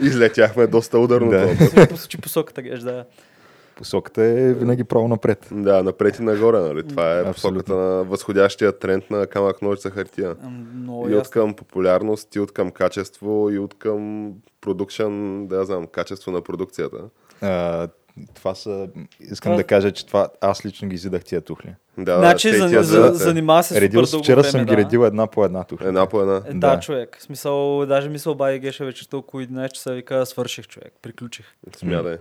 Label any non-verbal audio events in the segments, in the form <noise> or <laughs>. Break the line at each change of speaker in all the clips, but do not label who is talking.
Излетяхме доста ударно.
Да.
посочи посоката, геш, да.
Посоката е винаги право напред.
Да, напред и нагоре, нали? Това е
Абсолютно.
посоката на възходящия тренд на камък ножица хартия.
Много
И от към популярност, и от към качество, и от към продукшн, да знам, качество на продукцията.
А, това са... Искам
Това-
да кажа, че това аз лично ги изидах тия тухли.
Да,
Значи, за,
тия
за,
двете.
занимава се
Редил,
супер
с-
дълго
вчера
време,
съм
да.
ги редил една по една тухли.
Една по една.
Е, да,
Да.
човек. В смисъл, даже мисъл бай Геша вечерта около 11 часа вика, свърших човек, приключих.
Смятай.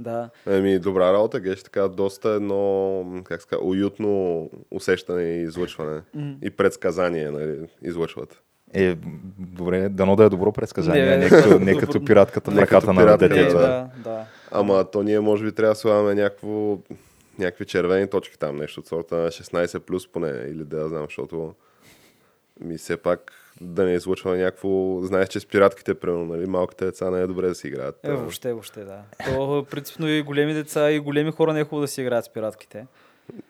Да.
Еми, добра работа, геш, така доста едно, как ска, уютно усещане и излъчване.
М.
И предсказание, нали, излъчват.
Е, добре, дано да е добро предсказание,
Не,
не, като, не <laughs> като пиратката в ръката на детето.
да.
да, да.
Ама то ние може би трябва да слагаме някакво, някакви червени точки там, нещо от сорта на 16 плюс поне, или да я знам, защото ми все пак да не излъчва някакво... Знаеш, че с пиратките, примерно, нали, малките деца не е добре да си играят.
Е, въобще, въобще, да. То, принципно и големи деца, и големи хора не е хубаво да си играят с пиратките.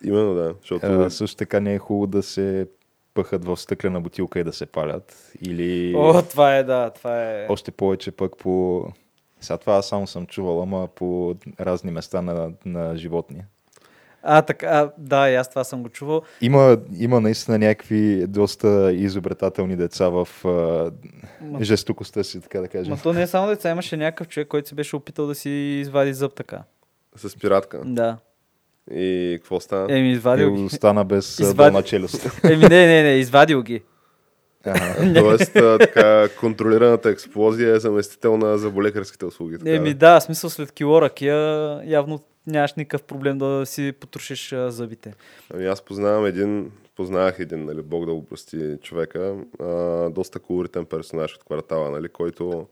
Именно да, защото...
А, също така не е хубаво да се пъхат в стъклена бутилка и да се палят. Или
О, това е, да, това е.
още повече пък по... Сега това аз само съм чувал, ама по разни места на, на животни.
А, така, а, да, и аз това съм го чувал.
Има, има наистина някакви доста изобретателни деца в а,
Ма-
жестокостта си, така да кажем.
Ма то не е само деца, имаше някакъв човек, който се беше опитал да си извади зъб така.
С пиратка.
Да.
И какво стана?
Еми,
И
извадил ги.
остана без долна челюст.
Еми, не, не, не, извадил ги.
Ага. <laughs>
Тоест, така, контролираната експлозия е заместител на заболекарските услуги. Така.
Еми, да, смисъл след кило ракия явно нямаш никакъв проблем да си потрошиш а, зъбите.
Ами аз познавам един, познавах един, нали, Бог да го прости човека, а, доста колоритен персонаж от квартала, нали, който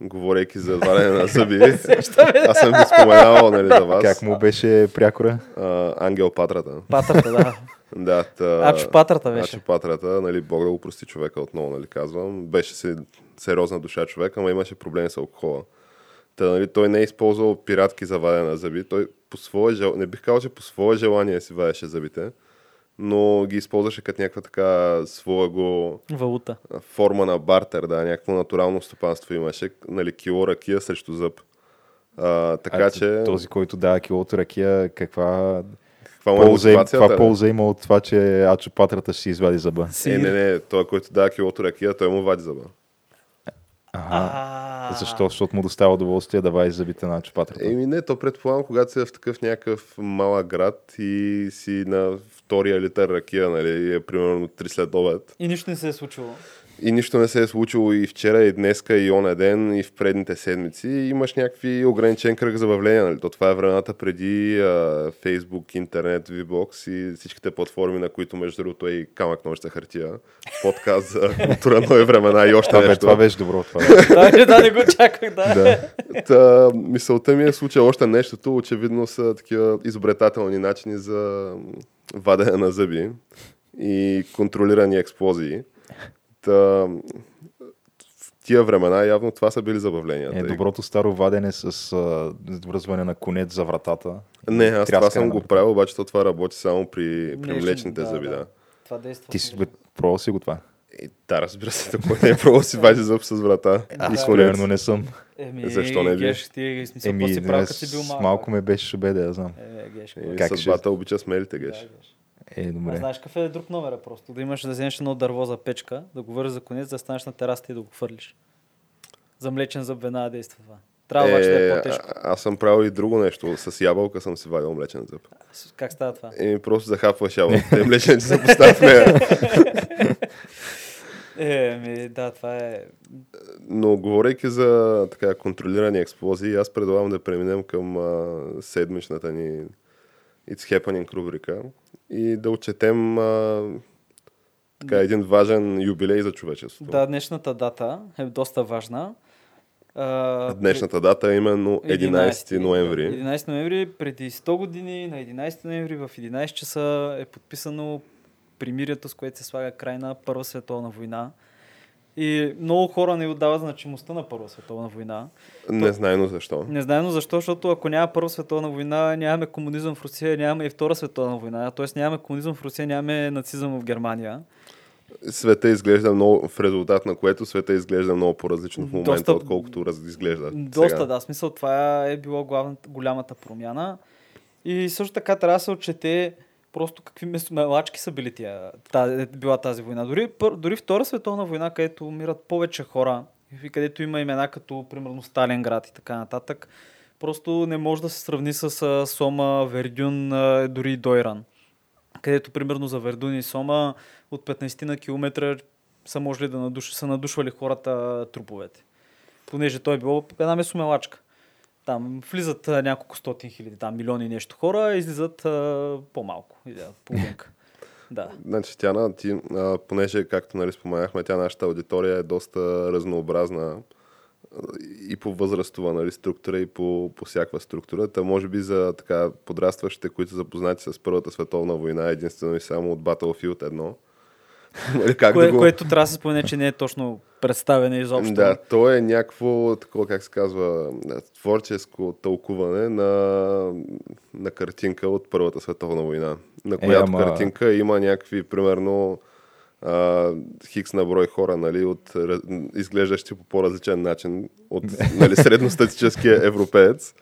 говорейки за варене на зъби, <laughs> аз съм ви споменавал, нали, за вас.
Как му беше прякора?
А, Ангел Патрата.
Патрата, да.
Да, та,
Ачо Патрата беше.
Ачо Патрата, нали, Бог да го прости човека отново, нали, казвам. Беше си сериозна душа човек, ама имаше проблеми с алкохола. Та, нали, той не е използвал пиратки за вадене на зъби. Той по свое жел... не бих казал, че по свое желание си вадеше зъбите, но ги използваше като някаква така своя го
Валута.
форма на бартер, да, някакво натурално стопанство имаше, нали, кило ракия срещу зъб. А, така
А,
че,
Този, който дава килото ракия, каква
каква му е
полза, каква полза има от това, че Ачо Патрата ще си извади зъба?
Е, не, не, той, който дава килото ракия, той му вади зъба.
Ага.
А,
Защо? Защото му доставя удоволствие да вади зъбите на Ачо Патрата.
Еми не, то предполагам, когато си в такъв някакъв малък град и си на втория литър ракия, нали, е примерно 3 след обед.
И нищо не се е случило.
И нищо не се е случило и вчера, и днеска, и оня ден, и в предните седмици. И имаш някакви ограничен кръг забавления, нали? То това е времената преди а, Facebook, интернет, VBOX и всичките платформи, на които между другото е и камък нощта хартия. Подкаст за култура нови времена и още
Това,
нещо.
това беше добро. Това беше. <laughs>
да, не го очаквах, да.
да.
Та, мисълта ми е случая още нещото. Очевидно са такива изобретателни начини за вадене на зъби и контролирани експлозии. Та, в тия времена явно това са били забавленията.
Е, доброто старо вадене с а, връзване на конец за вратата.
Не, аз това съм го правил, обаче то това работи само при, при
Млечни,
млечните
да,
зъби,
да.
да.
Това действа.
Ти си пробвал си го това?
И, да, разбира се, такова не е пробвал си вади зъб с врата.
Аз
и с
примерно не съм.
Еми,
Защо не?
Геш, ти смисъл,
Еми,
си като си бил малък?
малко ме беше шубе да я знам.
Е, Геш,
И
Как ще-
съдбата обича смелите,
да,
геш.
Е,
А
добре.
знаеш какъв е друг номер е просто? Да имаш да вземеш едно дърво за печка, да го вържеш за конец, да станеш на терасата и да го хвърлиш. За млечен зъб веднага действа това. Трябва обаче да е по-тежко.
а, аз съм правил и друго нещо. С ябълка съм си вадил млечен зъб.
Как става това?
Еми просто захапваш ябълката и млечен се поставя в нея. <laughs>
Е, ми, да, това е...
Но говорейки за така контролирани експлозии, аз предлагам да преминем към а, седмичната ни It's Happening рубрика и да отчетем а, така, един важен юбилей за човечеството.
Да, днешната дата е доста важна. А,
Днешната дата е именно 11 ноември.
11 ноември, преди 100 години, на 11 ноември в 11 часа е подписано примирието, с което се слага край на Първа световна война. И много хора не отдават значимостта на Първа световна война.
Незнайно защо.
Незнайно защо, защото ако няма Първа световна война, нямаме комунизъм в Русия, нямаме и Втора световна война. Тоест нямаме комунизъм в Русия, нямаме нацизъм в Германия.
Света изглежда много, в резултат на което света изглежда много по-различно в момента,
Доста-
отколкото раз, изглежда
Доста,
сега.
да. Смисъл, това е било главната, голямата промяна. И също така трябва да се отчете просто какви мелачки са били тия, та, е била тази война. Дори, пър, дори Втора световна война, където умират повече хора и където има имена като примерно Сталинград и така нататък, просто не може да се сравни с Сома, Вердюн, дори Дойран. Където примерно за Вердун и Сома от 15 на километра са можели да надуш... са надушвали хората труповете. Понеже той е било една месомелачка. Там влизат а, няколко стотин хиляди, там милиони нещо хора, излизат а, по-малко. Излизат половинка. <laughs> да.
Значи тя, на, ти, а, понеже, както нали, споменахме, тя нашата аудитория е доста разнообразна и по възрастова нали, структура, и по, по всякаква структура. Та може би за така подрастващите, които са запознати с Първата световна война, единствено и само от Battlefield 1. Нали, как
Кое,
да го...
Което трябва да се спомене, че не е точно представене изобщо.
Да, то е някакво, такова, как се казва, творческо тълкуване на, на картинка от Първата световна война. На която
ама-
картинка има някакви, примерно, а, хикс на брой хора, нали, от, изглеждащи по по-различен начин от <laughs> нали, средностатическия европеец.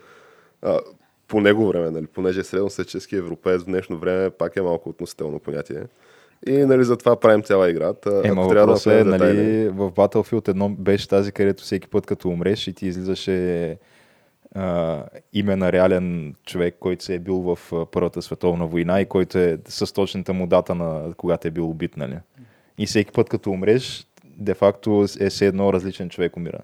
А, по него време, нали, понеже средностатически европеец в днешно време пак е малко относително понятие. И нали, затова правим цяла игра. Та,
Ема
ако трябва да
е,
детайли-
нали, в Battlefield едно беше тази, където всеки път като умреш и ти излизаше а, име на реален човек, който се е бил в Първата световна война и който е с точната му дата на когато е бил убит, нали? И всеки път като умреш, де-факто е все едно различен човек умира.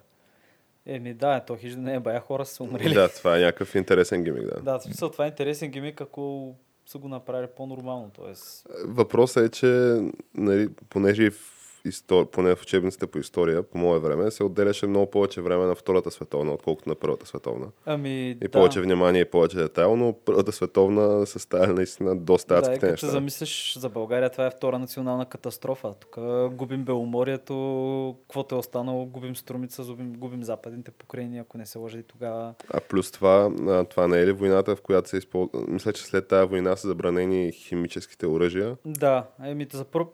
Еми да, то хижда не е бая хора са умрели.
Да, това е някакъв интересен гимик, да.
Да, в смисъл това е интересен гимик, ако са го направили по-нормално. Тоест,
Въпросът е, че нали, понеже в истор... поне в учебниците по история, по мое време, се отделяше много повече време на Втората световна, отколкото на Първата световна.
ами,
И
да.
повече внимание и повече детайл, но Първата световна се става наистина доста
Да,
адските
като
неща.
се замислиш за България, това е втора национална катастрофа. Тук губим Беломорието, каквото е останало, губим Струмица, губим, губим западните покрайни, ако не се лъжи тогава.
А плюс това, това не е ли войната, в която се използва... Мисля, че след тази война са забранени химическите оръжия.
Да, еми за първ...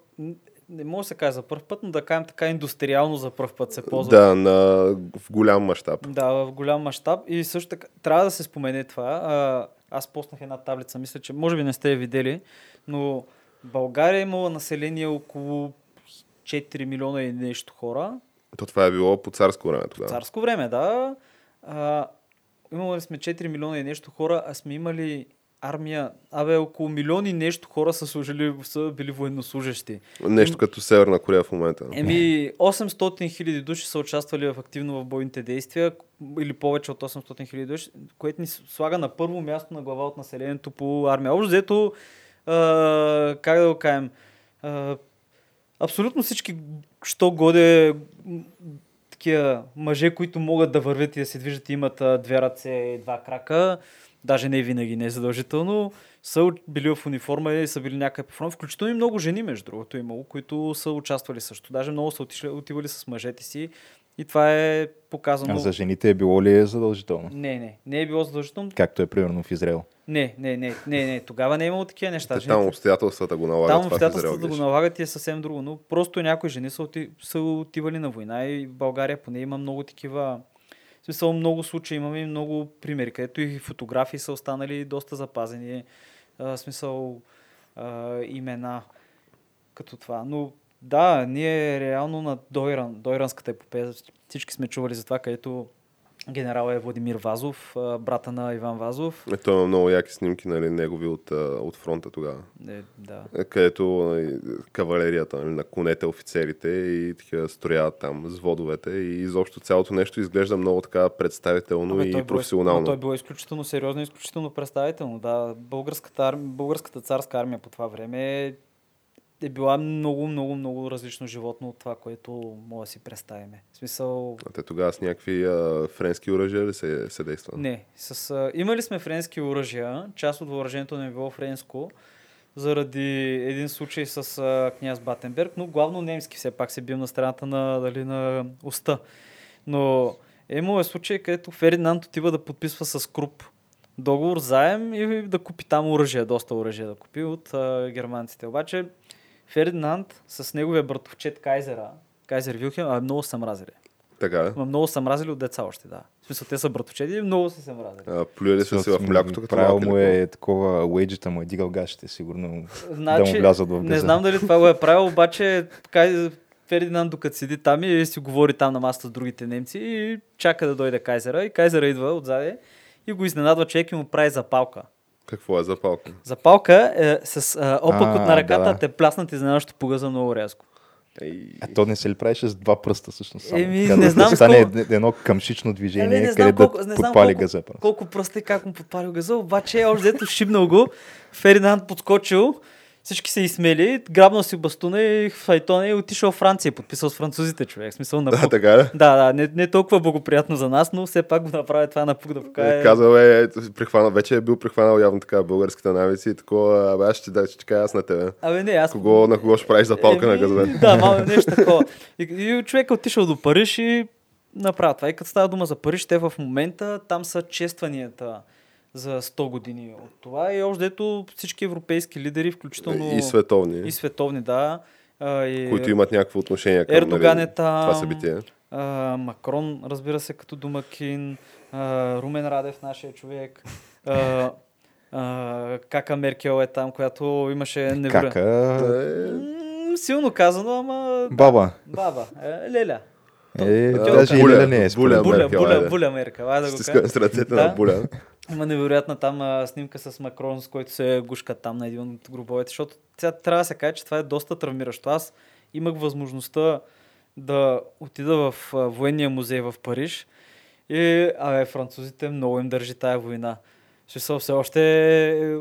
Не може да се каже за първ път, но да кажем така индустриално за първ път се ползва.
Да, на... в голям мащаб.
Да, в голям мащаб. И също така, трябва да се спомене това. А, аз поснах една таблица, мисля, че може би не сте я видели, но България е имала население около 4 милиона и нещо хора.
То това е било по царско време тогава.
Царско време, да. А, имали сме 4 милиона и нещо хора, а сме имали армия. Абе, около милион и нещо хора са, служили, са били военнослужащи.
Нещо като Северна Корея в момента.
Еми, 800 хиляди души са участвали в активно в бойните действия, или повече от 800 хиляди души, което ни слага на първо място на глава от населението по армия. Общо взето, как да го кажем, а, абсолютно всички, що годе такива мъже, които могат да вървят и да се движат и имат а, две ръце и два крака, даже не винаги, не е задължително, са били в униформа и са били някъде по фронт. Включително и много жени, между другото, е имало, които са участвали също. Даже много са отишли, отивали с мъжете си и това е показано.
А за жените е било ли задължително?
Не, не, не е било задължително.
Както е примерно в Израел.
Не, не, не, не, не, тогава не е имало такива неща.
Те,
Жените-
там обстоятелствата го налагат.
там обстоятелствата да го налагат и е съвсем друго. Но просто някои жени са, оти, са отивали на война и в България поне има много такива. Смисъл много случаи, имаме много примери, където и фотографии са останали доста запазени. А, смисъл а, имена като това. Но да, ние реално на Дойран, Дойранската епопея, всички сме чували за това, където генерал е Владимир Вазов, брата на Иван Вазов.
Е, той има много яки снимки, нали, негови от, от фронта тогава.
Е, да.
Е, Където кавалерията, нали, на конете, офицерите и такива строяват там с водовете и изобщо цялото нещо изглежда много така представително
Абе,
и професионално.
но Той било изключително сериозно изключително представително. Да, българската, армия, българската царска армия по това време е, била много, много, много различно животно от това, което мога да си представиме. В смисъл,
А те тогава с някакви а, френски оръжия ли се, се действа?
не. С, а, имали сме френски оръжия, част от въоръжението не е било френско, заради един случай с а, княз Батенберг, но главно немски все пак се бил на страната на, дали, на уста. Но е имало е случай, където Фердинанд отива да подписва с Круп договор заем и да купи там оръжие, доста оръжие да купи от а, германците. Обаче Фердинанд с неговия братовчет Кайзера, Кайзер Вилхем, а много са мразили.
Така ли?
Ма много са мразили от деца още, да. В смисъл, те са братовчети и много са се мразили.
А, плюели са си в млякото, като
Правил му е такова, уейджета му е дигал гашите, сигурно да
Значи,
му влязат в
не
газа.
знам дали това го е правил, обаче Кай... Фердинанд докато седи там и си говори там на масата с другите немци и чака да дойде Кайзера и Кайзера идва отзаде и го изненадва човек и му прави запалка.
Какво е за палка?
Запалка е с а, опък
А,
от на ръката,
да,
те пласнат изненадващо по газа много рязко.
Ей,
А то не се ли правеше с два пръста всъщност? Само,
Еми,
така,
не
да,
знам
да стане
колко-
ед- едно къмшично движение,
Ами, не знам
къде
колко-
да
не знам
подпали
колко-
газа.
Колко пръста и как му подпалил газа, обаче още дето шибнал го, Фердинанд подскочил, всички се изсмели, грабнал си бастуна и файтона и отишъл в Франция, подписал с французите човек. Смисъл на
да, така ли?
Да, да, не, не толкова благоприятно за нас, но все пак го направи това на пук да покаже.
Е, Казал е, прихванал, вече е бил прихванал явно така българските навици и такова, абе аз ще да ще кажа аз на тебе.
Абе не, аз...
Кого, на кого ще правиш запалка на газове?
Да, малко <laughs> нещо такова. И, и човек е отишъл до Париж и направи това. И като става дума за Париж, те в момента там са честванията за 100 години от това. И още дето всички европейски лидери, включително
И световни,
и световни, да. И,
които имат някакво отношение към
Ердоган
нали,
е там.
това събитие.
а, Макрон, разбира се, като домакин, а, Румен Радев, нашия човек, а, а, Кака Меркел е там, която имаше невероятно.
Кака,
Е,
Силно казано, ама...
баба.
Баба, е, Леля.
Е,
Да,
даже и
Буля,
Леля не е
Буля.
Буля, буля,
айде.
буля Меркел, да го
Стискаме
кажа.
с ръцете на буля.
Има невероятна там а, снимка с Макрон, с който се гушка там на един от гробовете, защото тя трябва да се каже, че това е доста травмиращо. Аз имах възможността да отида в а, военния музей в Париж и абе, французите много им държи тая война. Смисъл, все още е,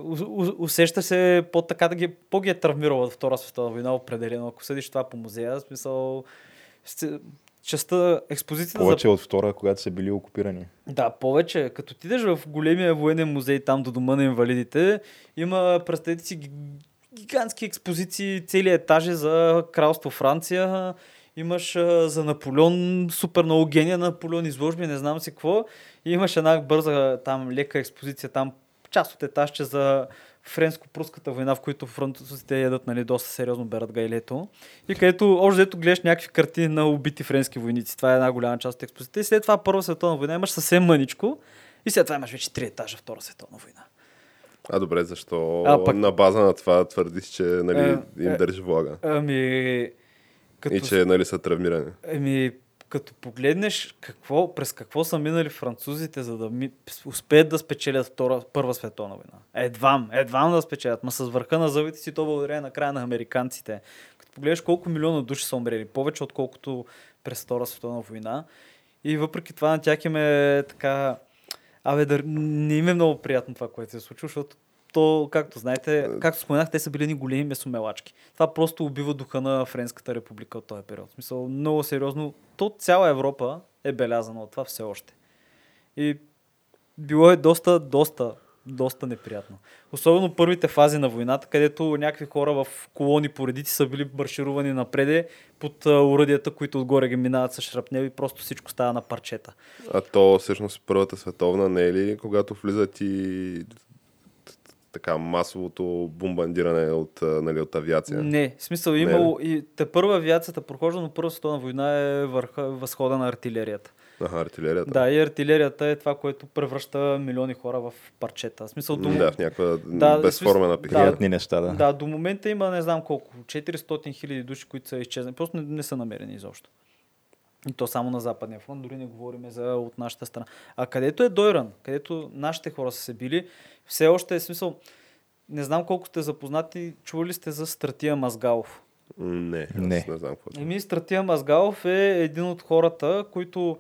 усеща се по така да ги, по ги е травмирала Втора световна война, определено. Ако съдиш това по музея, смисъл, частта, експозицията за
Повече от втора, когато са били окупирани.
да, повече. Като отидеш в големия военен музей там до дома на инвалидите, има, представете си, ги- гигантски експозиции, цели етажи за кралство Франция. Имаш а, за Наполеон, супер много гения на Наполеон, изложби, не знам си какво. И имаш една бърза, там, лека експозиция, там част от етажче за френско-пруската война, в които французите ядат нали, доста сериозно берат гайлето. И където още дето гледаш някакви картини на убити френски войници. Това е една голяма част от експозицията. И след това Първа световна война имаш съвсем мъничко. И след това имаш вече три етажа Втора световна война.
А добре, защо
А, пък-
на база на това твърдиш, че нали,
Е,
им
е.
държи влага?
Ами, като,
И че нали, са травмирани.
ами, като погледнеш какво, през какво са минали французите, за да ми, успеят да спечелят втора, Първа световна война. Едвам, едвам да спечелят, ма с върха на зъбите си то благодарение на края на американците. Като погледнеш колко милиона души са умрели, повече отколкото през Втора световна война. И въпреки това на тях им е така... Абе, да, не им е много приятно това, което се е случило, защото то, както знаете, както споменах, те са били ни големи месомелачки. Това просто убива духа на Френската република от този период. В смисъл, много сериозно. То цяла Европа е белязана от това все още. И било е доста, доста, доста неприятно. Особено първите фази на войната, където някакви хора в колони по редици са били марширувани напреде под уръдията, които отгоре ги минават с шрапнел и просто всичко става на парчета.
А то всъщност Първата световна не е ли, когато влизат и така масовото бомбандиране от, нали, от авиация?
Не, в смисъл
Не,
имало и те първа авиацията прохожда, но Първа световна война е върха, възхода на артилерията.
Аха, артилерията.
Да, и артилерията е това, което превръща милиони хора в парчета. В смисъл, до,
Да, в някаква
Да,
безформена пихния.
Да.
Неща, да.
Да, до момента има не знам колко, 400 хиляди души, които са изчезнали. Просто не, не са намерени изобщо. И то само на Западния фронт, дори не говорим за от нашата страна. А където е Дойран, където нашите хора са се били, все още е смисъл. Не знам колко сте запознати, чували сте за Стратия Мазгалов.
Не,
Не.
не знам какво. е.
Еми, Стратия Мазгалов е един от хората, които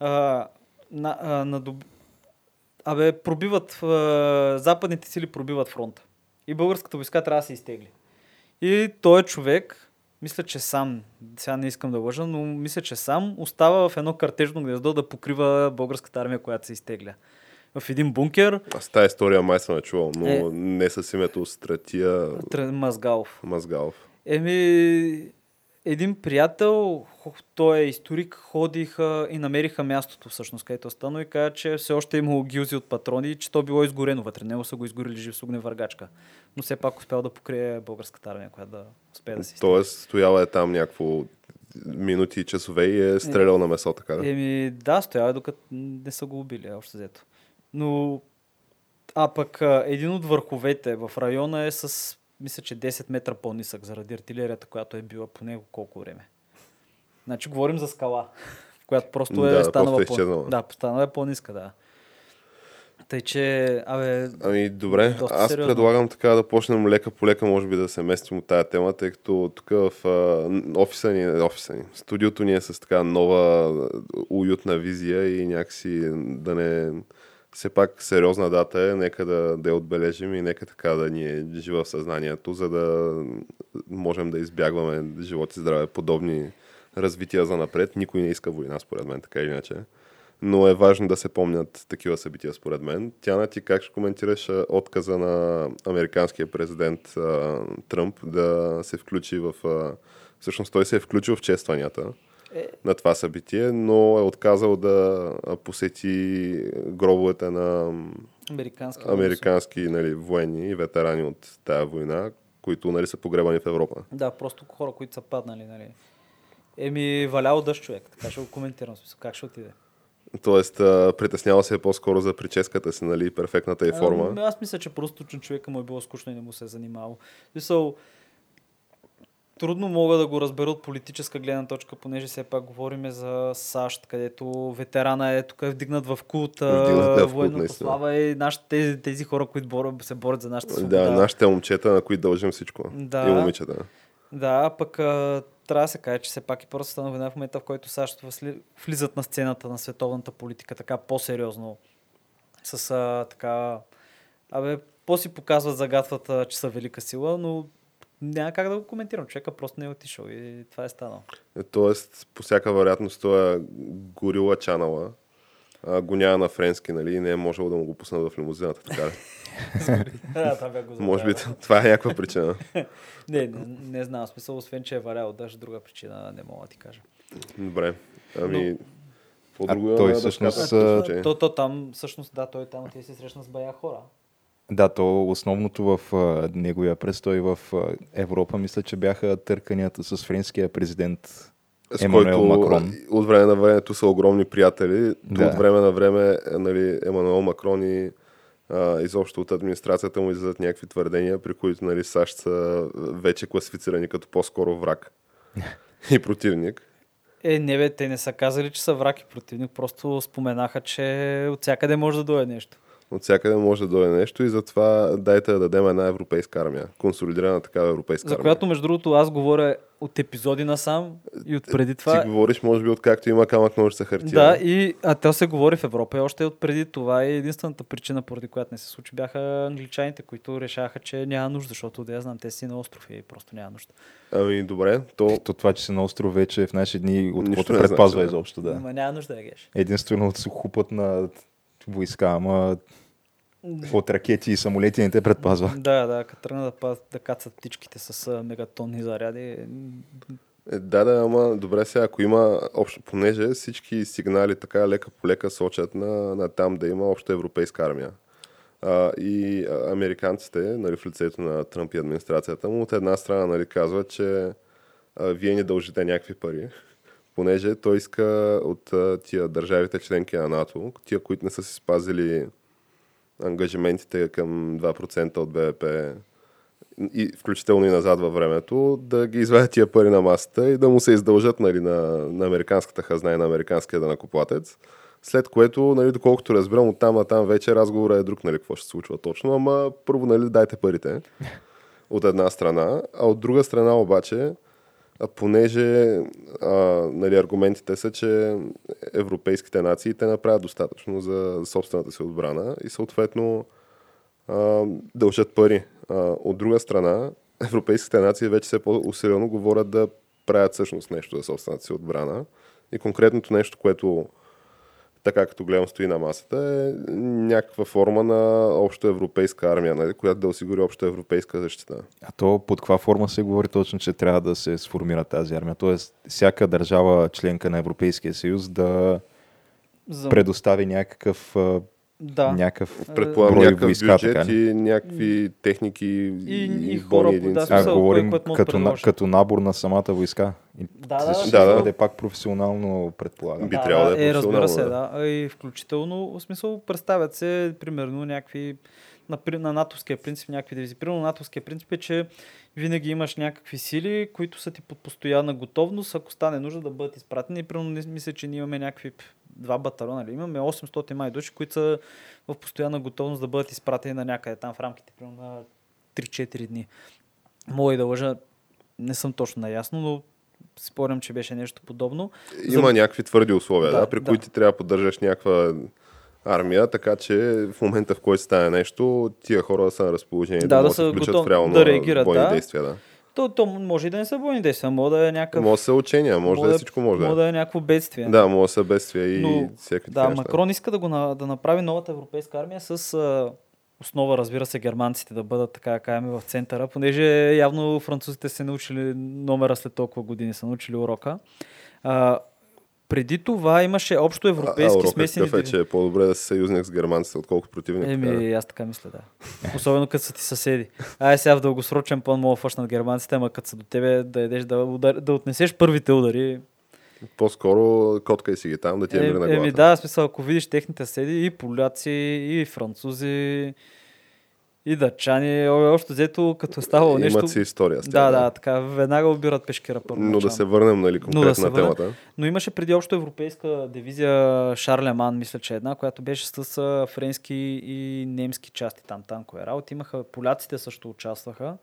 а, на, а, на доб... Абе, пробиват, а, западните сили пробиват фронта. И българската войска трябва да се изтегли. И той е човек, мисля, че сам, сега не искам да лъжа, но мисля, че сам остава в едно картежно гнездо да покрива българската армия, която се изтегля. В един бункер
Аз тази история май съм я чувал, но
Е.
не с името Стратия
Тр- Мазгалов.
Мазгалов.
Еми, един приятел, той е историк, ходиха и намериха мястото всъщност, където е станало и каза, че все още е имало гилзи от патрони и че то било изгорено вътре. Него са го изгорили жив с огневъргачка. Но все пак успял да покрие българската армия, която да успее да си.
Тоест, стояла е там някакво минути и часове и е стрелял на месо, така да.
Еми, да, стоява докато не са го убили, общо взето. Но, а пък един от върховете в района е с, мисля, че 10 метра по-нисък заради артилерията, която е била по него колко време. Значи говорим за скала, <laughs> която просто е
Да,
станала
просто е
по... Да, станала е по-ниска, да. Тъй, че, абе,
Ами добре, аз
сериозно.
предлагам така да почнем лека по лека, може би да се местим от тая тема, тъй като тук в а, офиса ни, офиса ни, студиото ни е с така нова уютна визия и някакси да не... Все пак сериозна дата е, нека да, да я отбележим и нека така да ни е жива в съзнанието, за да можем да избягваме живот и здраве подобни развития за напред. Никой не иска война, според мен, така или иначе но е важно да се помнят такива събития, според мен. Тяна, ти как ще коментираш отказа на американския президент а, Тръмп да се включи в... А, всъщност той се е включил в честванията
Е.
на това събитие, но е отказал да а, посети гробовете на
американски.
американски нали, военни и ветерани от тая война, които нали, са погребани в Европа.
Да, просто хора, които са паднали, нали. Еми, валял дъжд човек, така ще го коментирам. смисъл, Как ще отиде?
Тоест, а, притеснява се по-скоро за прическата си, нали, перфектната и форма.
Ами, аз мисля, че просто човека му е било скучно и не му се е занимавал. Мисъл, трудно мога да го разбера от политическа гледна точка, понеже все пак говорим за САЩ, където ветерана е тук е вдигнат в култ,
Вдигнат е
военната слава и нашите, тези, тези хора, които борят, се борят за нашата свобода.
Да, нашите момчета, на които дължим всичко.
Да.
И момичета.
Да, пък а, трябва да се каже, че все пак и Първата световна война в момента, в който САЩ влизат на сцената на световната политика така по-сериозно, с а, така, абе, по-си показват, загатват, а, че са велика сила, но няма как да го коментирам. Човека просто не е отишъл и това е станало.
Е, Тоест, по всяка вероятност, той е горила чанала. А, го няма на френски, нали? и Не е можел да му го пуснат в лимузината. Така. ли? <laughs>
Да, това бях го
Може би това е някаква причина. <laughs>
Не, не, не знам, смисъл, освен, че е валял, даже друга причина не мога да ти кажа.
Добре. Ами, какво
А
друго
той
да
всъщност, а,
този случай?
То, то там, всъщност, да, той там отиде и се срещна с бая хора.
Да, то основното в а, неговия престой в а, Европа, мисля, че бяха търканията с френския президент
С
Емануел
който
Макрон.
от време на времето са огромни приятели.
Да.
От време на време е, нали, Емануел Макрон и а, изобщо от администрацията му излизат някакви твърдения, при които нали, САЩ са вече класифицирани като по-скоро враг <laughs> и противник.
Е, не бе, те не са казали, че са враг и противник, просто споменаха, че от всякъде може да дойде нещо.
От всякъде може да дойде нещо и затова дайте да дадем една европейска армия. Консолидирана такава европейска
За
армия.
която, между другото, аз говоря от епизоди насам и от преди това.
Ти говориш, може би, откакто има камък ножица хартия.
Да, и а то се говори в Европа и още от преди това и единствената причина, поради която не се случи, бяха англичаните, които решаха, че няма нужда, защото да я знам, те си на остров и просто няма нужда.
Ами, добре, то
То това, че си на остров вече в наши дни, от
Нищо
какво
не
те предпазва
значи, да.
изобщо, да.
Ама няма нужда да геш.
Единствено от сухопът на войска, ама от ракети и самолети не те предпазва.
Да, да, като тръгна да, да кацат птичките с мегатонни заряди.
Е, да, да, ама добре сега, ако има общо, понеже всички сигнали така лека по лека сочат на, на там да има обща европейска армия. А, и американците, нали, в лицето на Тръмп и администрацията му, от една страна нали, казват, че а, вие ни дължите някакви пари, понеже той иска от тия държавите членки на НАТО, тия, които не са си спазили ангажиментите към 2% от БВП и включително и назад във времето, да ги извадят тия пари на масата и да му се издължат нали, на, на американската хазна и на американския данакоплатец. След което, нали, доколкото разбирам, от там на там вече разговора е друг, нали, какво ще се случва точно, ама първо, нали, дайте парите <laughs> от една страна, а от друга страна обаче, понеже а, нали, аргументите са, че европейските нации те направят достатъчно за собствената си отбрана и съответно а, дължат пари. А, от друга страна, европейските нации вече все по-усилено говорят да правят всъщност нещо за собствената си отбрана. И конкретното нещо, което така като гледам стои на масата, е някаква форма на общо европейска армия, нали, която да осигури общо европейска защита.
А то под каква форма се говори точно, че трябва да се сформира тази армия? Тоест, всяка държава членка на Европейския съюз да
За...
предостави някакъв,
Да.
някакъв
Предполагам
брой
някакъв
войска,
бюджет
така
и някакви техники и,
И- и хора,
единици.
да,
А, говорим
кой да
като, на, като набор на самата войска. И
Да, да,
ще
да, да.
бъде пак професионално, предполагам.
Би трябвало да е
разбира се,
професионално,
да. А И включително, в смисъл, представят се, примерно, някакви на, на натовския принцип някакви дивизии. Примерно натовския принцип е, че винаги имаш някакви сили, които са ти под постоянна готовност, ако стане нужда да бъдат изпратени. Примерно, мисля, че ние имаме някакви два батальона, нали? имаме 800 май души, които са в постоянна готовност да бъдат изпратени на някъде там в рамките примерно, на 3-4 дни. Мога и да лъжа, не съм точно наясно, но спорям, че беше нещо подобно.
Има някакви твърди условия, да,
Да,
при
да.
които трябва да поддържаш някаква армия, така че в момента в който стане нещо, тия хора са на разположение да,
Да,
да се включат
готов-
в реално
да реагират,
бойни
да.
действия. Да.
То, то може и да не са бойни действия, може да е някакъв...
Може да са учения, може да е всичко може
може
да е.
да е някакво бедствие.
Да, може да са бедствия и
Но,
всякакви
Да,
неща.
Макрон иска да, го, да направи новата европейска армия с а, основа, разбира се, германците да бъдат, така да кажем, в центъра, понеже явно французите се научили номера след толкова години, са научили урока. А, преди това имаше общо
А, а
европейски
урокът
смесени
такъв е, че е по-добре да си съюзник с германците, отколкото противник.
Еми, аз така мисля, да. Особено като са ти съседи. Ай, сега в дългосрочен план мога фъшнат германците, ама като са до тебе да, едеш, да, удар, да отнесеш първите удари.
По-скоро коткай си ги там, да ти е, мир на
Е, еми
главата.
да, смисъл, ако видиш техните съседи, и поляци, и французи, и дъчани, о, общо взето, като е ставало
Имат
нещо...
си история с
Да,
тях,
да, така, веднага обират пешкира първо.
Но да се върнем, нали, конкретно
се
на
върнем.
темата.
Но имаше преди общо европейска дивизия Шарлеман, мисля, че е една, която беше с френски и немски части там танкове работи. Имаха, поляците също участваха.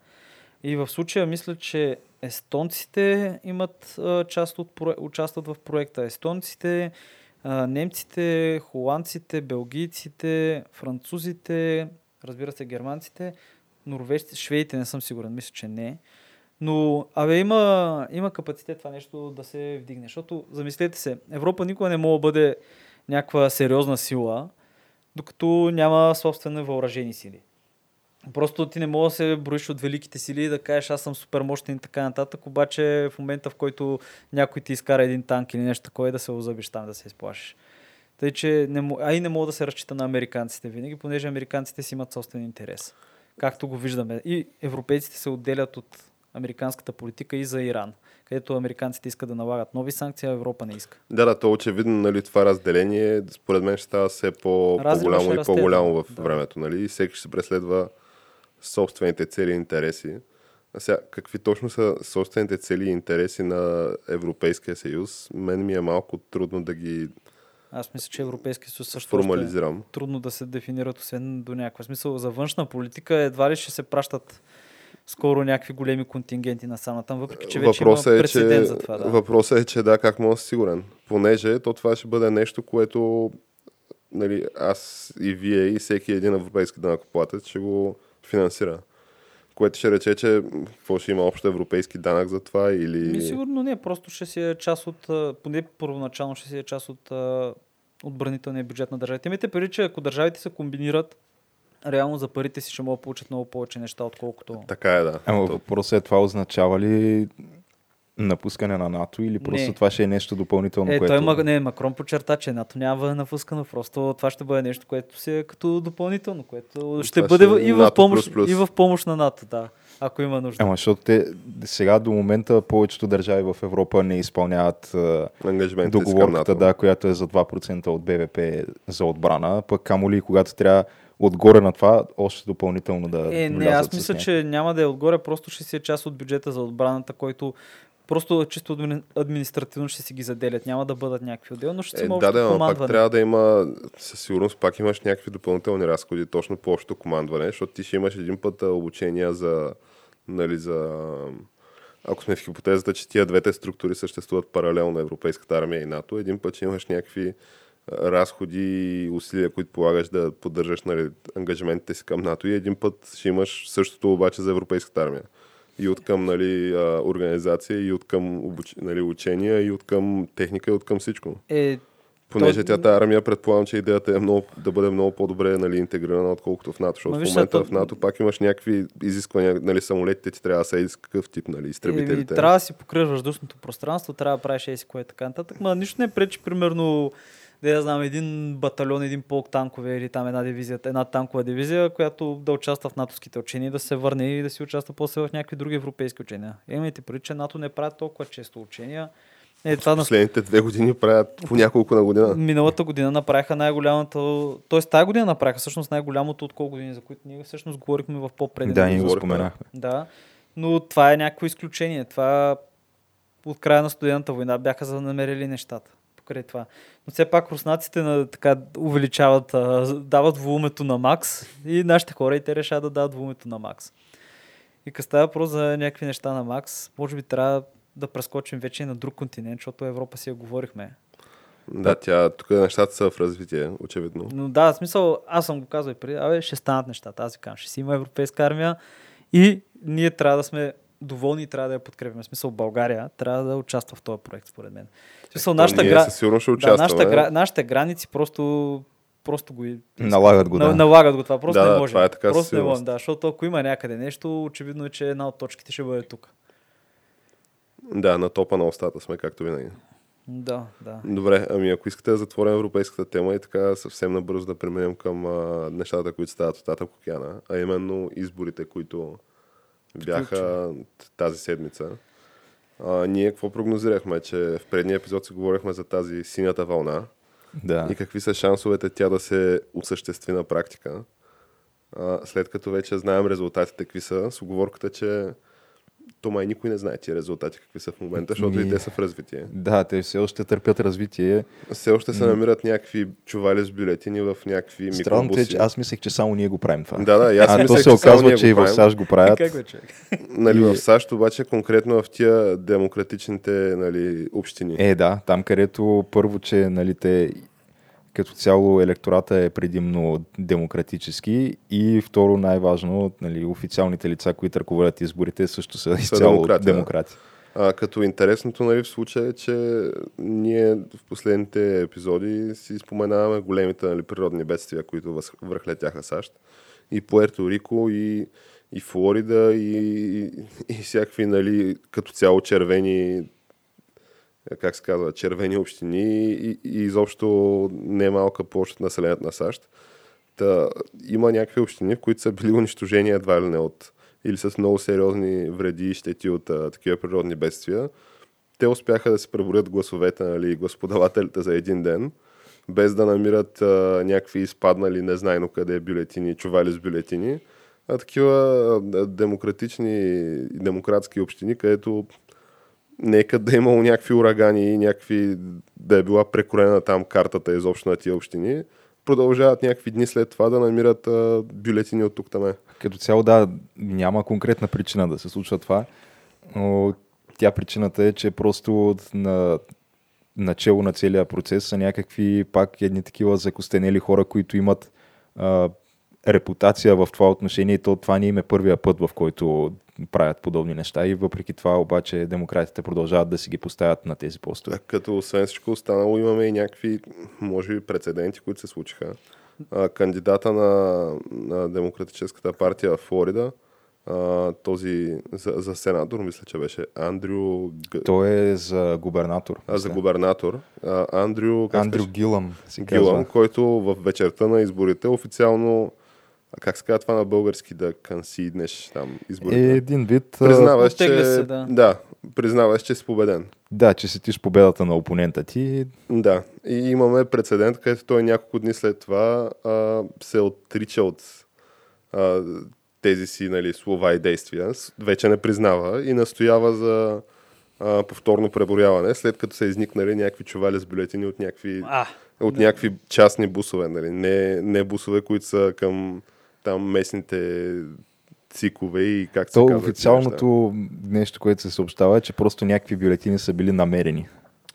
И в случая мисля, че естонците имат част от, участват в проекта. Естонците, немците, холандците, белгийците, французите, разбира се, германците, норвежците, шведите не съм сигурен, мисля, че не. Но, абе, има, има капацитет това нещо да се вдигне. Защото, замислете се, Европа никога не може да бъде някаква сериозна сила, докато няма собствени въоръжени сили. Просто ти не можеш да се броиш от великите сили и да кажеш аз съм супер мощен и така нататък, обаче в момента в който някой ти изкара един танк или нещо такова, да се озъбиш там, да се изплашиш. Тъй, че не, а и не мога да се разчита на американците винаги, понеже американците си имат собствен интерес. Както го виждаме. И европейците се отделят от американската политика и за Иран, където американците искат да налагат нови санкции, а Европа не иска.
Да, да, то очевидно, нали, това разделение, според мен ще става все по, по-голямо и по-голямо в
Да.
времето, нали, и всеки ще се преследва собствените цели и интереси. А сега, какви точно са собствените цели и интереси на Европейския съюз, мен ми е малко трудно да ги
Аз мисля, че Европейския съюз също
формализирам.
е трудно да се дефинират, освен до някаква смисъл. За външна политика едва ли ще се пращат скоро някакви големи контингенти на сана там, въпреки че вече
Въпросът
има
е,
прецедент
че,
за това. Да.
въпросът е, че да, как мога да си сигурен. Понеже то това ще бъде нещо, което нали, аз и вие и всеки един европейски данъкоплатец ще го финансира. Което ще рече, че какво ще има общо европейски данък за това или...
Ми, сигурно не, просто ще си е част от, поне първоначално ще си е част от отбранителния бюджет на държавите. Имайте преди, че ако държавите се комбинират, реално за парите си ще могат да получат много повече неща, отколкото...
Така е, да.
Ама въпросът е това означава ли напускане на НАТО или просто
Не.
това ще е нещо допълнително,
Е,
което...
той Мак- не, Макрон подчерта, че НАТО няма да бъде напускано. Просто това ще бъде нещо, което си е като допълнително, което ще
Това
бъде
ще е
и в,
НАТО
помощ,
плюс плюс.
и в помощ на НАТО, да. Ако има нужда.
Ама защото те сега до момента повечето държави в Европа не изпълняват договорката, да, която е за 2% от БВП за отбрана, пък камо ли когато трябва отгоре на това още допълнително да
Е, не, аз мисля, че няма да е отгоре, просто ще си е част от бюджета за отбраната, който просто чисто админи- административно ще си ги заделят. Няма да бъдат някакви отделно, но ще си
Е, да, да, но пак
командване.
трябва да има, със сигурност пак имаш някакви допълнителни разходи точно по общото командване, защото ти ще имаш един път обучения за, нали, за ако сме в хипотезата, че тия двете структури съществуват паралелно на Европейската армия и НАТО, един път ще имаш някакви разходи и усилия, които полагаш да поддържаш нали, ангажиментите си към НАТО и един път ще имаш същото обаче за Европейската армия. И от към нали, организация, и от към обуч... нали, учения, и от към техника, и от към всичко.
Е,
Понеже
То-
тя тази армия, предполагам, че идеята е много, да бъде много по-добре нали, интегрирана, отколкото в НАТО. Защото в момента
то-
в НАТО пак имаш някакви изисквания, нали, самолетите ти трябва да са какъв тип, нали,
И,
изтребителите.
трябва да си покриеш въздушното пространство, трябва да правиш еси кое и така нататък. Ма нищо не пречи, примерно, да я знам, един батальон, един полк танкове или там една дивизия, една танкова дивизия, която да участва в натовските учения, да се върне и да си участва после в някакви други европейски учения. Имайте преди, че НАТО не правят толкова често учения. Е, това
Последните две години правят по няколко на година.
Миналата година направиха най-голямото, т.е. тази година направиха всъщност най-голямото от колко години, за които ние всъщност говорихме в по-преден
Да, ние го споменахме.
Да, но това е някакво изключение. Това от края на студената война бяха занамерили нещата. Покрай това. Но все пак руснаците на, така увеличават, а, дават волумето на макс и нашите хора и те решават да дадат волумето на макс. И като става въпрос за някакви неща на макс, може би трябва да прескочим вече на друг континент, защото Европа си я говорихме.
Да, тя, тук нещата са в развитие, очевидно.
Но да, в смисъл, аз съм го казал и преди, абе, ще станат нещата. Аз ви казвам, ще си има европейска армия и ние трябва да сме доволни и трябва да я подкрепим. В смисъл, България трябва да участва в този проект, според мен. Смисъл, нашата,
ние
гра...
със сигурност ще
да, нашата, гра... нашите граници просто, просто го...
Налагат го,
На-
да.
Налагат го това. Просто
Да,
не може.
това е така
Просто не можем, да. Защото ако има някъде нещо, очевидно е, че една от точките ще бъде тук.
Да, на топа на устата сме, както винаги.
Да, да.
Добре, ами ако искате да затворим европейската тема и така съвсем набързо да преминем към а, нещата, които стават от Татък океана, а именно изборите, които бяха тази седмица. А, ние какво прогнозирахме? Че в предния епизод си говорихме за тази синята вълна
да.
и какви са шансовете тя да се осъществи на практика. А, след като вече знаем резултатите какви са, с оговорката, че то май никой не знае тия резултати какви са в момента, защото и те са в развитие.
Да, те все още търпят развитие.
Все още се намират някакви чували с бюлетини в някакви
Странното е,
микробуси.
че аз мислех, че само ние го правим това.
Да, да, аз
а то
мислех,
се
че само
оказва, че и
го
в. САЩ го правят.
Как човек? <laughs>
Нали,
И-
в САЩ обаче конкретно в тия демократичните нали, общини.
Е, да, там където първо, че нали, те като цяло електората е предимно демократически и второ най-важно, нали, официалните лица, които ръководят изборите, също са, изцяло
демократи, да.
демократи.
А, като интересното нали, в случая е, че ние в последните епизоди си споменаваме големите нали, природни бедствия, които въз- връхлетяха САЩ. И Пуерто Рико, и, и Флорида, и, и, и всякакви нали, като цяло червени как се казва, червени общини и, и изобщо немалка площ от населението на САЩ. Та, има някакви общини, в които са били унищожени едва ли не от или с много сериозни вреди и щети от а, такива природни бедствия. Те успяха да се преборят гласовете, нали, господавателите за един ден, без да намират а, някакви изпаднали незнайно къде бюлетини, чували с бюлетини, а такива демократични демократски общини, където нека да е имало някакви урагани и някакви, да е била прекорена там картата изобщо на тия общини, продължават някакви дни след това да намират а, бюлетини от тук там.
Като цяло, да, няма конкретна причина да се случва това, но тя причината е, че просто на начало на целия процес са някакви пак едни такива закостенели хора, които имат а, репутация в това отношение то това не им е първия път, в който правят подобни неща и въпреки това обаче демократите продължават да си ги поставят на тези постове.
Като освен всичко останало имаме и някакви, може би, прецеденти, които се случиха. А, кандидата на, на Демократическата партия в Флорида, а, този за, за сенатор, мисля, че беше Андрю...
Той е за губернатор.
А, за губернатор. А, Андрю...
Андрю? Гилъм казва.
който в вечерта на изборите официално, как се казва това на български, да кансиднеш там
Е
изборите?
един вид...
признаваш, че,
се, да.
да, признаваш, че си победен.
Да, че сетиш победата на опонента ти.
Да, и имаме прецедент, където той няколко дни след това а, се отрича от а, тези си нали, слова и действия, вече не признава и настоява за а, повторно преброяване, след като са изникнали някакви чували с бюлетини от някакви,
А,
от някакви частни бусове, нали? не, не бусове, които са към там местните цикове и как се
То
казва. тия
официалното нещо, което се съобщава е, че просто някакви бюлетини са били намерени.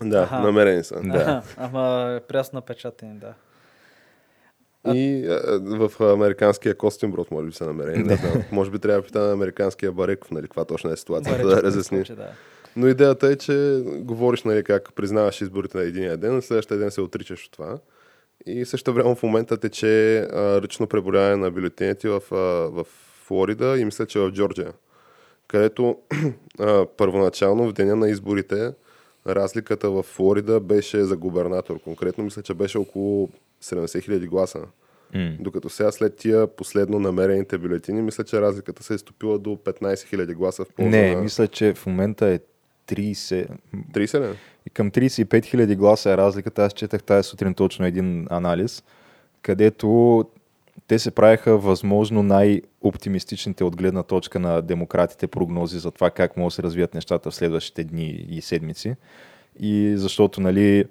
неща. Да,
Аха.
намерени са.
Да.
ама прясно напечатани, да.
И а, в американския Костинброд може би са намерени. Знам. Може би трябва да питаме американския Бареков, нали, каква точно е ситуацията, да разясни.
да.
Но идеята е, че говориш, нали, как признаваш изборите на единия ден, на следващия ден се отричаш от това. И също време в момента тече а, ръчно преброяване на бюлетините в, а, в Флорида и мисля, че в Джорджия, където <clears throat> а, първоначално в деня на изборите разликата в Флорида беше за губернатор. Конкретно мисля, че беше около 70 хиляди гласа.
М.
Докато сега след тия последно намерените бюлетини, мисля, че разликата се е стопила до 15 000 гласа в полза
Не,
на...
мисля, че в момента е 30...
30 ли?
И към 35 хиляди гласа е разликата. Аз четах тази сутрин точно един анализ, където те се правиха възможно най-оптимистичните от гледна точка на демократите прогнози за това как могат да се развият нещата в следващите дни и седмици. И защото, нали,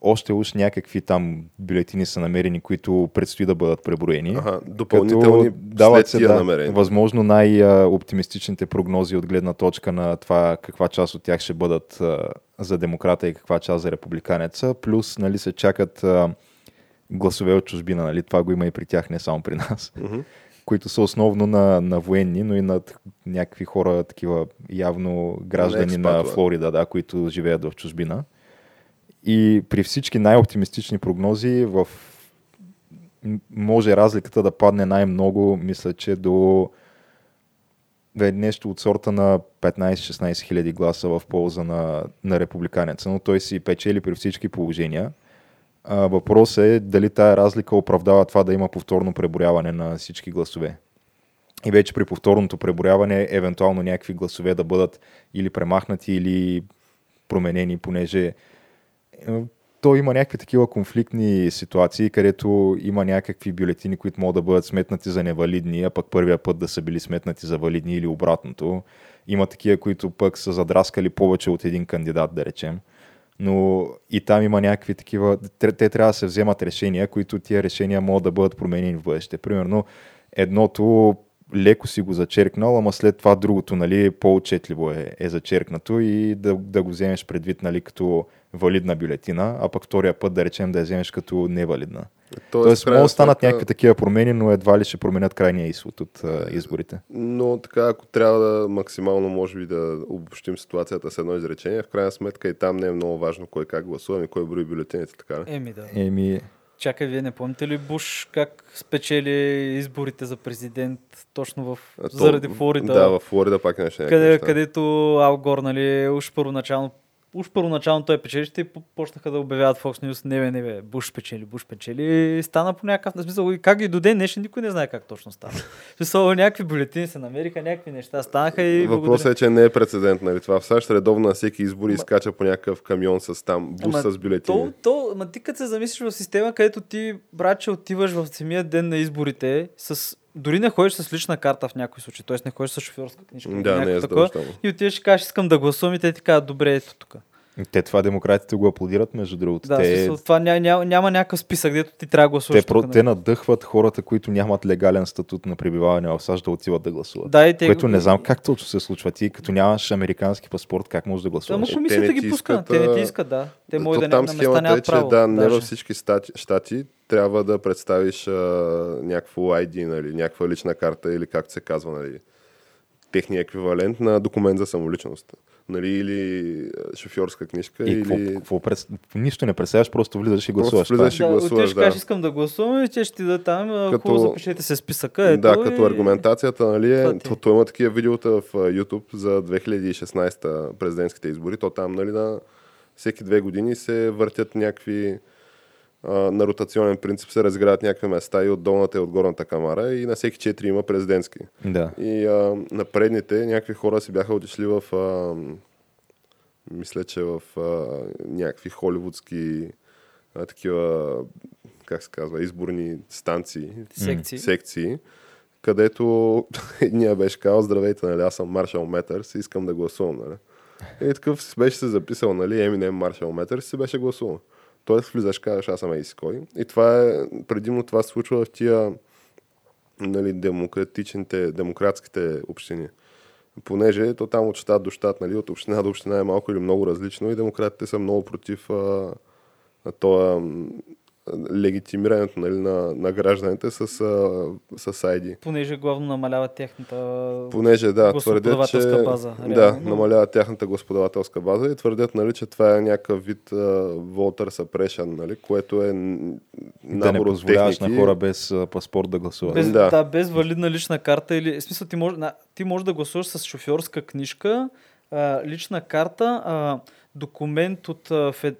още уж някакви там бюлетини са намерени, които предстои да бъдат преброени.
Ага, допълнителни
дават се да,
намерения.
възможно най-оптимистичните прогнози от гледна точка на това каква част от тях ще бъдат а, за демократа и каква част за републиканеца. Плюс нали, се чакат а, гласове от чужбина. Нали? Това го има и при тях, не само при нас.
Мгм.
Които са основно на, на военни, но и на някакви хора, такива явно граждани на. Флорида, да, които живеят в чужбина. И при всички най-оптимистични прогнози в може разликата да падне най-много, мисля, че до нещо от сорта на 15-16 хиляди гласа в полза на, на републиканеца, но той си печели при всички положения. А, въпросът е дали тая разлика оправдава това да има повторно преброяване на всички гласове. И вече при повторното преброяване, евентуално някакви гласове да бъдат или премахнати, или променени, понеже то има някакви такива конфликтни ситуации, където има някакви бюлетини, които могат да бъдат сметнати за невалидни, а пък първия път да са били сметнати за валидни или обратното. Има такива, които пък са задраскали повече от един кандидат, да речем. Но и там има някакви такива, те трябва да се вземат решения, които тия решения могат да бъдат променени в бъдеще. Примерно, едното леко си го зачеркнал, ама след това другото, нали, по-отчетливо е, е зачеркнато и да, да го вземеш предвид, нали, като валидна бюлетина, а пък втория път да речем да я вземеш като невалидна. Тоест,
в крайна
могат да станат някакви такива промени, но едва ли ще променят крайния изход от а, изборите.
Но така, ако трябва да максимално, може би, да обобщим ситуацията с едно изречение, в крайна сметка и там не е много важно кой как гласува, и кой брои бюлетините, така ли?
Еми да.
Еми,
Чакай, вие не помните ли Буш как спечели изборите за президент точно в...
А то-
заради Флорида?
Да, в Флорида пак имаше някакви
къде,
неща.
където Ал Гор, нали, уж първоначално Уж първоначално той печелище и по- почнаха да обявяват Fox News, не бе, не бе, Буш печели, Буш печели и стана по някакъв на смисъл. И как и до ден днешен никой не знае как точно стана. В смисъл, някакви бюлетини се намериха, някакви неща станаха и
Въпросът е, че не е прецедент, нали? Това в САЩ редовно на всеки избор
Ма-
изкача по някакъв камион с там, бус
Ама
с бюлетини.
То, то, ма ти като се замислиш в система, където ти, братче, отиваш в самия ден на изборите, с, дори не ходиш с лична карта в някой случай, т.е. не ходиш с шофьорска книжка. или
Да, не е
такова. И отиваш и кажеш, искам да гласувам и те ти казват, добре, ето тук.
те това демократите го аплодират, между другото.
Да,
те,
смисъл, това ня, ня, няма някакъв списък, дето ти трябва да гласуваш.
те, про,
тук,
те
нали?
надъхват хората, които нямат легален статут на пребиваване в САЩ да отиват да гласуват.
Да, и те
Което не знам как точно се случва. Ти като нямаш американски паспорт, как можеш да гласуваш?
Е,
комисията ги пуска,
искат,
те не ти искат, да. Те могат да
там
не, на места
схемата е,
нямат
че
право.
да, не във всички стати, щати трябва да представиш а, някакво ID, нали, някаква лична карта или както се казва, нали, техния еквивалент на документ за самоличност. Нали, или шофьорска книжка,
И какво,
или...
какво пред... Нищо не представяш, просто влизаш и
Просто
гласуваш.
влизаш
Това е.
и
Да,
гласуваш,
отиваш,
да.
кажеш, искам да гласувам и те ще ти дадат там, като... Хубаво запишете се списъка. Ето,
да, като
и...
аргументацията, нали, е,
е.
то, то има такива видеота в YouTube за 2016 президентските избори. То там, нали, на всеки две години се въртят някакви на ротационен принцип се разиграват някакви места и от долната и от горната камара и на всеки четири има президентски.
Да.
И а, на предните някакви хора си бяха отишли в а, мисля, че в а, някакви холивудски а, такива как се казва, изборни станции,
Секции.
секции, където <laughs> едния беше казал, здравейте, нали, аз съм Маршал Метърс и искам да гласувам, нали. И такъв си беше се записал, нали, Eminem Маршал Метърс и си беше гласувал. Тоест влизаш, казваш, аз съм еди си кой. И това е, предимно това се случва в тия нали, демократичните, демократските общини. Понеже то там от щат до щат, нали, от община до община е малко или много различно и демократите са много против а, а, това, легитимирането нали, на, на гражданите с, а, с ID.
Понеже главно намалява техната
Понеже, да, твърдят, че...
база.
Да,
реално.
намалява тяхната господавателска база и твърдят, нали, че това е някакъв вид uh, voter suppression, нали, което е н-
Да не
набор
позволяваш
техники.
на хора без а, паспорт да гласуват.
Без,
Да.
да. без валидна лична карта или... В смисъл, ти можеш, на, ти можеш да гласуваш с шофьорска книжка, а, лична карта, а, документ от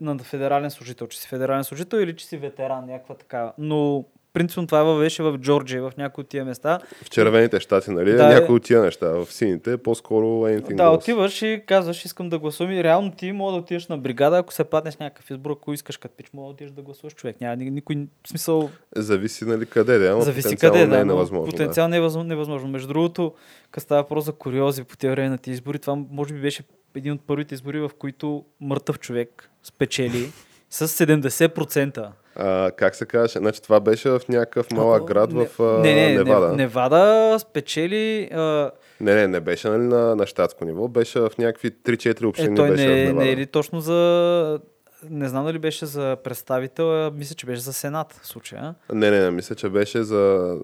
на федерален служител, че си федерален служител или че си ветеран, някаква такава. Но принципно това въвеше в Джорджия, в някои от тия места.
В червените щати, нали,
Да,
да,
е.
някои от тия неща. В сините е по-скоро anything
Да,
goes.
отиваш и казваш, искам да гласувам. И реално ти мога да отидеш на бригада, ако се паднеш някакъв избор, ако искаш като пич, мога да отидеш да гласуваш човек. Няма ни- никой смисъл.
Зависи, нали, къде да е, ама
зависи къде
не
да,
е
но
невъзможно.
Потенциално не е възможно, невъзможно. Между другото, като става въпрос за куриози по тези време на тези избори, това може би беше един от първите избори, в които мъртъв човек спечели с 70%.
А, как се казваше? Значи това беше в някакъв малък град в а,
не, не,
Невада.
Не, Невада спечели. А,
Не, не, не беше нали, на, на щатско ниво, беше в някакви 3-4
е,
общини
той
беше в
не,
Невада.
не е ли точно за. Не знам дали беше за представител, а мисля, че беше за Сенат в случая.
Не, не, не, мисля, че беше за...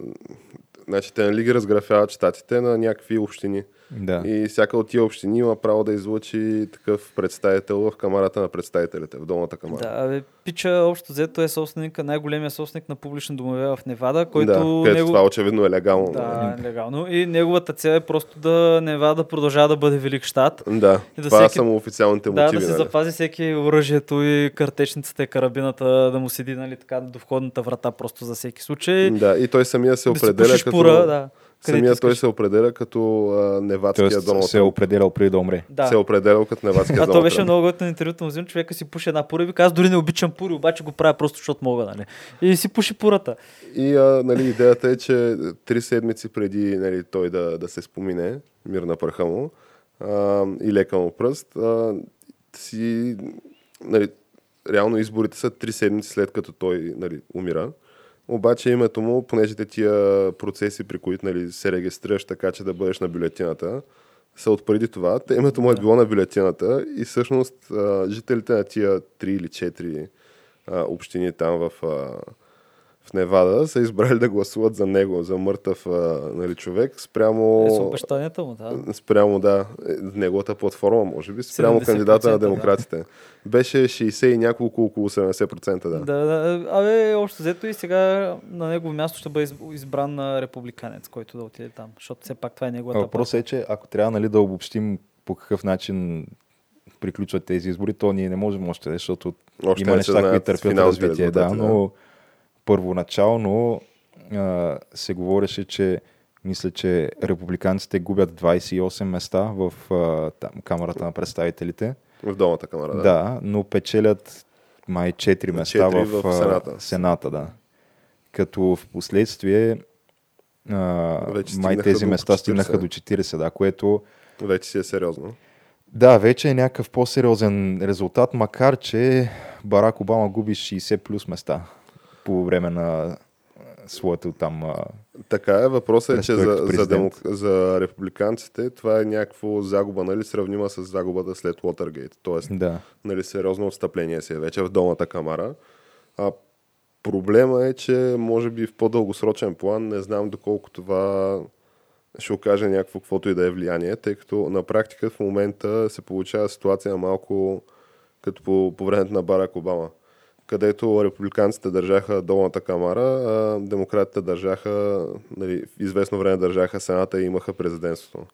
Значи те нали ги разграфяват щатите на някакви общини.
Да.
И всяка от тия общини има право да излучи такъв представител в камарата на представителите, в долната камара.
Да, бе, Пича общо взето е собственика, най-големия собственик на публични домове в Невада, който
да, където
него...
това очевидно е легално.
Да, легално. И неговата цел е просто да Невада да продължава да бъде велик щат.
Да,
И да
това
всеки-
са му официалните
Да,
мотиви.
да си
нали?
запази всеки оръжието и картечницата и карабината да му седи нали, така до входната врата просто за всеки случай.
Да, и той самия се
да
определя като...
пура, да.
Самия той се определя като а, невадския
Тоест
Доналд
се е определял преди да умре.
Да.
Се е определял като невадския
А
Доналд
то беше много готино интервюто му взимам, човека си пуши една пура и ви казва, аз дори не обичам пури, обаче го правя просто защото мога, нали. И си пуши пурата.
И а, нали, идеята е, че три седмици преди нали, той да, да се спомине, мир на пръха му, а, и лека му пръст, а, си, нали, реално изборите са три седмици след като той нали, умира. Обаче името му, понеже те тия процеси, при които нали, се регистрираш така, че да бъдеш на бюлетината, са от преди това. Те името му е било на бюлетината и всъщност а, жителите на тия три или четири а, общини там в, а, в Невада са избрали да гласуват за него, за мъртъв а, нали, човек, спрямо,
Е, с обещанията му, да.
спрямо да, е, неговата платформа, може би, спрямо
70%,
кандидата на
да.
демократите. Беше 60 и няколко, около 70%, да.
Да, да. Абе, общо взето и сега на негово място ще бъде изб- избран на републиканец, който да отиде там. Защото все пак това е неговата
Въпросът е, че ако трябва нали, да обобщим по какъв начин приключват тези избори, то ние не можем още, защото
Още
има неща, които търпят развитие. Да,
резултати, да.
Но първоначално а, се говореше, че мисля, че републиканците губят 28 места в а, там, Камерата на представителите.
В долната камера,
Да,
да.
но печелят май 4 места
Четири
в,
в Сената.
Сената. Да. Като в последствие а,
Вече
май тези места
40.
стигнаха до 40, да, което
Вече си е сериозно.
да, вече е някакъв по-сериозен резултат, макар че Барак Обама губи 60 плюс места по време на своето там... а,
Така е, въпросът е, че за, за, демок... за републиканците това е някакво загуба, нали, сравнима с загубата след Уотергейт. Тоест,
Да.
нали, сериозно отстъпление си е вече в долната камара. А проблема е, че може би в по-дългосрочен план не знам доколко това ще окаже някакво каквото и да е влияние, тъй като на практика в момента се получава ситуация малко като по, по времето на Барак Обама, където републиканците държаха долната камара, а демократите държаха, нали, известно време държаха Сената и имаха президентството.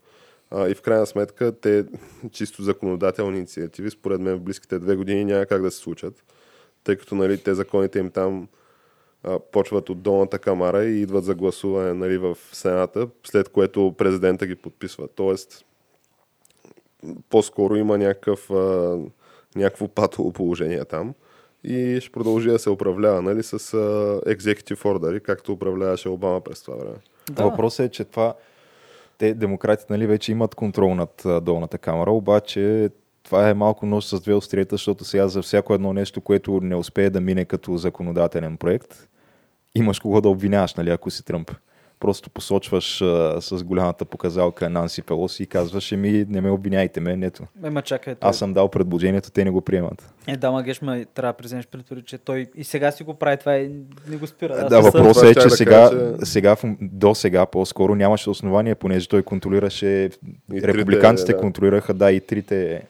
А, и в крайна сметка те чисто законодателни инициативи, според мен в близките две години няма как да се случат, тъй като нали, те законите им там а, почват от долната камара и идват за гласуване нали, в Сената, след което президента ги подписва. Тоест, по-скоро има някакъв, а, някакво патово положение там и ще продължи да се управлява нали, с а, executive order, както управляваше Обама през това време.
Да. Въпросът е, че това те, демократите, нали, вече имат контрол над долната камера, обаче това е малко нож с две острията, защото сега за всяко едно нещо, което не успее да мине като законодателен проект, имаш кого да обвиняваш, нали, ако си Тръмп. Просто посочваш а, с голямата показалка Нанси Пелоси и казваш, ми не ме обвиняйте мен, ето.
Ема чакай, той...
Аз съм дал предложението, те не го приемат.
Е, да, Магеш, ме трябва да признаеш пред че той и сега си го прави това и не го спира.
Да,
смисъл-
въпросът е, че
да
сега,
кажа, че-
сега, до сега по-скоро нямаше основания, понеже той контролираше,
И трите,
републиканците
да.
контролираха, да, и трите,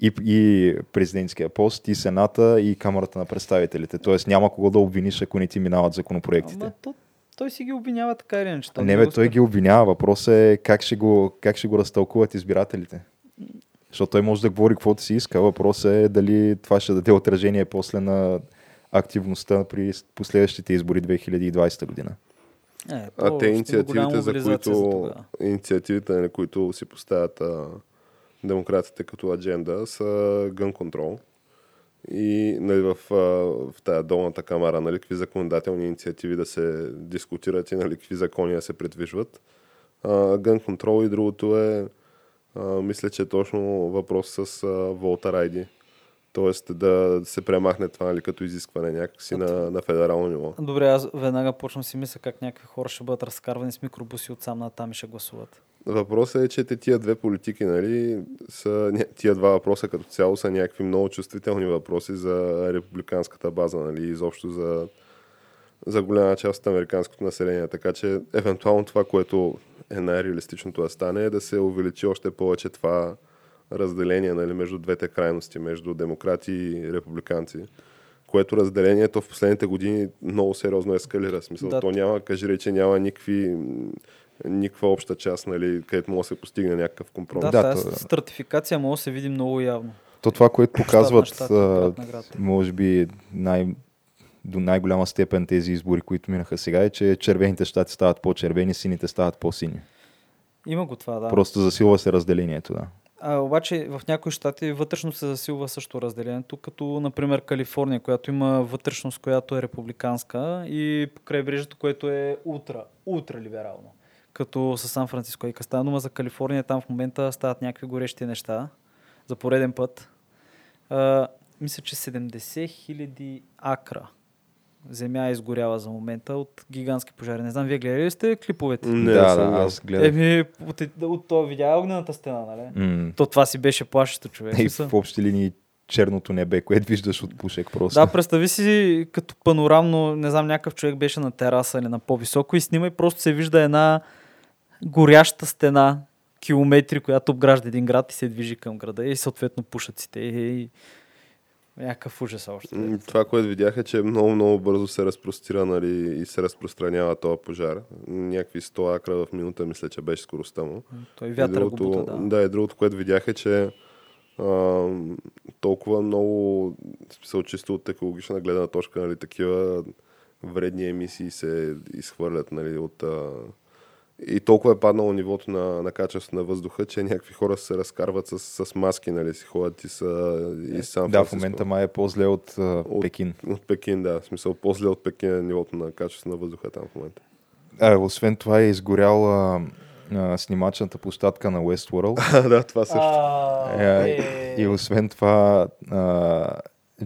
и, и президентския пост, и Сената, и Камерата на представителите. Тоест няма кого да обвиниш, ако не ти минават законопроектите.
Ама то, той си ги обвинява така или иначе.
Не, бе, той
спира.
ги обвинява. Въпросът е как ще го, как ще го разтълкуват избирателите. Защото той може да говори каквото си иска. Въпросът е дали това ще даде отражение после на активността при последващите избори 2020 година.
Е,
А те инициативите, за които,
тогава.
инициативите, на които си поставят а, демократите като адженда, са гън контрол. И нали, в, в тази долната камара, нали, какви законодателни инициативи да се дискутират и нали, какви закони да се предвижват. Гън контрол и другото е, а, мисля, че е точно въпрос с а, Волтер ID. Тоест да се премахне това нали, като изискване някакси на, на федерално ниво.
Добре, аз веднага почвам си мисля как някакви хора ще бъдат разкарвани с микробуси от сам на там и ще гласуват.
Въпросът е, че те тия две политики, нали, са, тия два въпроса като цяло са някакви много чувствителни въпроси за републиканската база, нали, изобщо за, за голяма част от американското население. Така че, евентуално това, което е най-реалистичното да стане, е да се увеличи още повече това разделение нали, между двете крайности, между демократи и републиканци. Което разделението в последните години много сериозно ескалира. Смисъл,
Да.
то няма, кажи рече, няма никакви, никаква обща част, нали, където може да се постигне някакъв компромис.
Да,
Да,
тази
то-
стратификация може да се види много явно.
То това, което показват,
щат град
може би най- до най-голяма степен тези избори, които минаха сега, е, че червените щати стават по-червени, сините стават по-сини.
Има го това, да.
Просто засилва се разделението, да.
А, обаче в някои щати вътрешно се засилва също разделението, като например Калифорния, която има вътрешност, която е републиканска и крайбрежието, което е ултра, ултралиберално. Като с Сан Франциско. И става дума за Калифорния, там в момента стават някакви горещи неща за пореден път. А, мисля, че 70 хиляди акра земя е изгоряла за момента от гигантски пожари. Не знам, вие гледали ли сте клиповете?
Не,
да, да, аз гледах.
Еми, от, от това видя огнената стена, нали?
М.
То това си беше плашещо човек.
И в общи линии черното небе, което виждаш от пушек просто.
Да, представи си като панорамно, не знам, някакъв човек беше на тераса или на по-високо и снима и просто се вижда една горяща стена, километри, която обгражда един град и се движи към града и съответно пушаците. И. Някакъв ужас още.
Това, което видях е, че много, много бързо се разпростира нали, и се разпространява този пожар. Някакви 100 акра в минута, мисля, че беше скоростта му.
Той
И
вятъра го
другото,
бута, да.
да, и другото, което видях е, че а, толкова много, смисъл чисто от екологична гледна точка, нали, такива вредни емисии се изхвърлят нали, от... А, и толкова е паднало нивото на, на качество на въздуха, че някакви хора се разкарват с, с маски, нали, си ходят и са и Сан
да, в момента май е по-зле от,
От-
Пекин.
От Пекин, да. В смисъл, по-зле от Пекин е нивото на качество на въздуха там в момента.
А, освен това е изгоряла а, снимачната площадка на Westworld. <laughs>
Да, това също.
А,
Е,
е,
И освен това, а,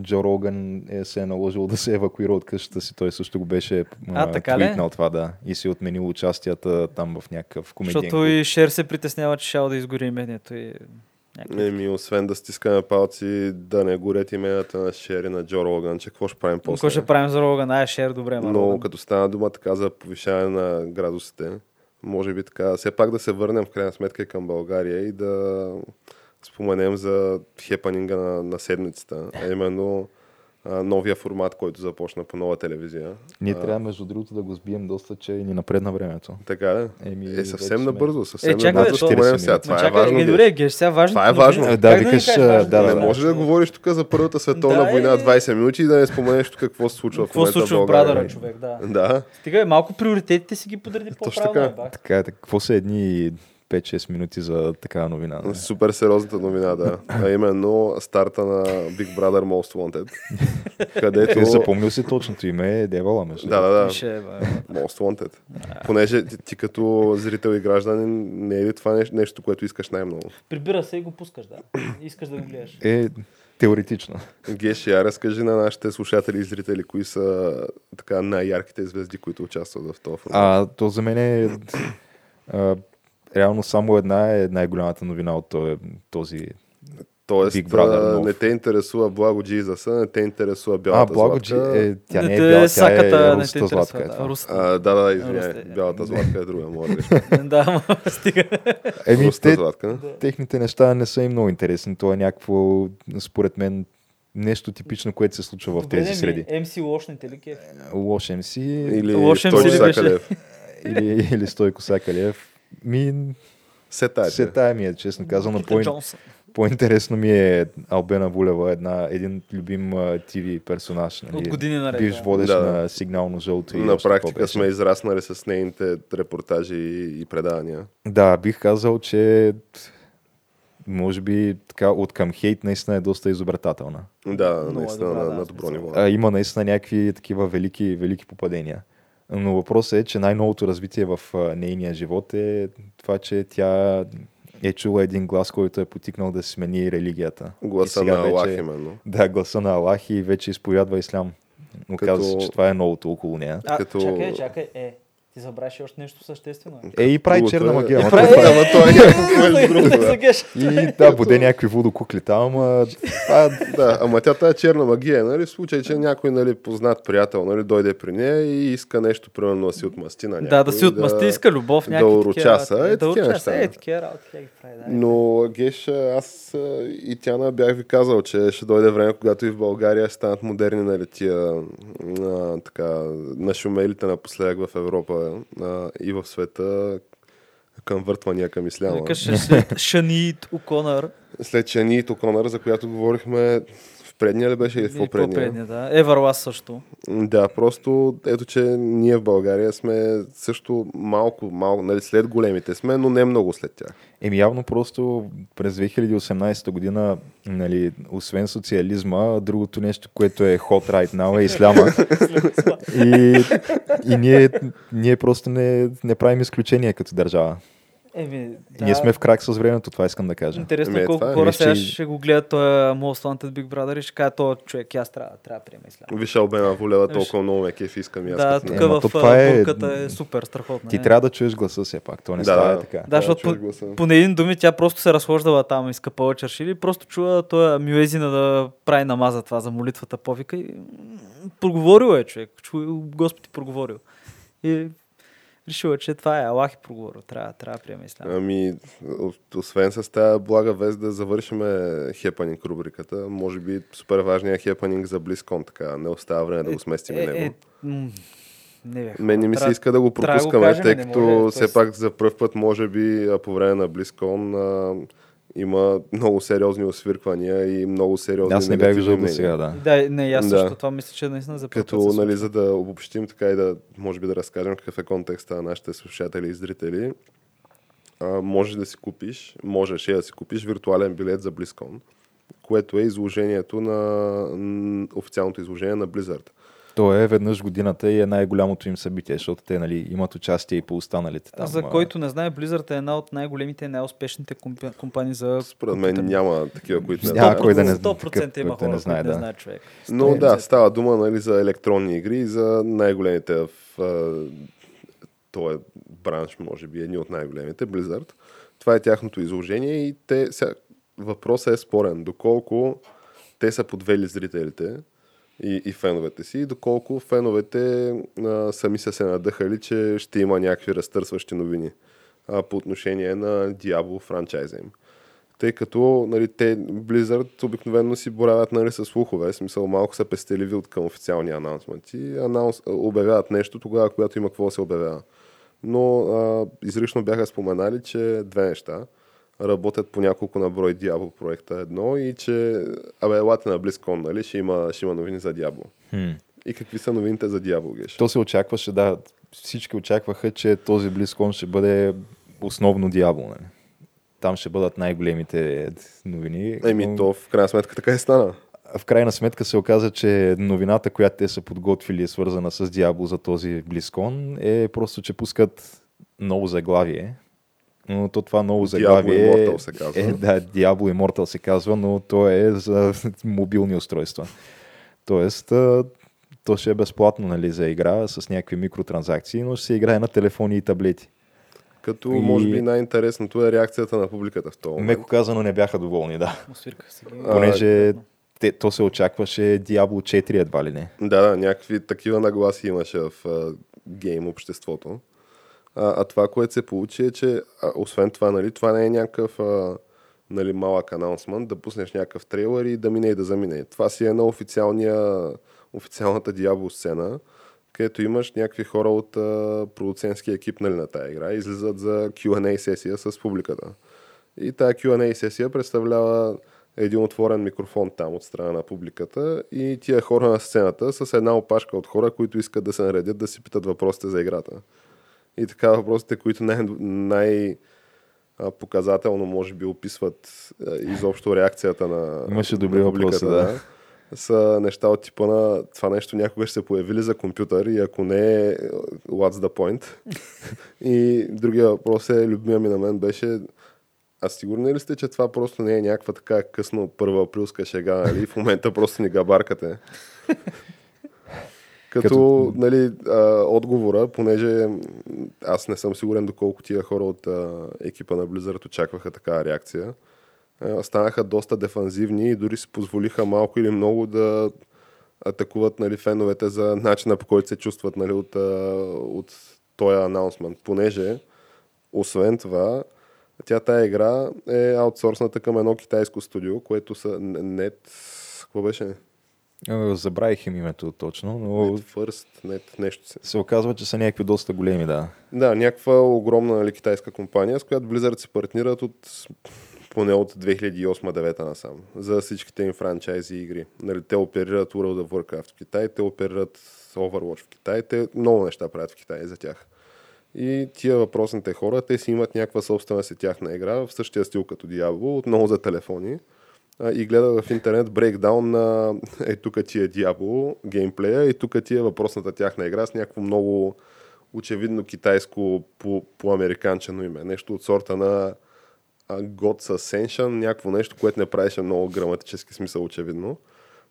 Джо Роган е се е наложил да се евакуира от къщата си. Той също го беше
А, така ли?
твитнал това, да. И си отменил участията там в някакъв комедиен
защото и Шер се притеснява, че ще да изгори имението и някакви
Еми, освен да стискаме палци, да не горят имената на Шери на Джо Роган, че какво ще правим после?
Какво ще правим за Роган? Ай, Шер, добре, ма.
Но
Роган.
като стана дума така за повишаване на градусите, може би така, все пак да се върнем в крайна сметка и към България и да споменем за хепанинга на, на седмицата, а именно а, новия формат, който започна по нова телевизия.
Ние
А,
трябва, между другото, да го сбием доста, че ни напредна времето.
Така да?
Еми,
Е, съвсем набързо, съвсем
Е, чакай,
набързо.
то-
споменем сега. Това е важно.
е, добре, Геш, сега важно.
Това е важно.
Да,
Как
викаш,
важно?
да, да,
Не
да.
може да говориш тук за Първата световна
Да,
война
е.
20 минути и да не споменеш тук какво се случва в
Какво
момента
се случва в. Брадъра, човек, да.
Да.
Стига, е, малко приоритетите си ги подреди по-правилно.
така.
е, така, какво са едни 5-6 минути за такава новина. Не?
Супер сериозната новина, да. <laughs> А именно старта на Big Brother Most Wanted. <laughs> където...
Е, запомнил си точното име е Девала, между
Да, да, да. Most Wanted. Понеже ти, ти като зрител и гражданин, не е ли това нещо, нещо което искаш най-много?
Прибира се и го пускаш, да. Искаш да го гледаш.
Е, теоретично.
Геш, я разкажи на нашите слушатели и зрители, кои са така най-ярките звезди, които участват в този формат.
А, то за мен е... А, реално само една е най-голямата новина от този,
Тоест,
Big Brother
не те интересува Благо Джизаса, не те интересува бялата
А, благо,
златка.
е, тя не е
те
бяла, тя е
саката, не те
русата златка. Е
да,
това.
русата.
А, да, да, извиняй.
Русте.
Бялата златка е друга, грешка. <laughs>
да, стига.
Еми, те,
златка.
техните неща не са и много интересни. То е някакво, според мен, нещо типично, което се случва в тези среди.
MC лошните ли кеф?
Лош MC
Или
беше?
Сакалев.
или, или Стойко Сакалев. Ми,
Се тая.
се тая ми е, честно казано.
Пита
По, по-интересно ми е Албена Вулева, една, един любим TV персонаж. Нали?
От години наред,
Бивш водещ
Да,
на сигнално жълто. и
На практика
беше.
сме израснали с нейните репортажи и, и предавания.
Да, бих казал, че може би така от към хейт наистина е доста изобретателна.
Да,
Много е
наистина
добра,
на,
да,
на добро ниво.
А, има наистина някакви такива велики, велики попадения. Но въпросът е, че най-новото развитие в нейния живот е това, че тя е чула един глас, който е потикнал да смени религията.
Гласа на Аллах
вече-
именно.
Да, гласа на Аллах и вече изповядва ислям. Оказва се,
Като-
че това е новото около нея.
А,
Като-
чакай, чакай, е. Ти забравяш и още нещо съществено.
Е, и прави
Другото
черна
е-
магия.
Е,
ама
прави-
е-
Ама той е <laughs> другото, да.
И да, буде някакви водокукли там, ама
А, да, ама тя тая черна магия, нали, в случай, че някой нали, познат приятел нали, дойде при нея и иска нещо, примерно да си отмъсти на някой.
Да, да си отмъсти, иска любов,
да
някакви
урочаса,
такива-
е,
да
такива
урочаса,
неща.
е, такива работи, тя ги прави, да.
Но, Геш, аз и Тяна бях ви казал, че ще дойде време, когато и в България ще станат модерни нали, тия така, нашумелите напоследък в Европа а, и в света към въртвания към исляма.
Викаш след <laughs> Шанит Оконър.
След Чани Конър, за която говорихме предния ли беше или в по-предния?
по-предния, да. Еварлас също.
Да, просто ето, че ние в България сме също малко, малко, нали, след големите сме, но не много след тях.
Еми явно просто през 2018 година, нали, освен социализма, другото нещо, което е hot right now е исляма. <laughs> и и ние, ние просто не, не правим изключение като държава.
Еми, да.
Ние сме в крак с времето, това искам да кажа.
Интересно
Еми, е,
колко
това
хора сега
че-
ще го гледат този Most Wanted Big Brother и ще кажат, този човек, аз трябва, трябва да приема ислям.
Виж Албена Волева толкова много ме кеф искам и аз
Да, тук в
то това е-
е супер страхотно.
Ти
е.
трябва да чуеш гласа все пак, то не
Да,
става
да.
така.
Да, защото
чуеш
по,
гласа.
по един думи тя просто се разхождала там, иска повече аршили, просто чува този Мюезина да прави намаза това за молитвата, повика и проговорил е човек, чу, Господи проговорил. И решил е, че това е Аллах и проговорил, трябва, трябва да приеме ислям.
Ами, освен с тази блага вест да завършиме хепанинг рубриката, може би супер важният хепанинг за Близкон, така не остава време да го сместим
е,
него.
е, не бе,
Мен не ми се иска да го
трябва да го
пропускаме,
кажем,
тъй като
може,
все пак за първ път, може би, по време на Близкон има много сериозни освирквания и много сериозни
Аз не бях виждал до сега, да.
Да, не, аз
Да.
също това мисля, че наистина за
Като,
се
нали, за да обобщим така и да, може би да разкажем какъв е контекста на нашите слушатели и зрители, а, можеш да си купиш, можеш и да си купиш виртуален билет за BlizzCon, което е изложението на м, официалното изложение на Blizzard.
То е веднъж годината и е най-голямото им събитие, защото те нали, имат участие и по останалите там.
За който не знае, Blizzard е една от най-големите и най-успешните компа- компании за...
Според мен няма такива, които не знаят.
кой да не-
100% има
да
хора,
не знае,
които не
да.
знаят човек.
Но
100%.
да, става дума нали, за електронни игри и за най-големите в този бранш, може би едни от най-големите, Blizzard. Това е тяхното изложение и те, сега, въпросът е спорен. Доколко те са подвели зрителите и, и феновете си, и доколко феновете а, сами са се надъхали, че ще има някакви разтърсващи новини а, по отношение на Diablo франчайза им тъй като нали, те, Blizzard обикновено си боравят нали, с слухове, смисъл малко са пестеливи от към официални анонсменти. Анаунс, обявяват нещо тогава, когато има какво се обявява. Но а, изрично бяха споменали, че две неща. Работят по няколко на брой Diablo проекта едно и че абе, елате на BlizzCon, нали, ще има, ще има новини за Diablo.
Хм.
И какви са новините за Diablo, Геш?
То се очакваше, да. Всички очакваха, че този BlizzCon ще бъде основно Diablo. Нали. Там ще бъдат най-големите новини.
Еми,
но
то в крайна сметка така и стана.
В крайна сметка се оказа, че новината, която те са подготвили, е свързана с Diablo за този BlizzCon, е просто, че пускат ново заглавие. Но то това ново заглавие
Immortal се казва.
е, да, Diablo Immortal се казва, но то е за <laughs> мобилни устройства. Тоест, а, то ще е безплатно нали, за игра с някакви микротранзакции, но ще се играе на телефони и таблети.
Като
И-
може би най-интересното е реакцията на публиката в момент.
Меко казано не бяха доволни, да.
Ги.
Понеже те, то се очакваше Diablo 4 едва ли не.
Да, да, някакви такива нагласи имаше в а, гейм обществото. А, а това, което се получи е, че а, освен това, нали, това не е някакъв а, нали, малък анонсмент, да пуснеш някакъв трейлър и да мине и да замине. Това си е на официалния, официалната Diablo сцена, където имаш някакви хора от а, продуцентския екип нали, на тази игра, излизат за Q&A сесия с публиката. И тази Q&A сесия представлява един отворен микрофон там от страна на публиката и тия хора на сцената с една опашка от хора, които искат да се наредят да си питат въпросите за играта. И така въпросите, които най- най- показателно може би описват а, изобщо реакцията на,
Имаше добри въпроси, да.
са неща от типа на това нещо някога ще се появи ли за компютър и ако не е, what's the point? <laughs> и другия въпрос е, любимия ми на мен беше а сигурни ли сте, че това просто не е някаква така късно първа априлска шега, нали? В момента просто ни габаркате. Като,
Като-
нали, а, отговора, понеже аз не съм сигурен доколко тия хора от а, екипа на Blizzard очакваха такава реакция, а, станаха доста дефанзивни и дори си позволиха малко или много да атакуват нали, феновете за начина по който се чувстват нали, от, а, от този анонсмент. Понеже, освен това, тя тая игра е аутсорсната към едно китайско студио, което са Net... Какво беше?
Е, Забравих им името точно, но
Net First, Net нещо се.
се оказва, че са някакви доста големи, да.
Да, някаква огромна нали, китайска компания, с която Blizzard се партнират от поне от 2008-2009 насам за всичките им франчайзи игри. Нали, те оперират World of Warcraft в Китай, те оперират Overwatch в Китай, те много неща правят в Китай за тях. И тия въпросните хора, те си имат някаква собствена си тяхна игра в същия стил като Diablo, отново за телефони. И гледа в интернет брейкдаун на е тук ти е Diablo геймплея и тук ти е въпросната тяхна игра с някакво много очевидно китайско по, по американчено име. Нещо от сорта на God's Ascension, някакво нещо, което не правеше много граматически смисъл очевидно.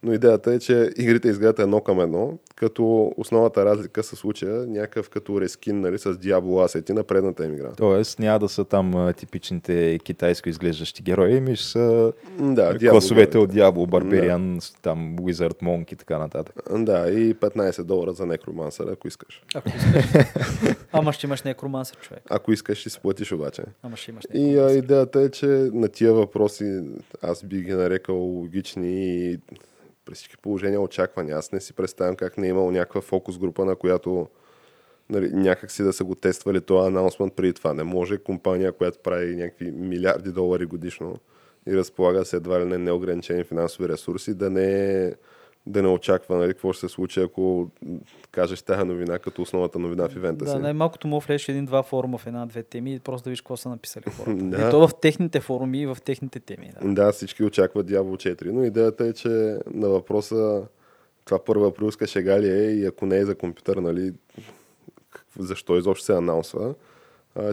Но идеята е, че игрите изгледат едно към едно, като основната разлика се случая някакъв като рескин нали, с Diablo асети на предната им игра.
Тоест няма да са там типичните китайско изглеждащи герои, ми ще са
Да, Diablo
класовете
героите.
от Diablo, Barbarian, там Wizard, Monk и така нататък.
Да, и 15 долара за некромансър, ако искаш.
Ако искаш. <laughs> Ама ще имаш некромансър, човек.
Ако искаш, ще си платиш обаче.
Ама ще имаш
И а, идеята е, че на тия въпроси аз би ги нарекал логични и при всички положения очаквани. Аз не си представям как не е имало някаква фокус група, на която нали, някак да са го тествали този анонсмент преди това. Не може компания, която прави някакви милиарди долари годишно и разполага с едва ли не неограничени финансови ресурси, да не, да не очаква нали, какво ще се случи, ако кажеш тази новина като основната новина в ивента
Да,
си.
най-малкото му влезеш един-два форума в една-две теми и просто да виж какво са написали хората. <laughs>
Да.
И то в техните форуми и в техните теми. Да.
Да, всички очакват Diablo 4, но идеята е, че на въпроса това първа априлска шега ли е и ако не е за компютър, нали, защо изобщо се анонсва,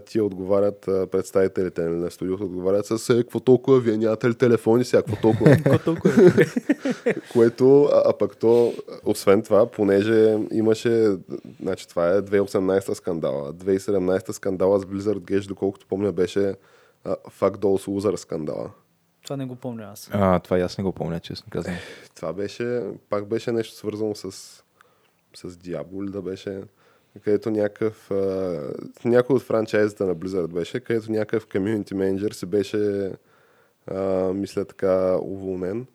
ти отговарят представителите нали, на студиото, отговарят с е, какво толкова, вие нямате ли телефони сега, какво толкова? <laughs> <laughs> Което, а, а пък то, освен това, понеже имаше, значи това е 2018 скандала, 2017 скандала с Blizzard Gage, доколкото помня, беше Fuck Dolls Loser скандала.
Това не го помня аз.
А, това и аз не го помня, честно казвам.
Това беше, пак беше нещо свързано с, с ли да беше, където някакъв, а, някой от франчайзата на Blizzard беше, където някакъв комьюнити менеджер се беше, а, мисля така, уволнен,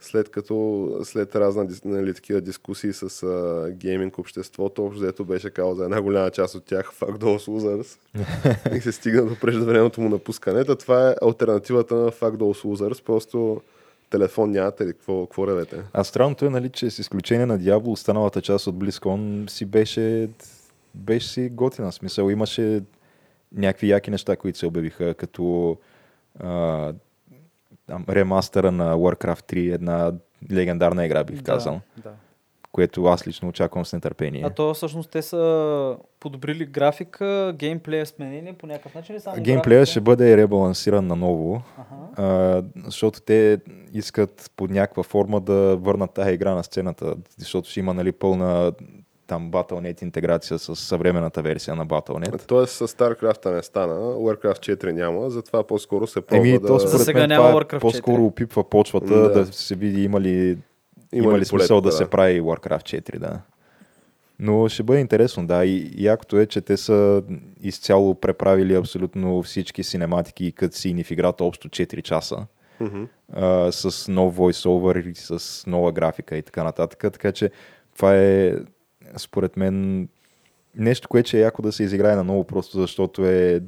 след като, след разна нали, такива дискусии с а, гейминг обществото, общо взето беше казал за една голяма част от тях <laughs> Fuck those losers <laughs> и се стигна до преждевременното му напускане. Та това е альтернативата на Fuck those losers, просто телефон нямате ли, какво, какво ревете?
А странното е, нали, че с изключение на Diablo, останалата част от BlizzCon си беше, беше си готина. Смисъл, имаше някакви яки неща, които се обявиха, като а, там, ремастъра на Warcraft 3, една легендарна игра, бих казал,
Да, да.
което аз лично очаквам с нетърпение.
А то всъщност те са подобрили графика, геймплея сменени по някакъв начин ли само
Геймплея
графика?
ще бъде ребалансиран наново,
Аха.
а, защото те искат под някаква форма да върнат тази игра на сцената, защото ще има нали, пълна там Battle.net интеграция с съвременната версия на Battle.net.
Тоест с StarCraft не стана, Warcraft 4 няма, затова по-скоро се пробва
Еми,
да...
то
За
според
сега
мен
няма
е
Warcraft
по-скоро
4.
опипва почвата
Да.
да. се види има ли, има
Има
ли смисъл
полето,
да,
да.
се прави Warcraft 4, да. Но ще бъде интересно, да. И якото е, че те са изцяло преправили абсолютно всички синематики и катсини в играта общо 4 часа.
Мгм.
а, с нов voiceover с нова графика и така нататък. Така че това е, според мен, нещо, което ще е яко да се изиграе наново, просто защото е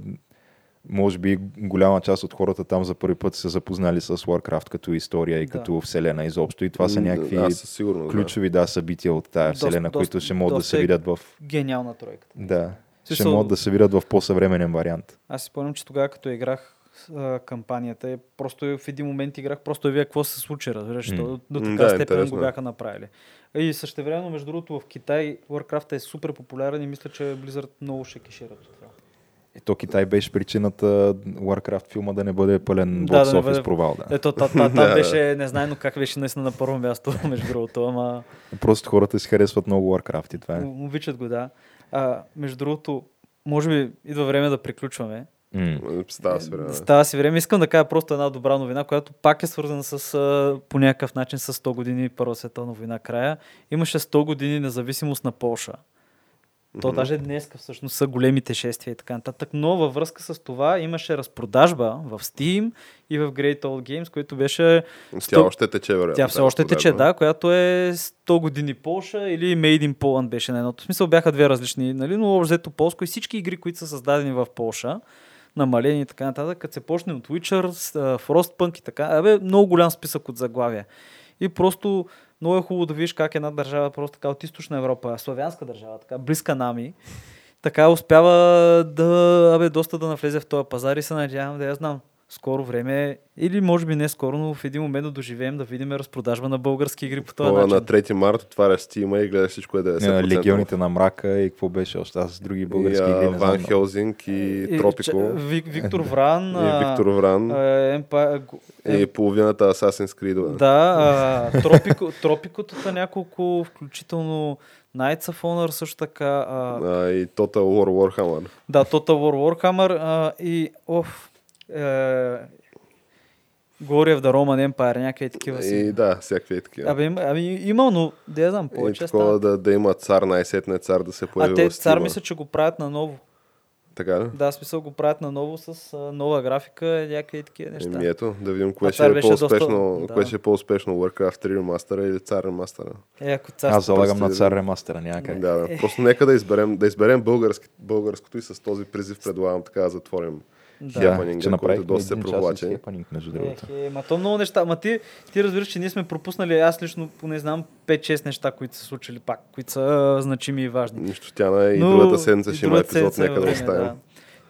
може би голяма част от хората там за първи път са запознали с Warcraft като история и
Да.
като вселена изобщо. И това са някакви
Аз със сигурност, да.
ключови да, събития от тази
Доста-
вселена, които
доста-
ще могат да се
е-
видят в...
Гениална тройката.
Да, ще
Смисъл-
могат да се видят в по-съвременен вариант.
Аз си спомням, че тогава като играх а, кампанията, е, просто в един момент играх, просто да видя какво се случи, разбираш, mm. до, до така
да,
степен го
е.
бяха направили. И същевременно, между другото, в Китай Warcraft е супер популярен и мисля, че Blizzard много ще кешират от това.
Ето Китай беше причината Warcraft филма да не бъде пълен
Да, да
бокс офис
бъде-
провал. Да.
Ето, та, та,
Да, <laughs> да.
беше, не знайно как беше наистина на първо място, <laughs> между другото, ама
Просто хората си харесват много Warcraft и това е.
обичат го, да. А, между другото, може би идва време да приключваме.
М.
Става се време.
Става си време. Искам да кажа просто една добра новина, която пак е свързана с по някакъв начин с 100 години Първа световна война края. Имаше 100 години независимост на Полша. То
Мгм.
даже днес всъщност са големите шествия и така нататък. Но във връзка с това имаше разпродажба в Steam и в Great Old Games, което беше...
Тя
сто-
още тече, вероятно.
Тя все още тече, да, която е 100 години Полша или Made in Poland беше на едното. В смисъл бяха две различни, нали, но общо взето полско и всички игри, които са създадени в Полша, намалени и така нататък, като се почне от Witcher, Frostpunk и така, абе, много голям списък от заглавия. И просто много е хубаво да видиш как една държава, просто така от източна Европа, славянска държава, така близка нами, така успява да, абе, доста да навлезе в този пазар и се надявам да я знам. Скоро време, или може би не скоро, но в един момент да доживеем да видим разпродажба на български игри по този
Това
начин.
на 3 март отваряш Steam и гледаш всичко е 90%.
Е, Легионите на мрака и какво беше още? Аз с други български
и,
игри не
Ван. Хелзинг и,
И,
Тропико.
Вик, Виктор Вран.
И Виктор Вран. и половината Assassin's Creed.
Да, а, тропико, тропикото са няколко, включително Knights of Honor също така. А,
А, и Total War Warhammer.
да, Total War Warhammer а, и оф, е, Glory of the Roman Empire, някакви такива си.
И да, всякакви е такива.
Абе, има, ами, има, но да я знам,
и
повече
такова
става.
да, да има цар най-сетне цар да се появи
А те
в
цар мисля, че го правят наново.
Така ли?
Да, в смисъл го правят наново с а, нова графика, някакви такива неща.
Еми ето, да видим кое
А
ще е по-успешно,
доста-
кое
да.
ще е по-успешно, Warcraft 3 ремастера или цар ремастера.
Е, ако цар...
Аз залагам на
да-
цар ремастера, няма как.
Да, да. Просто нека да изберем, да изберем български, българското и с този призив предлагам така да затворим
Да.
Да,
хепанинга,
че
който
направихме
доста се
с хепанинг, между другото.
Е, е, ма то много неща. Ма ти, ти разбираш, че ние сме пропуснали, аз лично поне знам 5-6 неща, които са случили пак, които са значими и важни.
Нищо тяна и
Но
другата седмица
и
ще има епизод, нека да оставим.
да.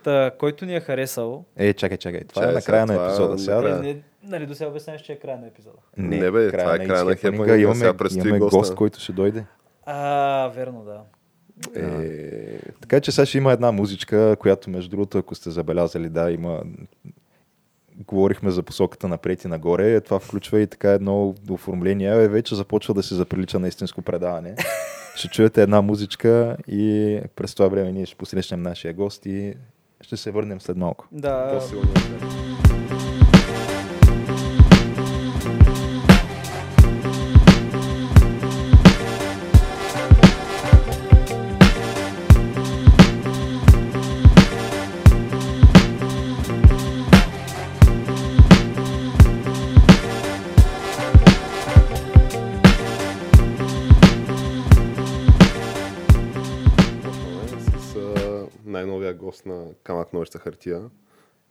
Та, който ни е харесал.
Е, чакай, чакай. Това
Чай,
е на края на
това
епизода.
е
Сега, да.
Не, нали до сега обясняваш, че е края на епизода.
Не, бе, това е края на хепанинга,
Имаме,
сега
имаме гост, който ще дойде.
А, верно, да.
Е,
Така че сега ще има една музичка, която между другото, ако сте забелязали, да, има говорихме за посоката напред и нагоре, това включва и така едно оформление, е, вече започва да се заприлича на истинско предаване. <laughs> ще чуете една музичка и през това време ние ще посрещнем нашия гост и ще се върнем след малко.
Да,
по-силно. Гост на Камък Нощта хартия.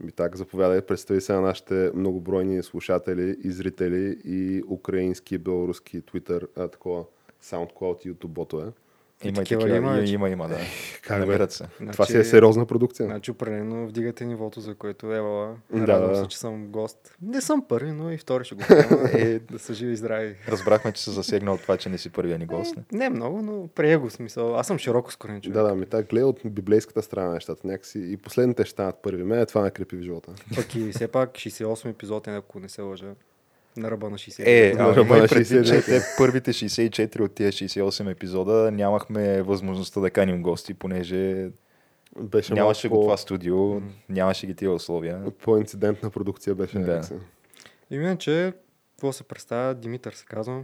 Би так, заповядай, представи се на нашите многобройни слушатели и зрители и украински, белоруски, Twitter, а, такова, SoundCloud и YouTube ботове.
Има и
такива има
има, има, има, да. <laughs>
Как?
Намират се.
Това си е сериозна продукция.
Значи определено вдигате нивото, за което Ева.
Да,
Радвам се, че съм гост. Не съм първи, но и втори ще го. <laughs>
Е,
да са живи и здрави.
разбрахме, че се засегна от това, че не си първия ни гост. не?
Не много, но прие го смисъл. Аз съм широко скорен човек.
Да, да, ми така гледа от библейската страна на нещата. Някакси и последните ще станат първи. Мен това ме крепи в живота.
Пък и <laughs> все пак 68 епизод е, ако не се лъжа. На ръба на 60.
Е,
Да,
а,
да,
има и
да,
предвид, че
69.
те първите 64 от тия 68 епизода нямахме възможността да каним гости, понеже
Беше
нямаше го това студио, нямаше ги тия условия.
по, по-инцидентна продукция беше.
Да.
някакси.
И иначе, какво се представя? Димитър се казвам.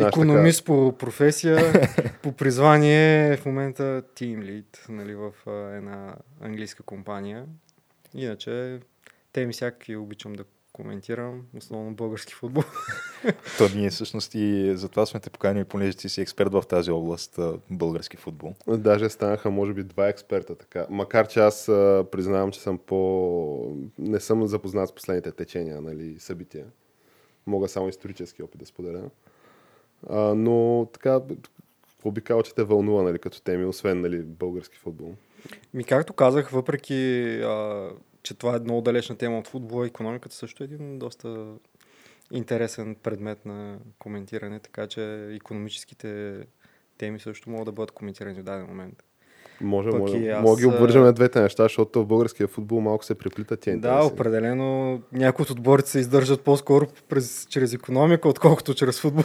Економист по професия, <laughs> по призвание в момента Team Lead нали, в а, една английска компания. Иначе теми всякакви обичам да коментирам, основно български футбол. <laughs>
То ние всъщност и затова сме те поканили, понеже ти си експерт в тази област, български футбол.
Даже станаха, може би, два експерта така. Макар, че аз признавам, че съм по... Не съм запознат с последните течения, нали, събития. Мога само исторически опит да споделя. А, но така, какво би казал, че те вълнува, нали, като теми, освен, нали, български футбол?
Ми, както казах, въпреки, а, че това е много далечна тема от футбола, економиката също е един доста интересен предмет на коментиране, така че економическите теми също могат да бъдат коментирани в даден момент.
Може,
Пък
може.
аз,
Мога ги обвържем на двете неща, защото в българския футбол малко се преплитат тия
Да,
интереси.
определено някои от отборите се издържат по-скоро през, чрез економика, отколкото чрез футбол.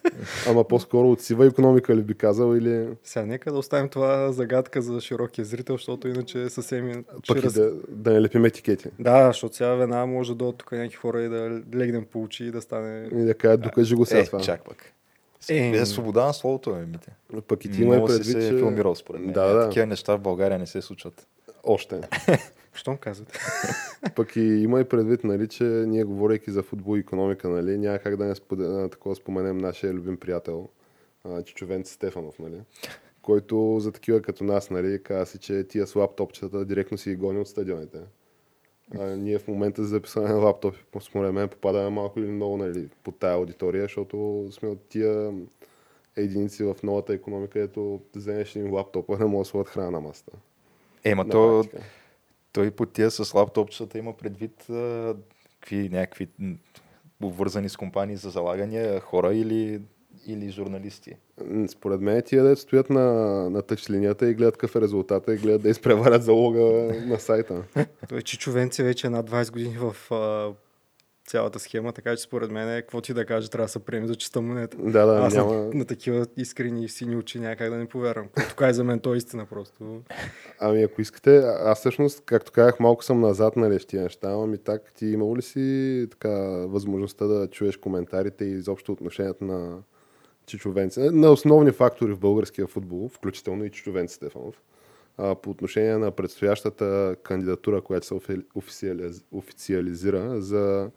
<laughs>
Ама по-скоро от сива економика ли би казал или
Сега нека да оставим това загадка за широкия зрител, защото иначе съвсем
пък
чрез...
и да, да не лепим етикети.
Да, защото сега веднага може да дойдат тук някакви хора и да легнем по очи и да стане...
И да кажат, докажи го сега
Е,
това.
чак пък.
Е,
Е, свобода на словото, е, мите.
Пък и ти има предвид,
се
че...
е филмирал според мен.
Да, да.
Такива неща в България не се случват.
Още. <laughs>
Щом казвате? <laughs>
Пък и има и предвид, нали, че ние говорейки за футбол и економика, нали, няма как да не споде- такова споменем нашия любим приятел, Чичовенци Стефанов, нали, който за такива като нас, нали, каза си, че тия с лаптопчета директно си ги гони от стадионите. А, ние в момента за записване на лаптопи, по- според мен, попадаме малко или много нали, под тая аудитория, защото сме от тия единици в новата економика, ето вземеш един лаптопа, не може да слагат храна на масата.
Ема то,
практика.
той по тия с лаптопчета има предвид а, какви някакви обвързани с компании за залагания хора или, или журналисти.
Според мен тия да стоят на, на тъч линията и гледат какъв е резултата и гледат да изпреварят залога на сайта. <laughs>
Той Чичо Венци вече е над 20 години в а, цялата схема, така че според мен е, какво ти да кажа, трябва да се приеме за чиста монета.
Да, да,
Аз
няма...
на, на, такива искрени сини очи някак да не повярвам. Тук е за мен то е истина просто.
Ами ако искате, а- аз всъщност, както казах, малко съм назад нали, в тия неща, ами так, ти имало ли си така възможността да чуеш коментарите и изобщо отношението на Чичо Венци, на основни фактори в българския футбол, включително и Чичо Венци Стефанов, а, по отношение на предстоящата кандидатура, която се офи- официализ... официализира за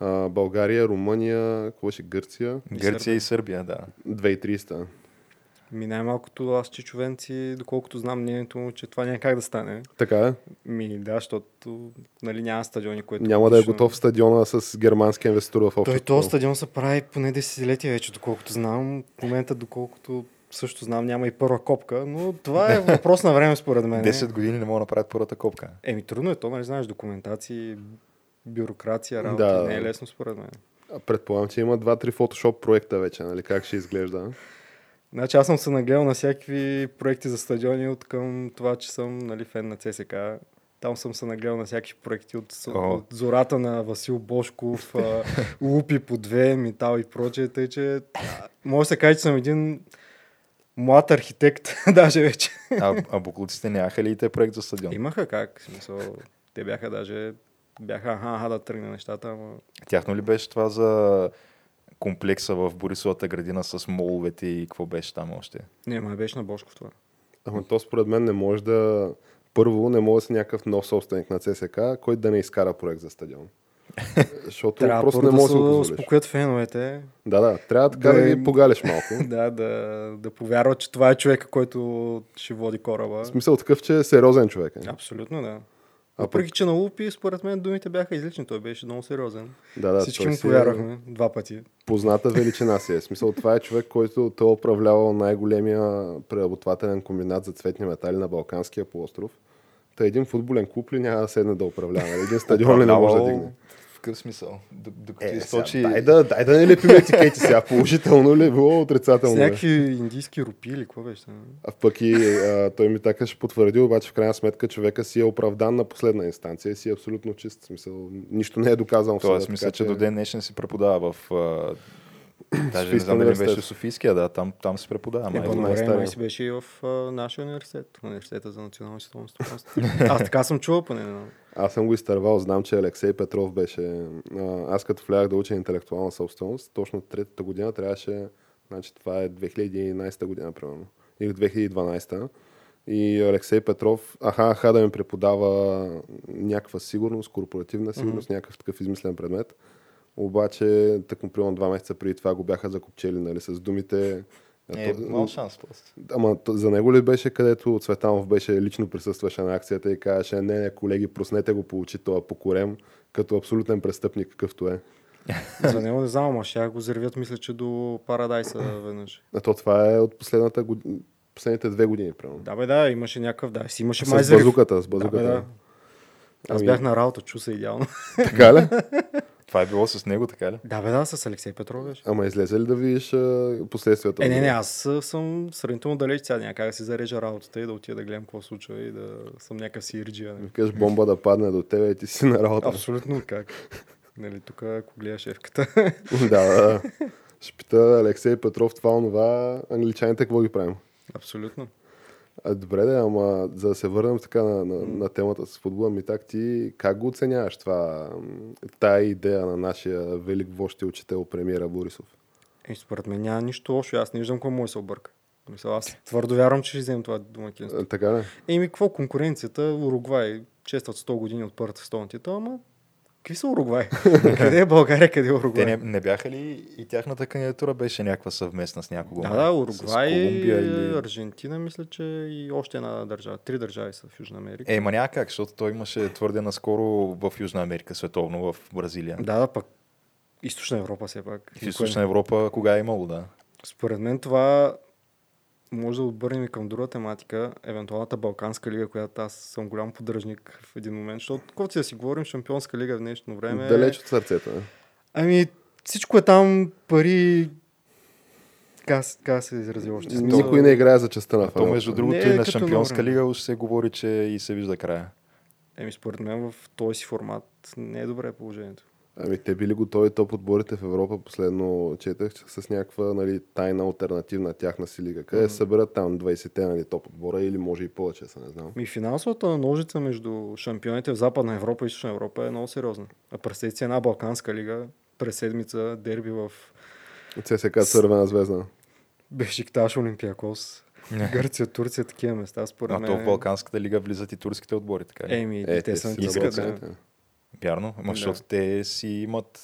а, България, Румъния, какво ще Гърция,
Гърция и Сърбия, да.
2300.
Ми най-малкото аз Чичо Венци, доколкото знам мнението му, че това няма как да стане.
Така е.
Ми да, защото нали, няма стадиони, които...
Няма да е готов стадиона с германски инвеститор в
Той
общото.
този стадион се прави поне десетилетия вече, доколкото знам. В момента, доколкото също знам, няма и първа копка, но това е <laughs> въпрос на време според мен.
10 години не могат да направят първата копка.
Еми трудно е то, нали знаеш, документации, бюрокрация, работа,
Да.
не е лесно според мен.
Предполагам, че има два-три фотошоп проекта вече, нали? Как ще изглежда?
Значи аз съм се нагледал на всякакви проекти за стадиони от към това, че съм нали, фен на ЦСК. Там съм се нагледал на всякакви проекти от, от зората на Васил Бошков, <laughs> лупи по две, метал и прочее. Тъй, че може да се каже, че съм един млад архитект, <laughs> даже вече.
А, а буклуците нямаха ли и те проект за стадион?
Имаха как, смисъл, те бяха даже, бяха аха, аха да тръгне нещата, ама
Тяхно ли беше това за комплекса в Борисовата градина с моловете и какво беше там още?
не, май беше на Бошков това.
Ама то според мен не може да... Първо, не може да си някакъв нов собственик на ЦСК, който да не изкара проект за стадион. <laughs> Защото
Трябва
просто не
да
може
се
да го позволиш.
успокоят феновете,
Да, да. Трябва така
Да
да, ги погалиш малко. <laughs>
да, да, да повярват, че това е човека, който ще води кораба.
В смисъл такъв, че е сериозен човек. Е.
Абсолютно, да.
А
Въпреки, че на Лупи, според мен, думите бяха излични. Той беше много сериозен.
Да, да,
Всички му
си е
повярвахме два пъти.
Позната величина си е. Смисъл, това е човек, който той е управлявал най-големия преработвателен комбинат за цветни метали на Балканския полуостров. Та един футболен клуб ли няма да седне да управлява? Един стадион ли не може да дигне?
Какъв смисъл? Докато
Е,
източи...
сега, дай, да, дай да не лепим <laughs> етикети сега. Положително ли е било,
С
отрицателно ли?
някакви индийски рупи или какво беше?
А пък и а, той ми така ще потвърди, обаче в крайна сметка човека си е оправдан на последна инстанция и си е абсолютно чист. Смисъл, нищо не е доказано.
Тоест, мисля, че до ден днешен се преподава в... <clears throat> Даже не знам дали беше Софийския, да, там, там се преподава.
Не,
май.
май си беше и в а, нашия университет. Университета за национално световно стопанство. Аз така съм чувал поне. но-
Аз съм го изтървал, знам, че Алексей Петров беше... А, аз като влях да уча интелектуална собственост, точно третата година трябваше... Значи това е 2011 година, примерно. Или 2012. И Алексей Петров, аха, аха да ми преподава някаква сигурност, корпоративна сигурност, mm-hmm. някакъв такъв измислен предмет. Обаче, тъкмо примерно два месеца преди това го бяха закопчели, нали, с думите...
Е,
то-
мал шанс просто.
Ама за него ли беше, където Цветанов беше лично присъстваше на акцията и казваше, не, не, колеги, проснете го по очи, това покорем, като абсолютен престъпник, какъвто е. <laughs>
За него не знам, ама ще го заревят, мисля, че до Парадайса веднъж.
А то това е от последната год... последните две години, примерно.
Да, бе, да, имаше някакъв, да, си имаше май
С базуката, с
Да,
базуката.
бе, да. Аз
Ами-
бях на работа, чу се идеално.
Така ли? <laughs>
Това е било с него, така ли?
да, бе, да, с Алексей Петров беше.
Ама излезе ли да видиш а, последствията?
Е, не, не, аз съм сравнително далеч сега, няма как да си зарежа работата и да отида да гледам какво се случва и да съм някакъв сирджия. нали.
Викаш бомба да падне до тебе и ти си на работа.
Абсолютно как. Нали, тук ако гледаш шефката. <laughs>
да, да. Ще пита Алексей Петров това, онова, англичаните какво ги правим?
Абсолютно.
А, добре, да, ама за да се върнем така на, на, на темата с футбола, ми так ти как го оценяваш това, тая идея на нашия велик вожд и учител премиера Борисов?
И според мен няма нищо лошо. Аз не виждам кой може да се обърка. Мисля, аз твърдо вярвам, че ще вземем това домакинство.
А, така ли?
Еми, какво конкуренцията? Уругвай честват 100 години от първата световна титла, ама какви са Уругвай? <laughs> къде е България, къде е
Те
Уругвай?
не, не бяха ли и тяхната кандидатура беше някаква съвместна с някого?
Да, да, Уругвай,
Колумбия или...
Аржентина, мисля, че и още една държава. Три държави са в Южна Америка.
Е, ма няма как, защото той имаше твърде наскоро в Южна Америка, световно, в Бразилия.
Да, да, пък Източна Европа все пак.
В Източна Европа кога е имало, да.
Според мен това може да отбърнем и към друга тематика, евентуалната Балканска лига, която аз съм голям поддръжник в един момент, защото каквото си да си говорим, Шампионска лига в днешно време...
Далеч от сърцето. Не?
Ами, всичко е там, пари... Как се изрази още? Смисъл-
Никой не играе за частта на
то, между другото,
Не
и
е
на Шампионска
време.
лига уж се говори, че и се вижда края.
Еми, според мен в този си формат не е добре положението.
Ами те били готови топ отборите в Европа, последно четах, че с някаква нали, тайна альтернативна тяхна си лига. Къде се съберат там 20-те нали, топ отбора или може и повече, са не знам.
Ми финансовата ножица между шампионите в Западна Европа и Източна Европа е много сериозна. А представете си една Балканска лига, през седмица дерби в
ЦСКА Цървена звезда.
Бешикташ, Олимпиакос, Гърция, Турция, такива места, според
А
мен.
то в Балканската лига влизат и турските отбори, така ли?
Еми,
Е,
те, са
си на
искат да...
Вярно, ама
Да.
защото те си имат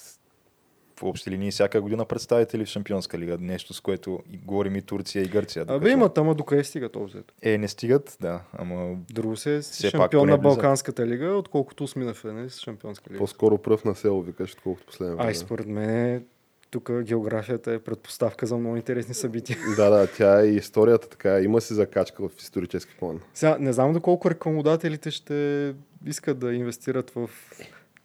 в общи линии всяка година представители в Шампионска лига. Нещо, с което и говорим и Турция и Гърция.
Абе
докато-
имат, ама докъде стига то взето?
Е, не стигат, да, ама
Друго се е шампион на. Балканската лига, отколкото в нали, с Шампионска лига.
По-скоро пръв на село, викаш, отколкото последния.
Ай, според мен тук географията е предпоставка за много интересни събития. <laughs>
Да, да, тя е и историята така. Има си закачка в исторически план.
Сега, не знам доколко рекламодателите ще искат да инвестират в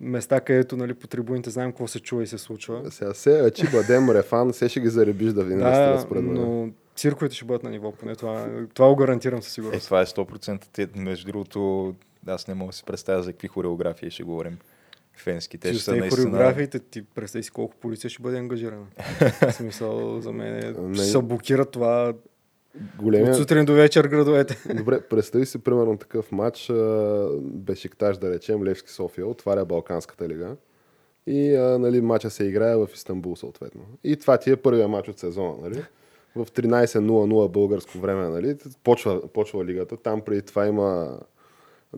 места, където нали, по трибуните знаем какво се чува и се случва.
Сега се, Ачи, Бадем, Рефан, се ще ги заребиш да ви инвестират
Да,
според мен.
но цирковете ще бъдат на ниво, поне това, това го гарантирам със
е,
сигурност.
това е 100%. Те, между другото, аз не мога да си представя за какви хореографии ще говорим. Фенски. Те ще са
и
наистина...
хореографиите, ти представи си колко полиция ще бъде ангажирана. <laughs> В смисъл, за мен е,
Не.
ще се блокират това
Големия...
от сутрин до вечер градовете.
Добре, представи си примерно такъв матч, а, Бешикташ, да речем, Левски София, отваря Балканската лига и а, нали, матча се играе в Истанбул съответно. И това ти е първия матч от сезона, нали? В 13.00 българско време, нали? Почва, почва лигата. Там преди това има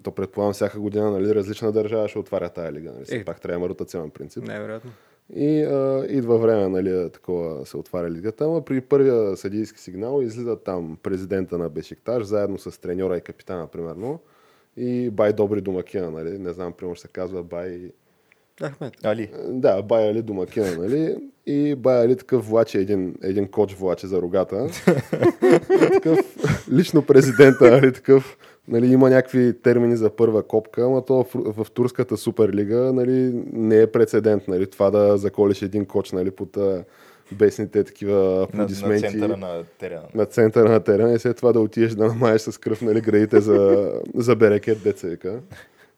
то предполагам всяка година нали, различна държава ще отваря тая лига. Нали?
Е.
пак трябва да има ротационен принцип.
Най-вероятно.
И а, идва време, нали, такова се отваря лигата, ама при първия съдийски сигнал излиза там президента на Бешикташ, заедно с треньора и капитана, примерно, и бай добри домакина, нали? Не знам, примерно ще се казва бай...
Ахмед.
Али.
Да, бай Али домакина, нали? И бай Али такъв влаче един, един коч влаче за рогата. <laughs> такъв, лично президента, нали, такъв, нали, има някакви термини за първа копка, ама то в, в турската суперлига, нали, не е прецедент, нали, това да заколиш един коч, нали, под бесните такива
На, на
аплодисменти
центъра на терена.
на центъра на терена и след това да отидеш да намаеш с кръв нали, градите за, за берекет деца.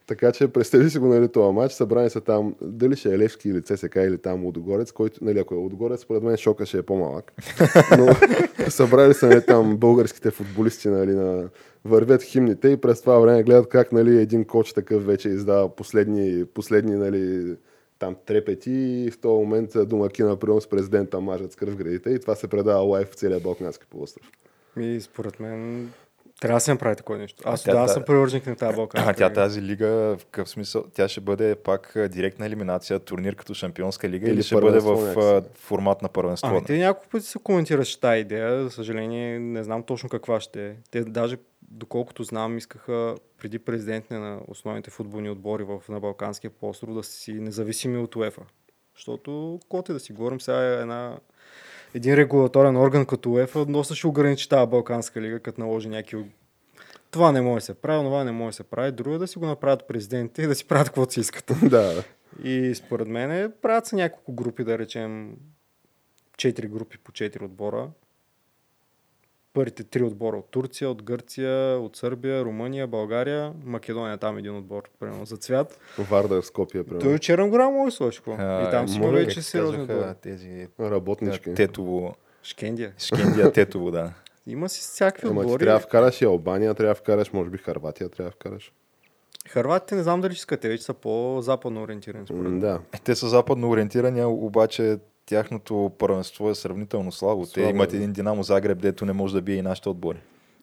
Така че представи си го нали, това матч, събрани са там, дали ще е Левски или ЦСК или там Лудогорец, който, нали, ако е Лудогорец, според мен шока ще е по-малък. <laughs> Но <laughs> събрали са нали, там българските футболисти, нали, на, вървят химните и през това време гледат как нали, един коч такъв вече издава последни, последни нали, там трепети и в този момент домакина прием с президента мажат с кръв градите и това се предава лайв в целия Балкански полуостров.
И според мен трябва да се направи такова нещо. Аз
та-
съм привърженик на тази
А
балканска.
тя тази лига, в какъв смисъл, тя ще бъде пак а, директна елиминация, турнир като шампионска лига или,
Или
ще бъде в а,
някакси.
формат на първенство?
Ами те няколко пъти се коментираше тази идея, за съжаление не знам точно каква ще е. Те даже, доколкото знам, искаха преди президентите на основните футболни отбори в, на Балканския полуостров да си независими от УЕФА. Защото, каквото и да си говорим, сега е една, един регулаторен орган като УЕФА доста ще ограничи тази Балканска лига, като наложи някакви това не може да се прави, това не може да се прави. Друго е да си го направят президентите и да си правят каквото си искат. <laughs>
да,
И според мен правят се няколко групи, да речем 4 групи по 4 отбора. Първите три отбора от Турция, от Гърция, от Сърбия, Румъния, България, Македония, там един отбор, примерно за цвят.
Вардар Скопия, примерно.
Той Черен гора може да сложи И там си има
може,
вече сериозни отбори.
тези
Работнички.
а, Тетово,
Шкендия.
Шкендия Тетово, да.
Има си всякакви
Ама ти
отбори.
трябва да вкараш и Албания, трябва да вкараш, може би Харватия, трябва да вкараш.
Харватите не знам дали ще искат, те вече са по-западно ориентирани. Според.
Да.
Е, Те са западно ориентирани, обаче тяхното първенство е сравнително слабо. Те
Слабо,
имат
да.
един Динамо Загреб, дето не може да бие и нашите отбори.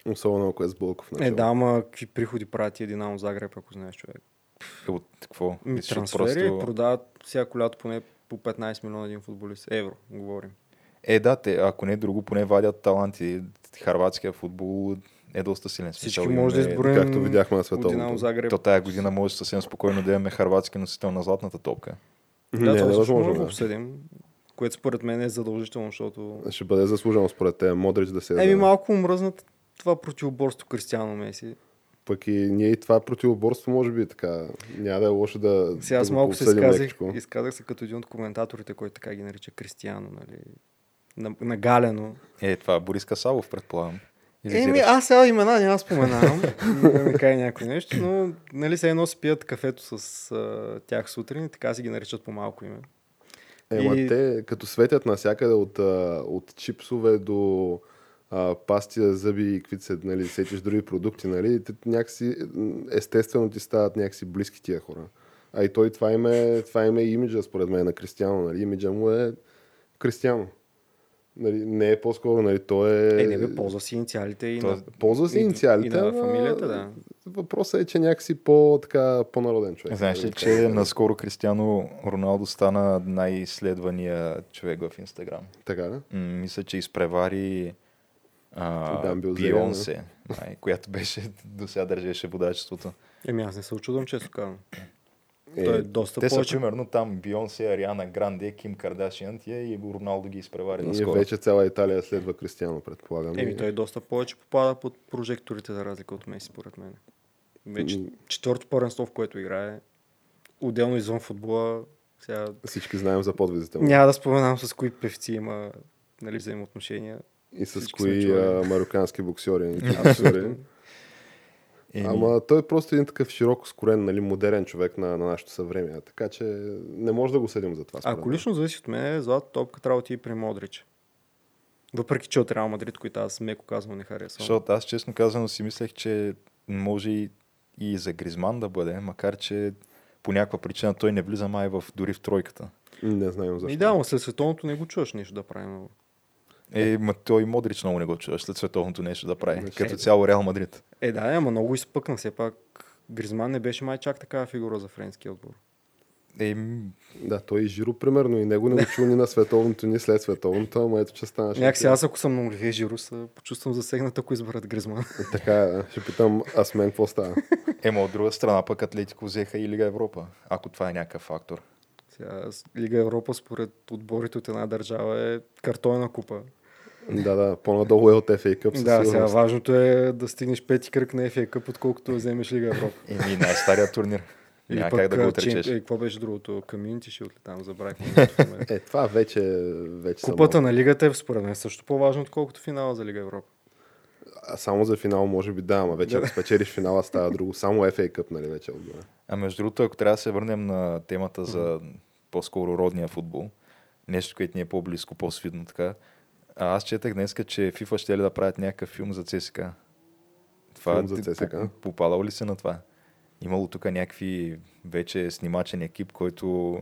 Особено ако е с Бълков.
Е, да, ама какви приходи правят тия Динамо Загреб, ако знаеш човек.
Е, От какво?
Ми, трансфери
просто...
продават всяко лято поне по 15 милиона един футболист. Евро, говорим.
Е, да, те, ако не друго, поне вадят таланти. Харватския футбол е доста силен.
Всички
Смисъл,
може да
имаме-
изборим
Както видяхме на световното.
Загреб.
То тая година може съвсем спокойно да имаме харватски носител на златната топка.
Да,
Не,
това
е
също
невъзможно.
може да
да.
обсъдим. Което според мен е задължително, защото...
Ще бъде заслужено според те Модрич да се
Еми малко мръзнат това противоборство Кристиано Меси.
Пък и ние и това противоборство може би така. Няма да е лошо да,
Сега аз
да
малко се изказах,
лекичко.
изказах се като един от коментаторите, който така ги нарича Кристиано, нали? На, нагалено.
Е, това Борис Касалов, предполагам.
Еми, аз сега имена няма споменавам, <laughs> да ми каже някой нещо, но нали се едно си пият кафето с а, тях сутрин и така си ги наричат по малко име.
Ема
И-
те като светят навсякъде от, от чипсове до а, пасти за зъби и каквито се, нали, сетиш други продукти, нали, те някакси естествено ти стават някакси близки тия хора. А и той това им е, това им е имиджа, според мен, на Кристиано. Нали. Имиджа му е Кристиано. Нали, не е по-скоро, нали, той е...
Е, не бе, ползва си инициалите и
То-
на...
Ползва си
и-
инициалите,
И на
ама
фамилията, да.
Въпросът е, че някакси по, така, по-народен човек.
Знаеш ли, че наскоро Кристиано Роналдо стана най-следвания човек в Инстаграм?
Така, да?
М, Мисля, че изпревари а, Бионсе, която беше <laughs> до сега държеше водачеството.
Еми, аз не се очудвам, често казвам.
Е,
Той е доста
Те са
повече.
примерно там Бионсе, Ариана Гранде, Ким Кардашиан тия и Роналдо ги изпревари
И
наскоро.
вече цяла Италия следва Кристиано, предполагам.
Еми,
И-
той е доста повече попада под прожекторите, за разлика от Меси, според мен. Вече
М.
четвърто първенство, в което играе, отделно извън футбола, сега
Всички знаем за подвизите му.
няма да споменавам с кои певци има нали, взаимоотношения.
И с
Всички
кои а, марокански боксери. боксери. <laughs>
Еми,
Ама той е просто един такъв широко скорен, нали, модерен човек на, на нашето съвремие. Така че не може да го съдим за това.
Ако лично зависи от мен, злата топка трябва да отиде при Модрич. Въпреки, че от Реал Мадрид, които аз меко казвам не харесвам.
Защото аз честно казано си мислех, че може и, и за Гризман да бъде, макар че по някаква причина той не влиза май в, дори в тройката.
Не знаем защо.
И да, но след световното не го чуваш нещо да прави много.
Е, ма той Модрич много не го чуваш след световното нещо да прави.
Значи-
Като цяло Реал Мадрид.
Е, да, ама много изпъкна. Все пак Гризман не беше май чак такава фигура за френския отбор.
Е,
Да, той и Жиро, примерно, и него не го чу ни на световното, ни след световното, ама ето, че стана.
Някакси аз, ако съм на Оливие Жиро, се почувствам засегнат, ако изберат Гризман.
Така, ще питам, аз мен какво става?
ема от друга страна пък Атлетико взеха и Лига Европа, ако това е някакъв фактор.
Сега, Лига Европа, според отборите от една държава, е картонна купа.
Да, да, по-надолу е от FA Cup.
Да, сега
сигурност.
важното е да стигнеш пети кръг на FA Cup, отколкото да вземеш Лига Европа.
Еми, най-стария турнир. Няма
пък,
как да го отречеш.
Е, какво беше другото? Community Shield ли там, забравих.
Е, това вече, вече
Купата на лигата е според мен също по-важно, отколкото финала за Лига Европа.
А само за финал може би да, ама вече ако спечелиш финала става друго. Само FA Cup, нали, вече е отгоре.
А между другото, ако трябва да се върнем на темата за по-скоро родния футбол, нещо, което ни е по-близко, по-свидно така, а аз четах днес, че FIFA ще ли да правят някакъв филм за ЦСК. Това
Филм за
ти
ЦСК?
по- Попадало ли се на това? Имало тук някакви вече снимачен екип, който...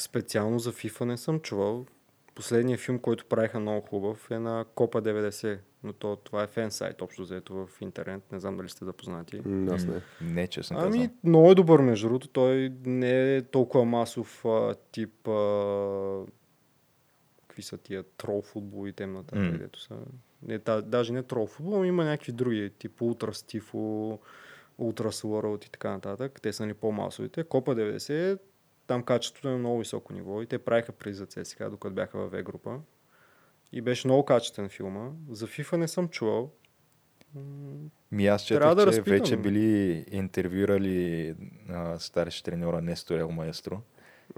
Специално за FIFA не съм чувал. Последният филм, който правиха много хубав е на Копа 90, но то, това е фен сайт, общо взето в интернет. Не знам дали сте запознати.
М, Аз не.
Не, честно
Ами,
казвам.
много е добър, между другото. Той не е толкова масов а, тип. А, какви са тия трол футбол и темната,
М.
mm. където са. Не, та, даже не трол футбол, ами има някакви други, тип Ултра Стифо, Ултрас World и така нататък. Те са ни по-масовите. Копа 90, там качеството е на много високо ниво и те правиха при за CSKA, докато бяха в В група. И беше много качествен филма. За FIFA не съм чувал.
Ми аз четах,
да
че
разпитам.
вече били интервюрали а, старши треньора Нестор Ел Маестро.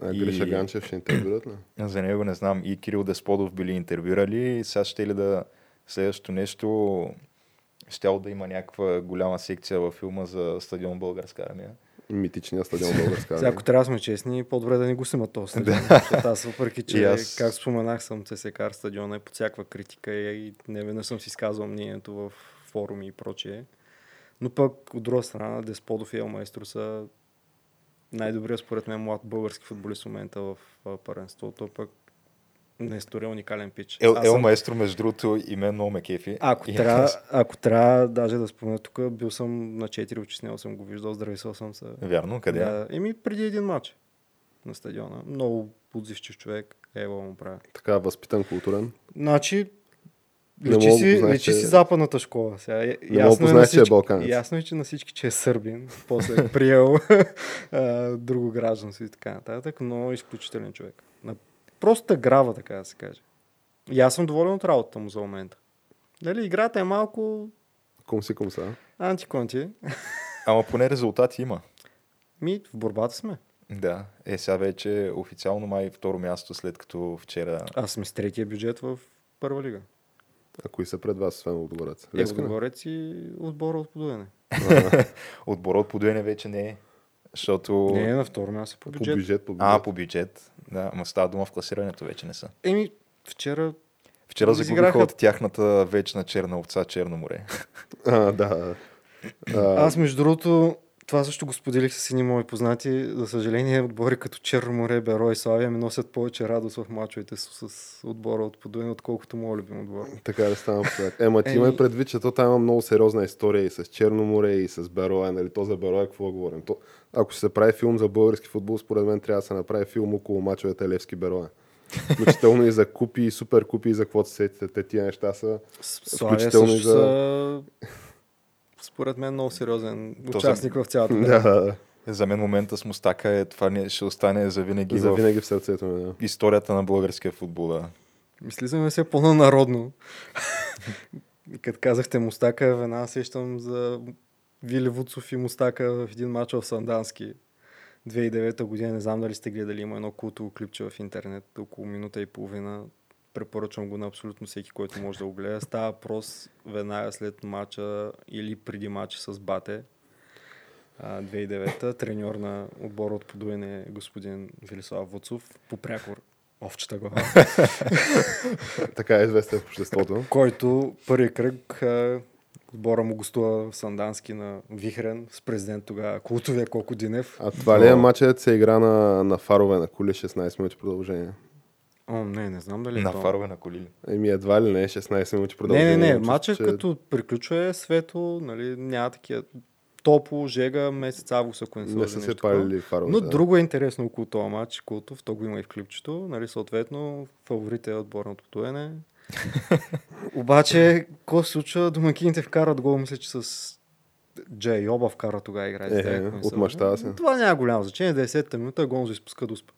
А
И-
Гриша Ганчев ще интервюрат ли?
За него не знам. И Кирил Десподов били интервюрали. Сега ще ли да следващото нещо щяло да има някаква голяма секция във филма за стадион Българска армия.
Митичният стадион Българска. Армия.
ако трябва да сме честни, по-добре да не го снима този стадион. Защото аз, въпреки че,
аз-
как споменах, съм ЦСКАР стадиона е под всякаква критика и не веднъж съм си изказвал мнението в форуми и прочее. Но пък, от друга страна, Десподов и Елмайстро са най-добрият, според мен, млад български футболист в момента в а, първенството, пък Нестор е уникален пич.
Ел, Ел
съм-
Маестро, между другото, и мен много ме кефи.
Ако
И
трябва,
аз-
ако трябва, даже да спомена тук, бил съм на 4 очи с него, съм го виждал, здрависал съм се.
Вярно, къде? Да.
Еми преди един матч на стадиона. Много отзивчив човек. Ево му правя.
Така, възпитан, културен.
Значи,
Не
личи,
мога
си,
познаеш,
личи
че-
си западната школа. Сега, е-
Не мога
ясно, е на
познаеш, че е балканец.
ясно е, че на всички, че е сърбин. После е приел <laughs> друго гражданство и така нататък, но е изключителен човек. На проста грава, така да се каже. И аз съм доволен от работата му за момента. Дали играта е малко
Ком си ком са.
антиконти. <laughs>
Ама поне резултати има.
Ми, в борбата сме.
Да. Е, сега вече официално май второ място, след като вчера...
Аз сме с третия бюджет в първа лига.
А кои са пред вас, освен отгорец?
Е, отгорец и отбора от подуене.
Отбора от подуене вече не е. Защото...
Не, е на второ място по
По
бюджет.
бюджет, по бюджет.
А, по бюджет. Да, ама става дума в класирането вече не са.
Еми, вчера
Вчера загубиха
Изиграха-
от тяхната вечна черна овца Черно море.
А, да. А,
Аз, между другото, това също го споделих с едни мои познати. За съжаление, отбори като Черно море, Беро и Славия ми носят повече радост в мачовете с, с отбора от Подуен, отколкото моят любим отбор.
Така да стана човек. Ема ти
Еми-
имай предвид, че то там има много сериозна история и с Черно море, и с Бероя. Нали? То за Бероя какво говорим? То, ако ще се прави филм за български футбол, според мен трябва да се направи филм около мачовете Левски Бероя. Включително и за купи, и супер купи, и за каквото се сетите. Те тия неща са...
Славия
Включително и за-
са, според мен, много сериозен
То
участник в цялата <laughs>
Да,
За мен момента с Мустака е, това не, ще остане завинаги
да. За
в
винаги в сърцето ми. Да.
историята на българския футбол. Да.
Излизаме се по-народно. <laughs> Като казахте Мустака, веднага сещам за Вили Вуцов и Мустака в един матч в Сандански. 2009 година, не знам дали сте гледали, има едно култово клипче в интернет, около минута и половина. Препоръчвам го на абсолютно всеки, който може да го гледа. Става въпрос веднага след матча или преди матча с Бате. А, 2009 треньор на отбора от Подуене господин Велислав Вуцов по прякор овчета глава. <laughs>
Така е известен в обществото.
който първи кръг отбора му гостува в Сандански на Вихрен с президент тогава Култовия Колко Динев.
А това ли е матчът се игра на, на фарове на кули 16 минути продължение?
О, не, не знам дали е
На
то.
фарове на колили.
Еми едва ли не, 16 минути
Не,
продължение.
не, не,
чувство,
матчът
че-
като приключва е светло, нали, няма такива топло, жега, месец август, ако не се
Не са се палили фаровете.
Но друго е интересно около този матч, Култов, то го има и в клипчето, нали, съответно, фаворит е отборното доене. <laughs> Обаче, какво се случва? Домакините вкарат гол, мисля, че с Джей Оба вкара тогава играе. с
Е,
ако не се. Това няма голямо значение. 10-та минута Гонзо изпуска дуспа.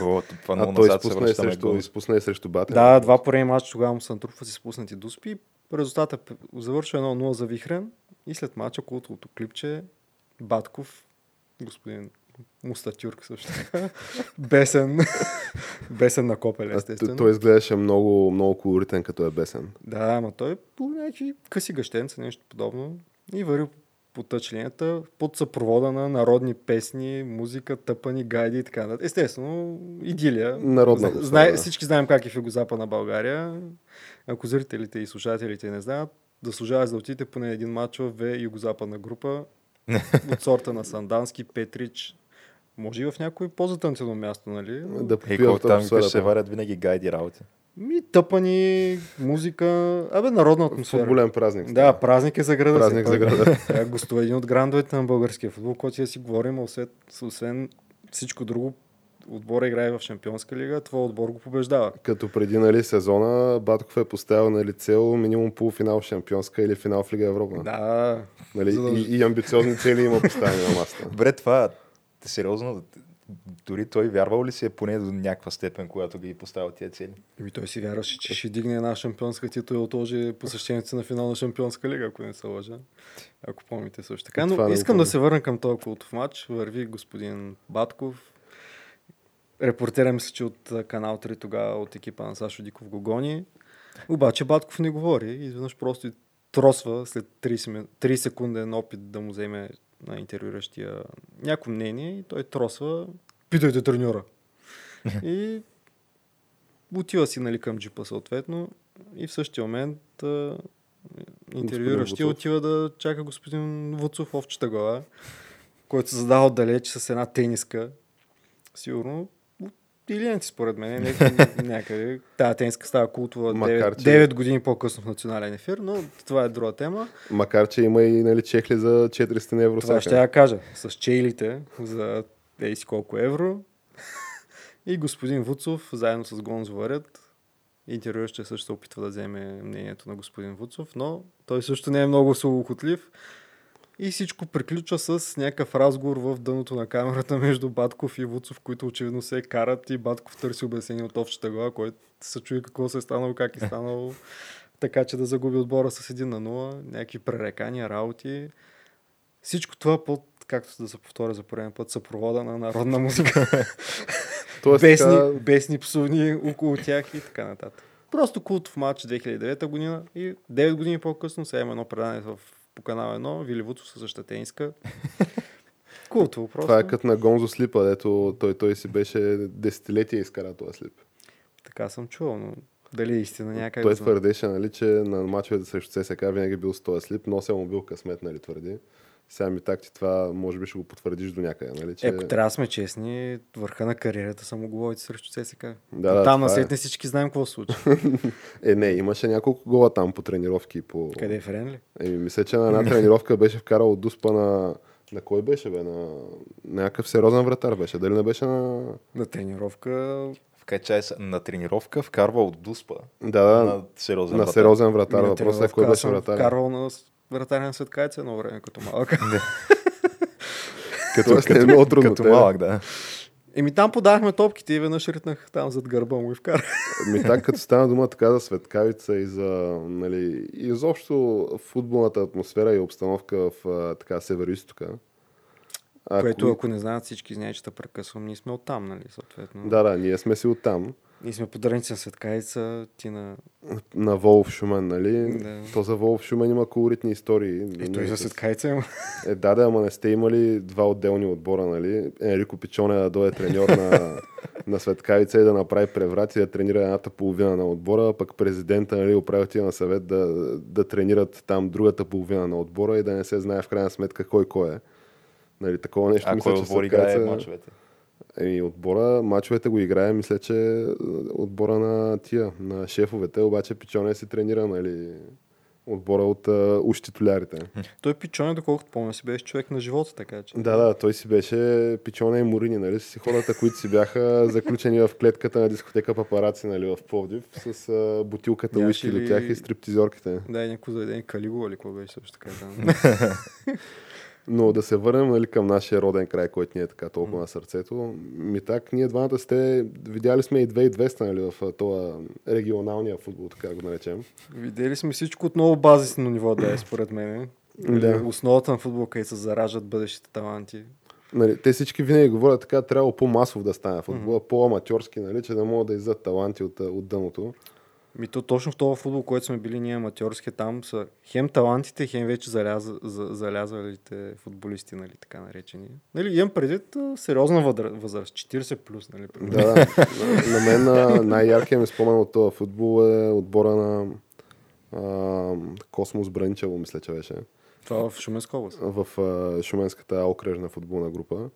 О, това много
А той
назад се
изпусна и
връщаме.
срещу, изпусна и срещу Батен.
Да, два поредни матча тогава му са натрупва си спуснати дуспи. Резултата завършва 1-0 за Вихрен и след матча култовото клипче Батков, господин Мустатюрк също <laughs> бесен, <laughs> бесен на копеле, естествено.
Той изглеждаше много, много колоритен, като е бесен.
Да, ама той е по някакви къси гъщенца, нещо подобно. И върви по тъчлинията под съпровода на народни песни, музика, тъпани, гайди и така нататък. Естествено, идилия.
Народна
Знае,
да.
всички знаем как е в Югозападна България. Ако зрителите и слушателите не знаят, заслужава да отидете поне един матч В Югозападна група <laughs> от сорта на Сандански, Петрич, може и в някой по-затънцено място, нали?
Да
Е,
попива
колко там
атмосферата.
се варят винаги гайди работи.
Ми, тъпани, музика, абе, народна атмосфера.
Футболен празник.
Да, празник е за града. си.
Празник
Той-
за града. <laughs>
Гостува един от грандовете на българския футбол, който си говорим, освен, освен всичко друго, отбора играе в Шампионска лига, твой отбор го побеждава.
Като преди нали, сезона, Батков е поставил нали, цел минимум полуфинал в Шампионска или финал в Лига Европа.
Да,
Нали,
да-
и, и, амбициозни цели има поставени на масата.
Добре, това сериозно, дори той вярвал ли си е поне до някаква степен, когато ги поставил тия цели?
и той си вярваше, че ще дигне една шампионска титла и отложи посещението си на финал на Шампионска лига, ако не се лъжа. Ако помните също така. Но
го
искам да
помня.
се върна към този култов матч. Върви господин Батков. Репортера мисля, че от канал 3 тогава от екипа на Сашо Диков го гони. Обаче Батков не говори. Изведнъж просто тросва след 30, мин- 30 секунден опит да му вземе на интервюиращия някакво мнение и той тросва. Питайте треньора. <laughs> и отива си нали, към джипа съответно и в същия момент а, интервюиращия отива да чака господин Вуцов овчета глава, <laughs> който се задава отдалеч с една тениска. Сигурно от Илиенци, според мен, <laughs> някъде, някъде. Тая тениска става култова
Макар,
9,
че-
9 години по-късно в национален ефир, но това е друга тема.
Макар, че има и нали, чехли за 400 евро
Това
всяка.
ще я кажа. С чейлите за ей си колко евро. И господин Вуцов, заедно с Гонзо варят. Интервюърът също се опитва да вземе мнението на господин Вуцов, но той също не е много слухотлив. И всичко приключва с някакъв разговор в дъното на камерата между Батков и Вуцов, които очевидно се карат и Батков търси обяснение от общата глава, който се чуи какво се е станало, как е станало, така че да загуби отбора с 1 на 0, някакви пререкания, работи. Всичко това под, както да се повторя за пореден път, съпровода на народна музика. <laughs>
Тоест,
бесни,
така,
бесни псовни около тях и така нататък. Просто култов матч 2009 година и 9 години по-късно сега има едно предание в, по канал 1, Вили Вуцов с защитенска. <laughs> Култово просто.
това е като на Гонзо слипа, дето той, той си беше десетилетия изкара този слип.
Така съм чувал, но дали е истина някак.
Той твърдеше, нали, че на мачовете срещу ЦСК винаги бил с този слип, носел му бил късмет, нали, твърди. Сега ми так, че това може би ще го потвърдиш до някъде, нали, че...
Е, Ако трябва да сме честни, върха на кариерата са му головите срещу ЦСК.
Да, да,
Там
това
насетне всички знаем какво се случва. <laughs>
Е, не, имаше няколко гола там по тренировки. По...
Къде е Френли?
Еми, мисля, че на една тренировка беше вкарал от дуспа на... На кой беше, бе? На някакъв сериозен вратар беше. Дали не беше на...
На тренировка
В качай се на тренировка вкарва от дуспа
Да, да,
на сериозен
на
вратар.
сериозен вратар.
на
Въпросът е кой беше вратар.
Вкарвал на вратаря на Светкайца едно време, като малък. <laughs>
Като,
Тоест е
като,
много трудно,
като малък, да.
Еми там подахме топките и веднъж ритнах там зад гърба му и вкарах.
Ми так, като стана дума така за Светкавица и за, нали, и изобщо футболната атмосфера и обстановка в така северо-истока.
Което ако не знаят всички, знаят, че те прекъсвам. Ние сме оттам, нали, съответно.
Да, да, ние сме си оттам.
Ние сме подареници на Светкайца, ти на...
На Волф Шумен, нали?
Да.
То за Волф Шумен има колоритни истории.
И той за Светкайца има.
Е, да, да, ама не сте имали два отделни отбора, нали? Енрико Пичоне да дойде треньор на, на Светкавица и да направи преврат и да тренира едната половина на отбора, пък президента, нали, управителя на съвет да, да тренират там другата половина на отбора и да не се знае в крайна сметка кой кой е. Нали, такова нещо
А
мисля,
кой
че
отбор играе
Светкавица-
мачовете?
Еми, отбора, мачовете го играе, мисля, че отбора на тия, на шефовете, обаче Пичоне си тренира, нали, Отбора от а, уж титулярите.
Той пичоне, доколкото помня, си беше човек на живота, така че.
Да, да, той си беше пичоне и Морини, нали? Си хората, които си бяха <laughs> заключени в клетката на дискотека папараци, нали, в Пловдив, с а, бутилката
Нямаше
уиски
ли-
до тях и стриптизорките.
Да, и някакво заведение Калигула или какво беше също така. Там. <laughs>
Но да се върнем нали, към нашия роден край, който ни е така толкова на сърцето. Ми так, ние двамата сте, видяли сме и 2200 нали, в това регионалния футбол, така го наречем.
Видели сме всичко от много базисно ниво да е, според мен.
Да.
Основата на футбол, където се зараждат бъдещите таланти.
Нали, те всички винаги говорят така, трябва по-масов да стане футбола, по-аматьорски, нали, че да могат да иззад таланти от, от дъното.
Ми то точно в този футбол, който сме били ние аматьорски, там са хем талантите, хем вече заляза, за, залязвалите футболисти, нали, така наречени. Нали, имам предвид сериозна възраст, 40 плюс, нали. примерно.
Да, да. на, мен най-яркият ми спомен от този футбол е отбора на а, Космос Брънчево, мисля, че беше.
Това в Шуменска област.
в а, Шуменската окръжна футболна група,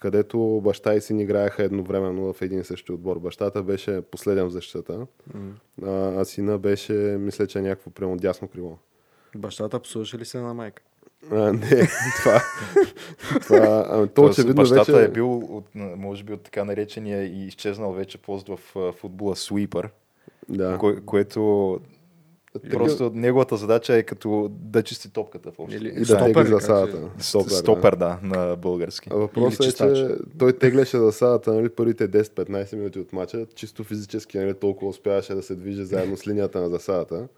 където баща и син играеха едновременно в един и същи отбор. Бащата беше последен в защитата,
М.
а, а сина беше, мисля, че някакво прямо дясно крило.
Бащата псуваше ли се на майка?
А, не, <laughs> това... това а, то очевидно
бащата
вече...
е бил, от, може би, от така наречения и изчезнал вече пост в а, футбола Sweeper,
Да.
кое, което просто неговата задача е като да чисти топката в общи.
Или-
И да
Стопер
тегли засадата. Стопер,
Стопер, да, на български.
А Въпросът е, че той теглеше засадата нали, първите 10-15 минути от мача. Чисто физически нали, толкова успяваше да се движи заедно с линията на засадата.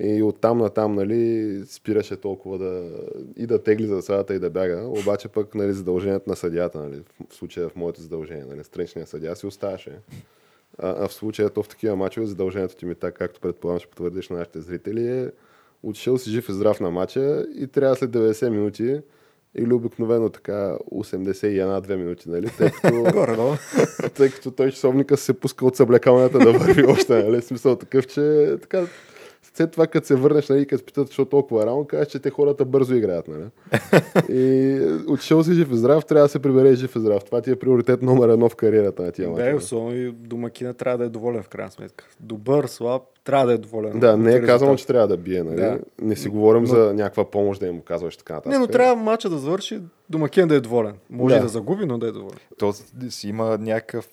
И оттам натам, нали, спираше толкова да и да тегли засадата и да бяга. Обаче пък, нали, задължението на съдията, нали, в случая в моето задължение, нали, страничния съдия си оставаше. А, а в случая то в такива мачове задължението ти ми така, както предполагам ще потвърдиш на нашите зрители, е отишъл си жив и здрав на мача и трябва след 90 минути или обикновено така 81-2 минути, нали? Тъй като, <laughs>
Горе-долу. <laughs>
тъй като той часовника се пуска от съблекалнята да върви още, нали? Смисъл такъв, че така, след това, като се върнеш, нали, като питат, защо толкова рано, казваш, че те хората бързо играят, нали? <laughs> И отишъл си жив и здрав, трябва да се прибере жив и здрав. Това ти е приоритет номер едно в кариерата на тия
Да, и
мачове.
особено и домакина трябва да е доволен в крайна сметка. Добър, слаб, трябва да е доволен.
Да, не е казано, че трябва да бие, нали?
Да.
Не си говорим
Но-
за някаква помощ да им казваш така нататък.
Не, но трябва мача да завърши, домакин да е доволен. Може
Да.
да, да загуби, но да е доволен.
То си има някакъв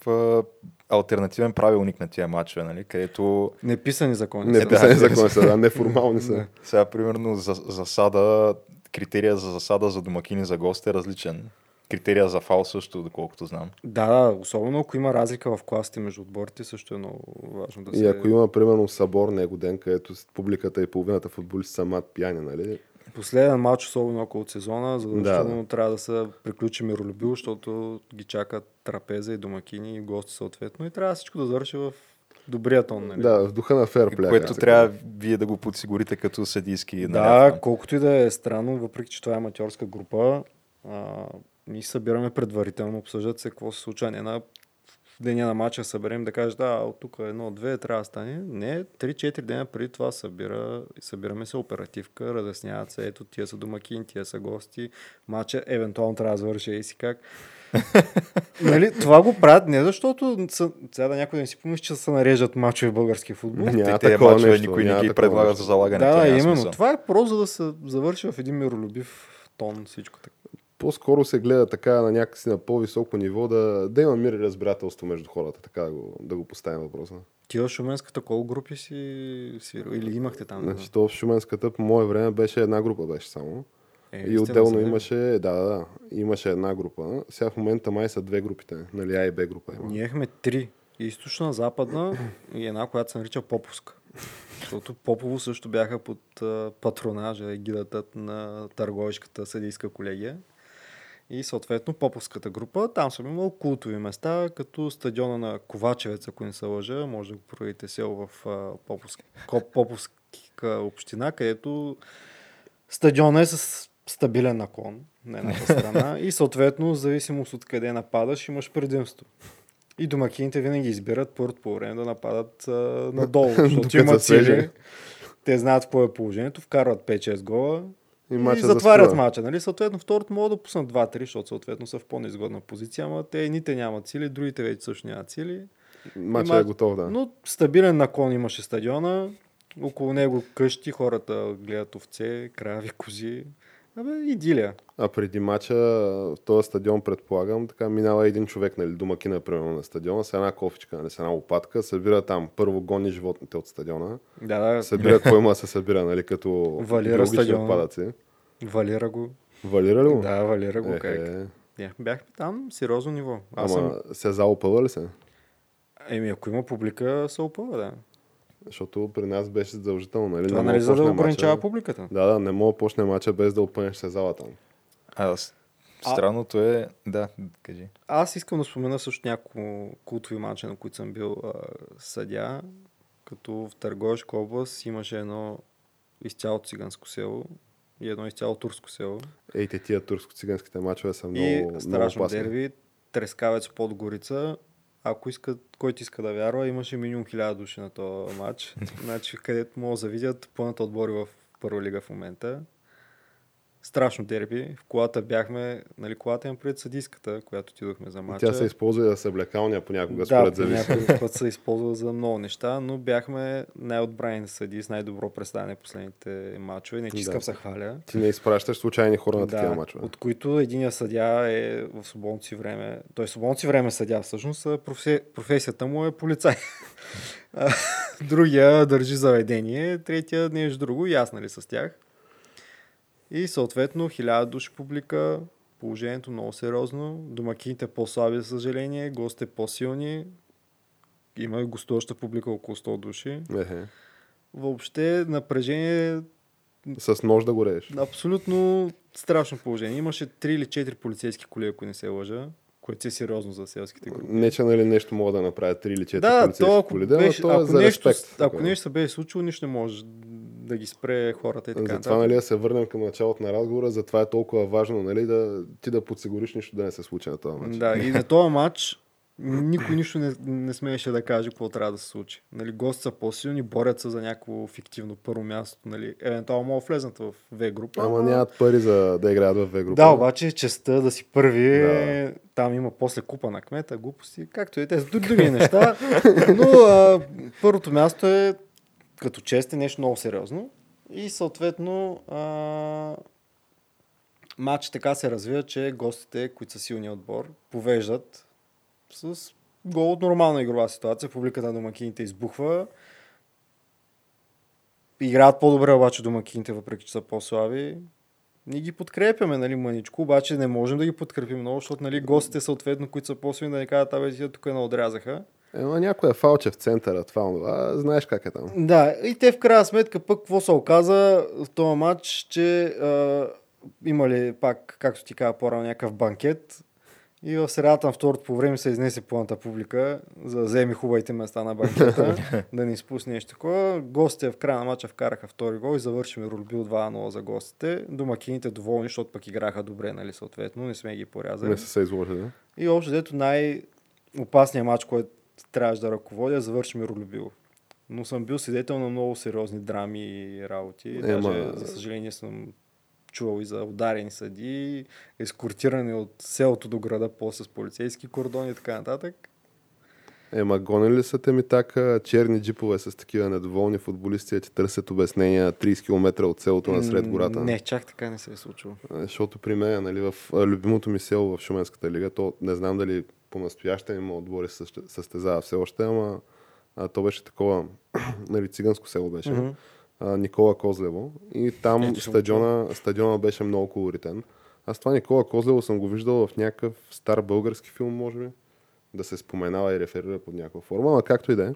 альтернативен правилник на тия матчове, нали? където
Неписани закони.
Не
са.
писани
да.
закони са, да, <laughs> неформални са.
Сега, примерно, за, засада, критерия за засада за домакини за гост е различен. Критерия за фал също, доколкото знам.
Да, да, особено ако има разлика в класите между отборите, също е много важно да се...
И ако има, примерно, събор него ден, където публиката и половината футболисти са мат пияни, нали?
Последен матч, особено около сезона, задължително
Да,
трябва да се приключи миролюбиво, защото ги чакат трапеза и домакини и гости съответно и трябва всичко да завърши в добрия тон. Нали?
Да, в духа на ферплея.
което трябва вие да го подсигурите като съдийски
Да,
наряд.
колкото и да е странно, въпреки че това е аматьорска група, а, ние събираме предварително, обсъждат се какво се случва. Не на деня на матча съберем да кажеш, да, от тук едно, две, трябва да стане. Не, 3-4 дена преди това събира, събираме се оперативка, разясняват се, ето тия са домакини, тия са гости, матча евентуално трябва да завърши и си как. <laughs> нали, това го правят не защото са, сега да някой да не си помисли, че се нареждат мачове в българския футбол.
Няма
Те,
такова
мачове
нещо,
никой не ги предлага
нещо.
за залагане.
Да, именно.
смисъл.
Това е просто за да се завърши в един миролюбив тон всичко така.
По-скоро се гледа така на някакси на по-високо ниво да, да има мир и разбирателство между хората, така да го, да го поставим въпроса.
Ти в Шуменската колко групи си свирил? Или имахте там?
Значи, то в Шуменската по мое време беше една група беше само.
Е,
и отделно имаше, да, да, имаше една група. Сега в момента май са две групите, нали А и Б група има.
Ние имахме три. Източна, западна и една, която се нарича Поповска. Защото Попово също бяха под патронажа и гидата на търговишката съдийска колегия. И съответно Поповската група, там съм имал култови места, като стадиона на Ковачевец, ако не се лъжа, може да го проверите село в Поповска община, където стадиона е с стабилен наклон на едната <laughs> страна и съответно, в зависимост от къде нападаш, имаш предимство. И домакините винаги избират първото по време да нападат а, надолу, <laughs> защото имат сили. Те знаят какво е положението, вкарват 5-6 гола
И
и, затварят мача. Нали? Съответно, второто могат да пуснат 2-3, защото съответно са в по-неизгодна позиция, ама те едните нямат сили, другите вече също нямат сили.
Мача
Има-
е готов, да.
Но стабилен наклон имаше стадиона. около него къщи, хората гледат овце, крави, кози. Абе, идилия.
А преди мача в този стадион, предполагам, така минава един човек, нали, домакина, примерно, на стадиона, с една кофичка, нали, с една лопатка, събира там, първо гони животните от стадиона,
Да, да,
събира какво има да се събира, нали, като
Валира стадиона.
отпадъци.
валира го.
Валира ли го?
Да, валира го.
Е,
Как?
е.
Yeah, бяхме там, сериозно ниво. Аз
Ама
съм...
се заопъва ли се?
Еми, ако има публика, се опъва, да.
Защото при нас беше задължително, нали?
Това
Не
нали за да ограничава
мача-
публиката?
Да, да, не мога да почне мача без да опънеш се залата.
А, с- странното е... Да, кажи.
Аз искам да спомена също няколко култови мача, на които съм бил а, съдя. Като в Търговешка област имаше едно изцяло циганско село и едно изцяло турско село.
Ей, те тия турско-циганските мачове са много,
и
много
страшно
опасни.
дерби, Трескавец под Горица. Ако искат, който иска да вярва, имаше минимум 1000 души на този матч. <laughs> значи, където могат да видят пълната отбори в първа лига в момента. Страшно дерби. В колата бяхме, нали, колата имам пред съдийската, която отидохме за матча.
Тя се използва и да се блекалня понякога,
Да,
според
по
зависи.
някой път <laughs> се използва за много неща, но бяхме най-отбранени съди с най-добро представяне последните матчове. Не че
Да.
искам да се хваля.
Ти не изпращаш случайни хора на такива мачове.
от които единия съдя е в свободното си време. Той в свободното си време е съдя всъщност, професия, професията му е полицай. <laughs> Другия държи заведение, третия нещо друго, ясна ли с тях. И съответно хиляда души публика, положението много сериозно, домакините по-слаби, за съжаление, гостите по-силни, има гостуваща публика около 100 души.
Ехе.
Въобще напрежение
С нож да го режеш.
Абсолютно страшно положение. Имаше 3 или 4 полицейски коли, ако не се лъжа, което е сериозно за селските групи.
Не, че нали, нещо мога да направят 3 или 4
Да,
полицейски
то ако,
коли, да, но
беше,
то е
ако,
за
нещо,
респект.
ако
такова.
нещо се беше случило, нищо не може да ги спре хората и така.
Затова,
нататък.
нали, да се върнем към началото на разговора, затова е толкова важно, нали, да ти да подсигуриш нищо да не се случи на този матч.
Да, и на този матч никой нищо не, не смееше да каже какво трябва да се случи. Нали, гости са по-силни, борят се за някакво фиктивно първо място. Нали, евентуално могат влезнат в В група.
Ама нямат пари за да играят в В група.
Да, обаче честа да си първи,
Да.
там има после купа на кмета, глупости, както и те са други неща. <laughs> Но а, първото място е като чест е нещо много сериозно. И съответно а, матч така се развива, че гостите, които са силния отбор, повеждат с гол от нормална игрова ситуация. Публиката на домакините избухва. Играят по-добре обаче домакините, въпреки че са по-слаби. Ние ги подкрепяме, нали, мъничко, обаче не можем да ги подкрепим много, защото нали, гостите съответно, които са по-силни, да ни кажат, абе, тук не отрязаха.
Ема някой е фалче в центъра, това, онова. Знаеш как е там.
Да, и те в крайна сметка пък какво се оказа в този матч, че а, имали пак, както ти каза по-рано, някакъв банкет и в средата на второто по време се изнесе пълната публика, за да вземе хубавите места на банкета, <laughs> да не изпусне нещо такова. Гостите в края на матча вкараха втори гол и завършиме рулбил 2-0 за гостите. Домакините доволни, защото пък играха добре, нали, съответно, не сме ги порязали.
Не са се изложили.
И общо дето най-опасният матч, който трябваше да ръководя, завърши Миролюбилов. Но съм бил свидетел на много сериозни драми и работи.
Ема-
Даже, за съжаление, съм чувал и за ударени съди, ескортиране от селото до града, после с полицейски кордони и така нататък.
Ема гонили ли са те ми така черни джипове с такива недоволни футболисти, ти търсят обяснения 30 км от селото насред гората?
Не, чак така не се е случило.
А, Защото при мен, нали, в любимото ми село в Шуменската лига, то не знам дали по-настояще има отбори състезава все още, ама а, то беше такова, <clears throat> нали, циганско село беше.
Мгм.
а, Никола Козлево. И там
Ето съм
стадиона, стадиона беше много колоритен. Аз това Никола Козлево съм го виждал в някакъв стар български филм, може би. Да се споменава и реферира под някаква форма, но както и да е.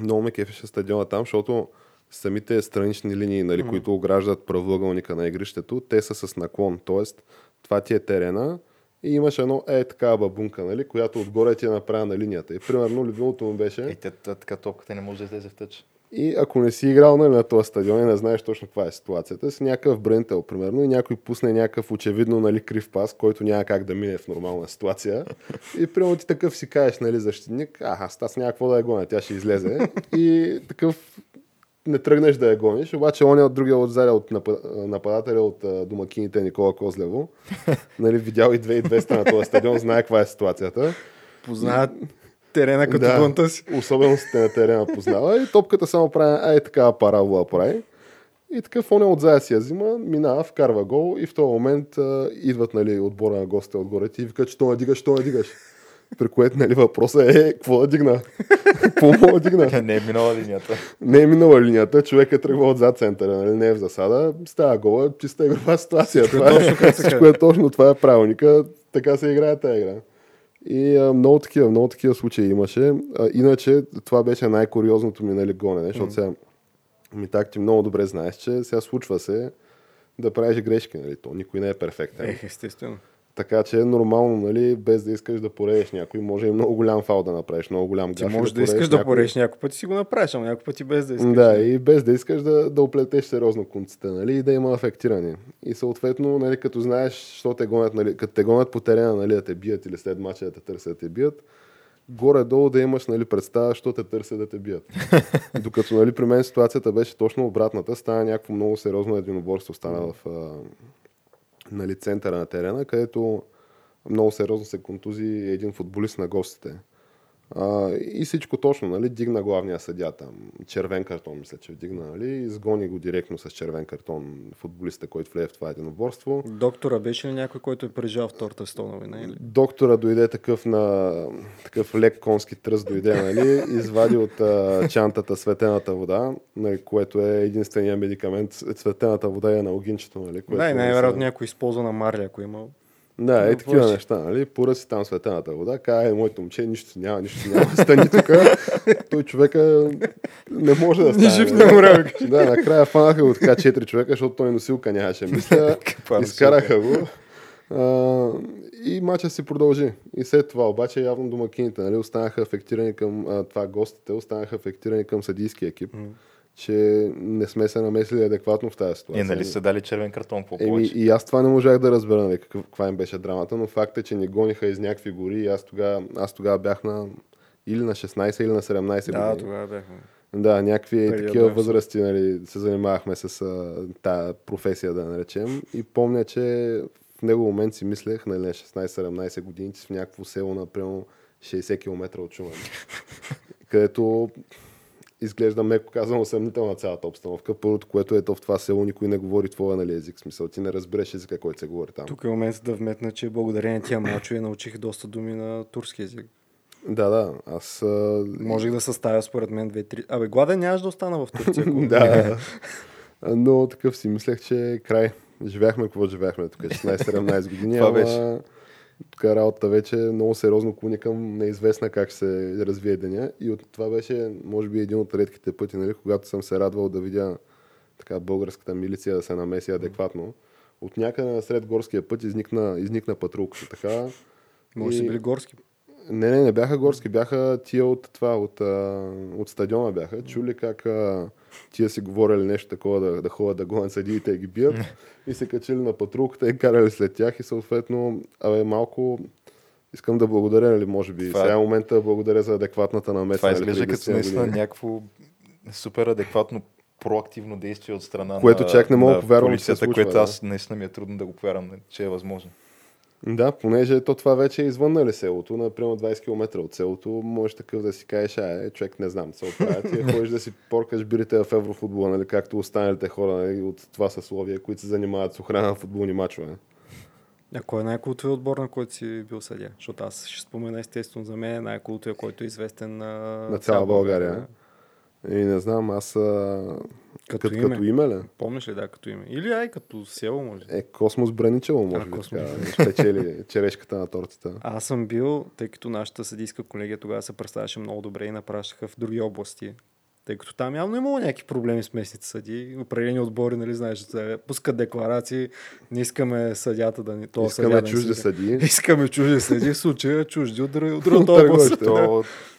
Много ме кефеше стадиона там, защото самите странични линии, нали,
Мгм.
които ограждат правоъгълника на игрището, те са с наклон. Тоест, това ти е терена и имаш едно е такава бабунка, нали, която отгоре ти е направена на линията. И примерно любимото му беше...
И те, те, така топката не може да излезе в тъч.
И ако не си играл нали, на този стадион и не знаеш точно каква е ситуацията, си някакъв брентел, примерно, и някой пусне някакъв очевидно нали, крив пас, който няма как да мине в нормална ситуация. И примерно ти такъв си кажеш, нали, защитник, а, аз аз няма какво да я гоня, тя ще излезе. И такъв не тръгнеш да я гониш, обаче он е от другия отзаря от напа- нападателя от домакините Никола Козлево. <laughs> нали, видял и 2200 на този стадион, знае каква е ситуацията.
Познават, Терена като
Да.
гонта си.
особеностите на терена познава и топката само прави ай такава парабола прави. И такъв он отзад си я взима, минава, вкарва гол и в този момент а, идват нали, отбора на гостите отгоре ти и викат, що не дигаш, що не дигаш. При което нали, въпросът е, какво да дигна? <laughs> Какво мога да дигна?
Не е минала линията.
Не е минала линията, човек е тръгва отзад центъра, нали, не е в засада, става гола, чиста игрова ситуация. Това е,
как се
всичко е точно, това е правилника, така се играе тази игра. И а, много такива, много такива случаи имаше. А, иначе това беше най-куриозното ми нали, гонене, защото сега ми так ти много добре знаеш, че сега случва се да правиш грешки, нали? То никой не е перфектен.
Ех, естествено.
Така че е нормално, нали, без да искаш да поредеш някой, може и много голям фал да направиш, много голям
Ти
гаф. и
можеш да
поредеш
искаш да
някой.
пореш някой път си го направиш, ама някой път и без да искаш.
Да, и без да искаш да, да оплетеш сериозно конците, нали, и да има афектиране. И съответно, нали, като знаеш, що те гонят, нали, като те гонят по терена, нали, да те бият или след мача да те търсят да те бият, горе-долу да имаш нали, представа, що те търсят да те бият. <laughs> Докато нали, при мен ситуацията беше точно обратната, стана някакво много сериозно единоборство, стана в нали, центъра на терена, където много сериозно се контузи един футболист на гостите. А, и всичко точно, нали, дигна главния съдя там, червен картон, мисля, че вдигна, нали, изгони го директно с червен картон футболиста, който влезе в това единоборство.
Доктора беше ли някой, който е прежал Втората световна война? Или?
Доктора дойде такъв на такъв лек конски тръст дойде, нали, извади от а, чантата светената вода, нали, което е единствения медикамент. Светената вода е на огинчето, нали, което
Да,
е
най-вероятно
са-
някой използва на марля, ако е имал.
Да, е такива неща, нали? Поръси там светената вода, каза, е, моето момче, нищо няма, нищо няма, стани тук. <laughs> Той човека не може да стане.
жив,
нали?
не умря,
Да, накрая фанаха го така четири човека, защото той носилка нямаше, мисля. <laughs> Изкараха го. А, и матча си продължи. И след това обаче явно домакините нали, останаха афектирани към а, това гостите, останаха афектирани към съдийски екип, че не сме се намесли адекватно в тази ситуация.
Е, нали са дали червен картон по
Еми, и аз това не можах да разбера нали, каква им беше драмата, но факт е, че ни гониха из някакви гори и аз тогава, аз тогава бях на или на 16 или на 17
Да,
години.
тогава бяхме.
Да, някакви
Период
такива
на
възрасти нали, се занимавахме с а, тая професия, да наречем. И помня, че в него момент си мислех, нали, на 16-17 години, че в някакво село на примерно 60 км от Шумен. <laughs> където изглежда меко казано съмнителна цялата обстановка. Първото, което е то в това село, никой не говори твоя нали, език. Смисъл, ти не разбереш езика, който се говори там.
Тук е момент да вметна, че благодарение тия мачове научих доста думи на турски език.
Да, да. Аз... А...
Можех да съставя според мен две-три. Абе, гладен нямаш да остана в Турция. <laughs>
да. Но такъв си мислех, че е край. Живяхме какво живяхме тук, 16-17 години.
Това беше.
Тук работата вече много сериозно клони към неизвестна как ще се развие деня. И от това беше, може би, един от редките пъти, нали, когато съм се радвал да видя така българската милиция да се намеси адекватно. От някъде насред горския път изникна, изникна патрулката. Така,
Може
И-
си били горски.
не, не, не бяха горски, бяха тия от това, от, от стадиона бяха. Чули как тия си говорили нещо такова да, да ходят да гонят съдиите и ги бият. и се качили на патрулката и карали след тях и съответно, абе, малко искам да благодаря, нали, може би.
Това е-
Сега е момента да благодаря за адекватната намеса.
Това
нали,
изглежда като
10
наистина някакво супер адекватно проактивно действие от страна
Което
на,
чак не мога
на
повярвам, че се
полицията,
случва,
което
да.
аз наистина ми е трудно да го повярвам, че е възможно.
Да, понеже то това вече е извън нали, селото, например 20 км от селото, можеш такъв да си кажеш, а, е, човек не знам, се оправя, ти <laughs> ходиш да си поркаш бирите в еврофутбола, нали, както останалите хора нали, от това съсловие, които се занимават с охрана на футболни мачове.
А кой е най-култовият отбор, на който си бил съдя? Защото аз ще спомена естествено за мен най-култовият, който е известен на,
На цяла България. И не знам, аз а,
Като
като,
име.
като име ли?
Помниш ли, да, като име? Или ай, като село, може.
Е, Космос Браничево, може
А,
би,
Космос
така, спечели черешката на тортата.
Аз съм бил, тъй като нашата съдийска колегия тогава се представяше много добре и напращаха в други области. Тъй като там явно имало някакви проблеми с местните съди. Определени отбори, нали, знаеш, да пускат декларации. Не искаме съдята да ни... то
Искаме
съдя
чужди
съди. <laughs> Искаме чужди съди. В случая чужди от, от другата <laughs> област. <laughs>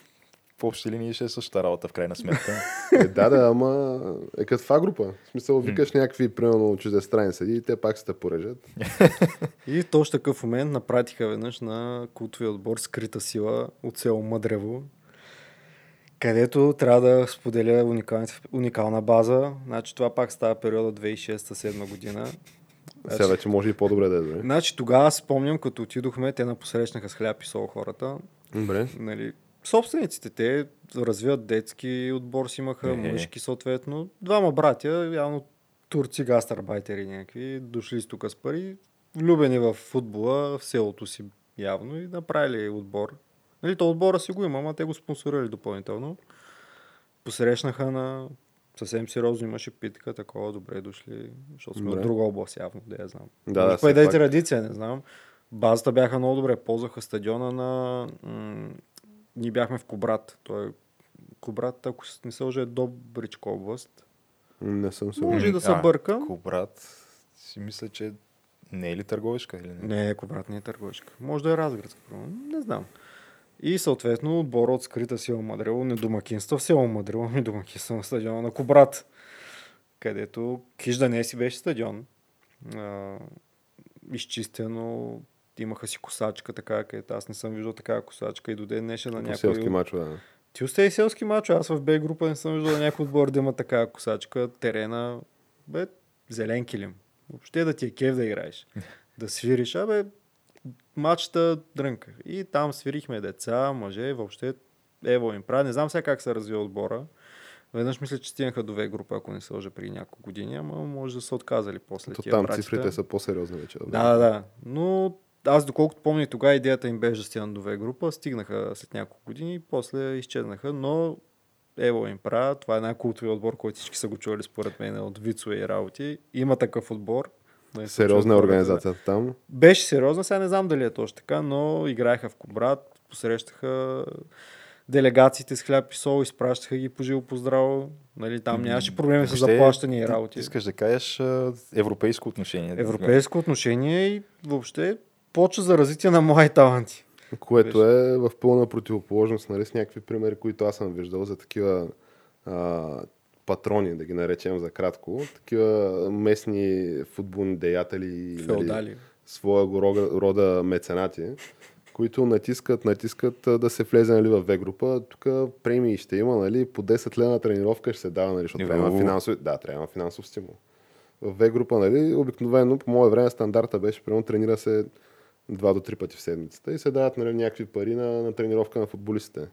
в общи линии ще е същата работа в крайна сметка. <laughs>
Е, да, да, ама е като в група. В смисъл, викаш някакви, примерно, чуждестранни съди и те пак се те порежат. <laughs>
И точно такъв момент напратиха веднъж на култовия отбор Скрита сила от село Мъдрево, където трябва да споделя уникална, уникална база. Значи това пак става периода 2006-2007 година.
Сега вече може и по-добре да е. дори.
Значи тогава спомням, като отидохме, те напосрещнаха с хляб и сол хората.
Добре.
Нали, собствениците. Те развиват детски отбор, си имаха
Е.
мъжки съответно. Двама братя, явно турци гастарбайтери някакви, дошли с тук с пари, влюбени в футбола в селото си явно и направили отбор. Нали, то отбора си го има, ама те го спонсорирали допълнително. Посрещнаха на съвсем сериозно имаше питка, такова, добре дошли, защото сме
Добре.
от друга област явно, да я знам.
Да,
Може
да,
да е
пак.
традиция, не знам. Базата бяха много добре, ползваха стадиона на... М- ние бяхме в Кобрат. Той е Кобрат, ако не се лъжа, е Добричка област.
Не съм сигурен.
Може да се
а,
бъркам.
Кобрат, си мисля, че не е ли търговешка или не?
Не, Кобрат не е търговичка. Може да е Разградска. Не знам. И съответно отбора от скрита сила Мадрило не домакинства в село Мадрило, ми домакинства на стадиона на Кобрат. Където Кижда не си беше стадион. А, изчистено. Имаха си косачка, така, където аз не съм виждал такава косачка и до ден днешен на някой...
селски мачове. да.
Ти остай селски мач, аз в Б група не съм виждал някой отбор да има такава косачка, терена, бе, зелен килим. Въобще да ти е кев да играеш. Да свириш, абе, матчта дрънка. И там свирихме деца, мъже, въобще ево им прави. Не знам сега как се развива отбора. Веднъж мисля, че стигнаха до В група, ако не се лъжа преди няколко години, ама може да са отказали после
То
тия
там
братята.
цифрите са по-сериозни вече.
Да, да, да. Но аз доколкото помня тогава идеята им беше да стигнат до В група, стигнаха след няколко години и после изчезнаха, но Ево им правя. Това е най-култовия отбор, който всички са го чували според мен от вицове и работи. Има такъв отбор. Нали,
Сериозна е организацията там.
Беше сериозна, сега не знам дали е точно така, но играеха в Кобрат, посрещаха делегациите с хляб и сол, изпращаха ги по живо по здраво. Нали, там нямаше проблеми с заплащане и
ти
работи.
Искаш да кажеш европейско отношение.
Европейско отношение и въобще почва за развитие на млади таланти.
Което е в пълна противоположност нали, с някакви примери, които аз съм виждал за такива а, патрони, да ги наречем за кратко. Такива местни футболни деятели, нали,
Феодали.
своя го рода, меценати, които натискат, натискат да се влезе нали, в В група. Тук премии ще има, нали, по 10 лена тренировка ще се дава, нали, защото
Е,
трябва финансов, да, трябва финансов стимул. В В група, нали, обикновено по мое време стандарта беше, примерно тренира се два до три пъти в седмицата и се дават нали, някакви пари на, на тренировка на футболистите.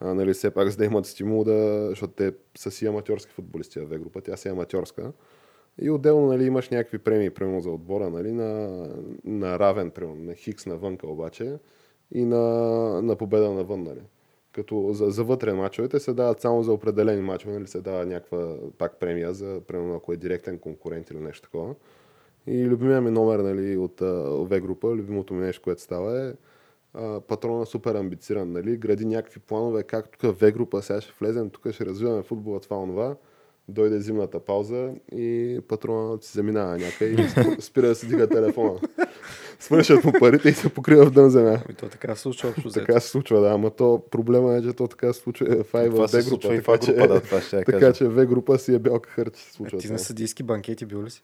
А, нали, все пак за да имат стимул да, защото те са си аматьорски футболисти в група, тя си е аматьорска. И отделно нали, имаш някакви премии, примерно за отбора, нали, на, на равен, примерно, на хикс навънка обаче и на, на победа навън. Нали. Като за, за вътре мачовете се дават само за определени мачове, нали, се дава някаква пак премия за, примерно, ако е директен конкурент или нещо такова. И любимия ми номер нали, от В група, любимото ми нещо, което става е а, патрона супер амбициран, нали, гради някакви планове, как тук В група сега ще влезем, тук ще развиваме футбола, това, онова. Дойде зимната пауза и патронът си заминава някъде и <laughs> спира- да си дига телефона. Свършат му парите и се покрива в дън земя.
И то така се случва общо.
Така се случва, да, ама то проблема е, че то така се случва в А и в Б
се
група.
в
така че-
да, това ще <laughs>
Така че В група си е бялка хърч. се
А
Случва
ти
това.
на съдийски банкети бил ли си?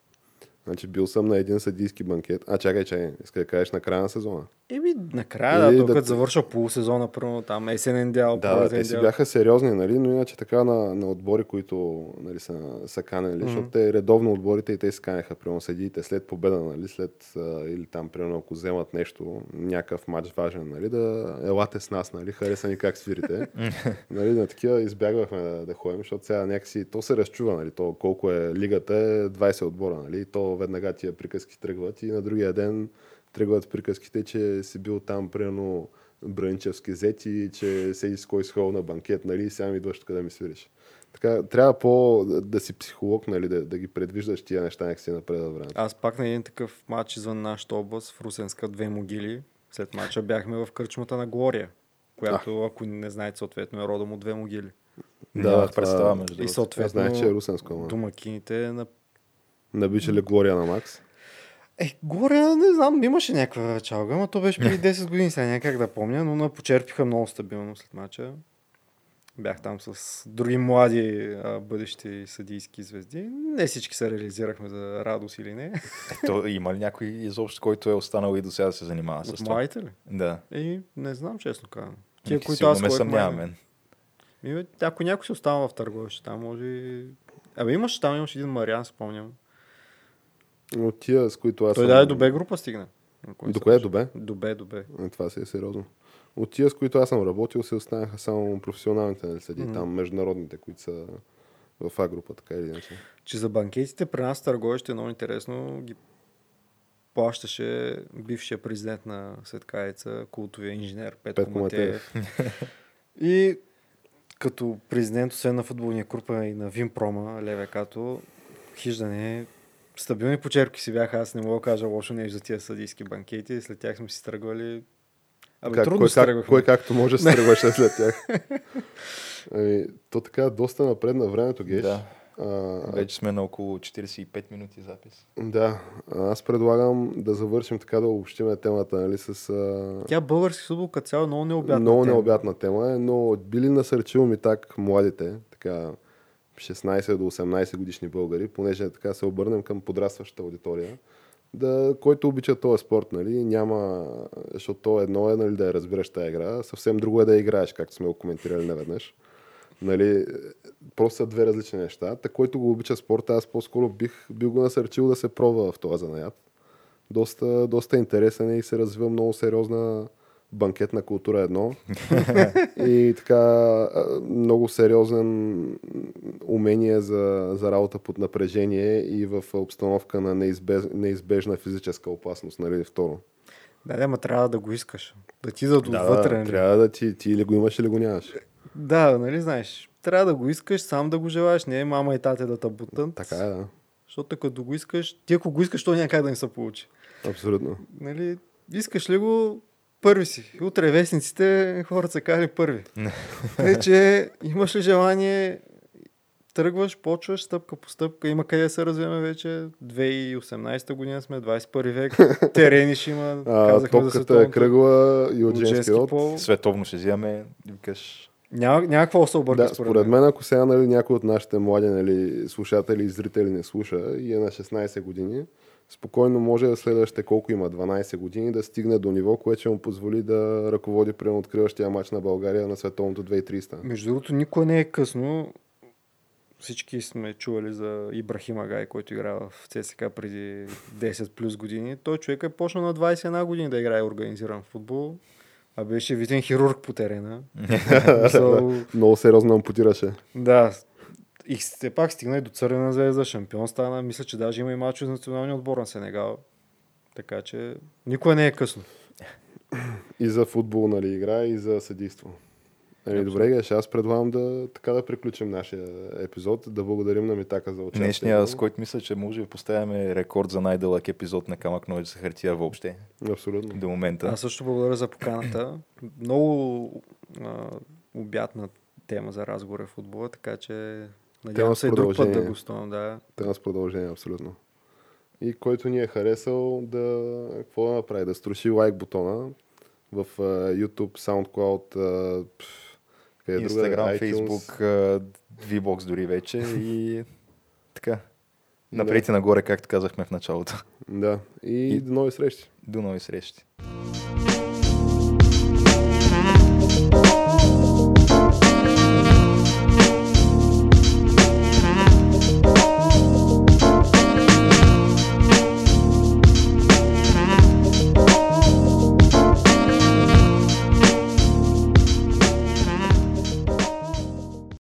Значи бил съм на един съдийски банкет. А, чакай, чакай, иска да кажеш на края на сезона.
Еми, накрая, да,
да
като
те-
завърша полусезона, първо там есенен дял,
Да, да, те си бяха сериозни, нали, но иначе така на, на отбори, които нали, са, са канели, mm-hmm. защото те редовно отборите и те се канеха, примерно съдиите след победа, нали, след а, или там, примерно, ако вземат нещо, някакъв матч важен, нали, да елате с нас, нали, хареса ни как свирите. <laughs> нали, на такива избягвахме да, да ходим, защото сега някакси, то се разчува, нали, то колко е лигата, е 20 отбора, нали, то веднага тия приказки тръгват и на другия ден тръгват приказките, че си бил там, примерно, Бранчевски зети, че седи с кой схол на банкет, нали, сега ми идваш тук да ми свириш. Така, трябва по да си психолог, нали, да, да ги предвиждаш тия неща някакси напред във времето.
Аз пак на един такъв матч извън нашата област в Русенска две могили. След матча бяхме в кръчмата на Глория, която, ако не знаете, съответно е родом от две могили.
Да,
това-
представя между
И съответно
знаех, че е русенско,
домакините на...
Набича ли Глория на Макс?
Е, Глория, не знам, имаше някаква чалга, но то беше преди 10 години, сега някак да помня, но на почерпиха много стабилно след матча. Бях там с други млади а, бъдещи съдийски звезди. Не всички се реализирахме за радост или не.
Ето, има ли някой изобщо, който е останал и до сега да се занимава с
От
това?
младите ли?
Да.
И не знам, честно казвам.
Ти,
Тия, които аз
ме
ходех,
съмнява
май-
мен.
Ми, бе, ако някой си остава в търговище, там може и... Абе имаш там, имаш един Мариан, спомням.
От тия, с които аз
Той
съм-
да е до Б група стигна.
До кое?
лъжа.
До Б?
До Б, до Б.
Е, Това си е сериозно. от тия, с които аз съм работил, се останаха само професионалните нали, съдии,
Мгм.
там международните, които са в А група, така или иначе.
Че за банкетите при нас търговище е много интересно. Ги плащаше бившия президент на Светкаеца, култовия инженер Петко,
Петко
Матеев. <laughs> И като президент, освен на футболния крупа и на Вимпрома, Левекато, хиждане, стабилни почерпки си бяха. Аз не мога да кажа лошо нещо за тия съдийски банкети. След тях сме си тръгвали. Абе,
как,
трудно
кой, как, кой както може се <laughs> тръгваше след тях. Ами, то така доста напред на времето, Геш.
Да,
А,
вече сме на около 45 минути запис.
да, аз предлагам да завършим така да обобщим темата нали, с а,
Тя български футбол като цяло е много необятна
много
тема.
необятна тема, е, но би ли насърчил ми так младите, така 16 до 18 годишни българи, понеже така се обърнем към подрастващата аудитория, да, който обича този спорт, нали, няма, защото то едно е нали, да я разбираш тази игра, съвсем друго е да играеш, както сме го коментирали неведнъж. Нали, просто са две различни неща. Та, който го обича спорта, аз по-скоро бих, бих го насърчил да се пробва в този занаят. Доста, доста интересен е и се развива много сериозна банкетна култура едно. <laughs> и така много сериозен умение за, за работа под напрежение и в обстановка на неизбеж, неизбежна физическа опасност, нали, второ.
Да, да, ма трябва да го искаш. Да ти да,
Да,
отвътре. нали?
трябва да ти, ти или го имаш, или го нямаш.
Да, нали знаеш. Трябва да го искаш, сам да го желаеш, не е мама и тате да те бутат.
Така е, да.
Защото като го искаш, ти ако го искаш, то няма как да не се получи.
Абсолютно.
Нали, искаш ли го, първи си. Утре вестниците хората са казали първи. Вече имаш ли желание, тръгваш, почваш стъпка по стъпка. Има къде да се развиваме вече. 2018 година сме, 21 век. <laughs> Терени ще има.
А, топката е
световното.
кръгла и от женски род.
пол.
Световно ще вземаме, викаш,
Няма, няма какво да се обърка
Да, според мен, ако сега нали, някой от нашите млади нали, слушатели и зрители не слуша и е на 16 години, спокойно може да следващите колко има, 12 години, да стигне до ниво, което ще му позволи да ръководи при откриващия матч на България на световното 2300.
Между другото, никой не е късно. Всички сме чували за Ибрахим Агай, който игра в ЦСКА преди 10 плюс години. Той човек е почнал на 21 години да играе организиран футбол, а беше виден хирург по терена. <laughs> Мисъл,
Много сериозно ампутираше.
да, и все пак стигна и до Цървена звезда, шампион стана. Мисля, че даже има и матч за националния отбор на Сенегал. Така че никой не е късно.
И за футбол нали, игра, и за съдейство. Еми, добре, Геш, аз предлагам да, така да приключим нашия епизод, да благодарим на Митака за участие.
днешния, с който мисля, че може да поставяме рекорд за най-дълъг епизод на Камък Ножица хартия въобще
Абсолютно.
до момента.
Аз също благодаря за поканата. Много а, обятна тема за разговор е футбола, така че надявам се и друг път да гостувам. Да.
Трябва с продължение, абсолютно. И който ни е харесал да, какво да направи? Да струши лайк бутона в uh, YouTube, SoundCloud, uh, къде е друга, iTunes.
Фейсбук, VBOX дори вече и <laughs> така. Напред и нагоре, както казахме в началото.
Да. И,
И-
до нови срещи.
До нови срещи.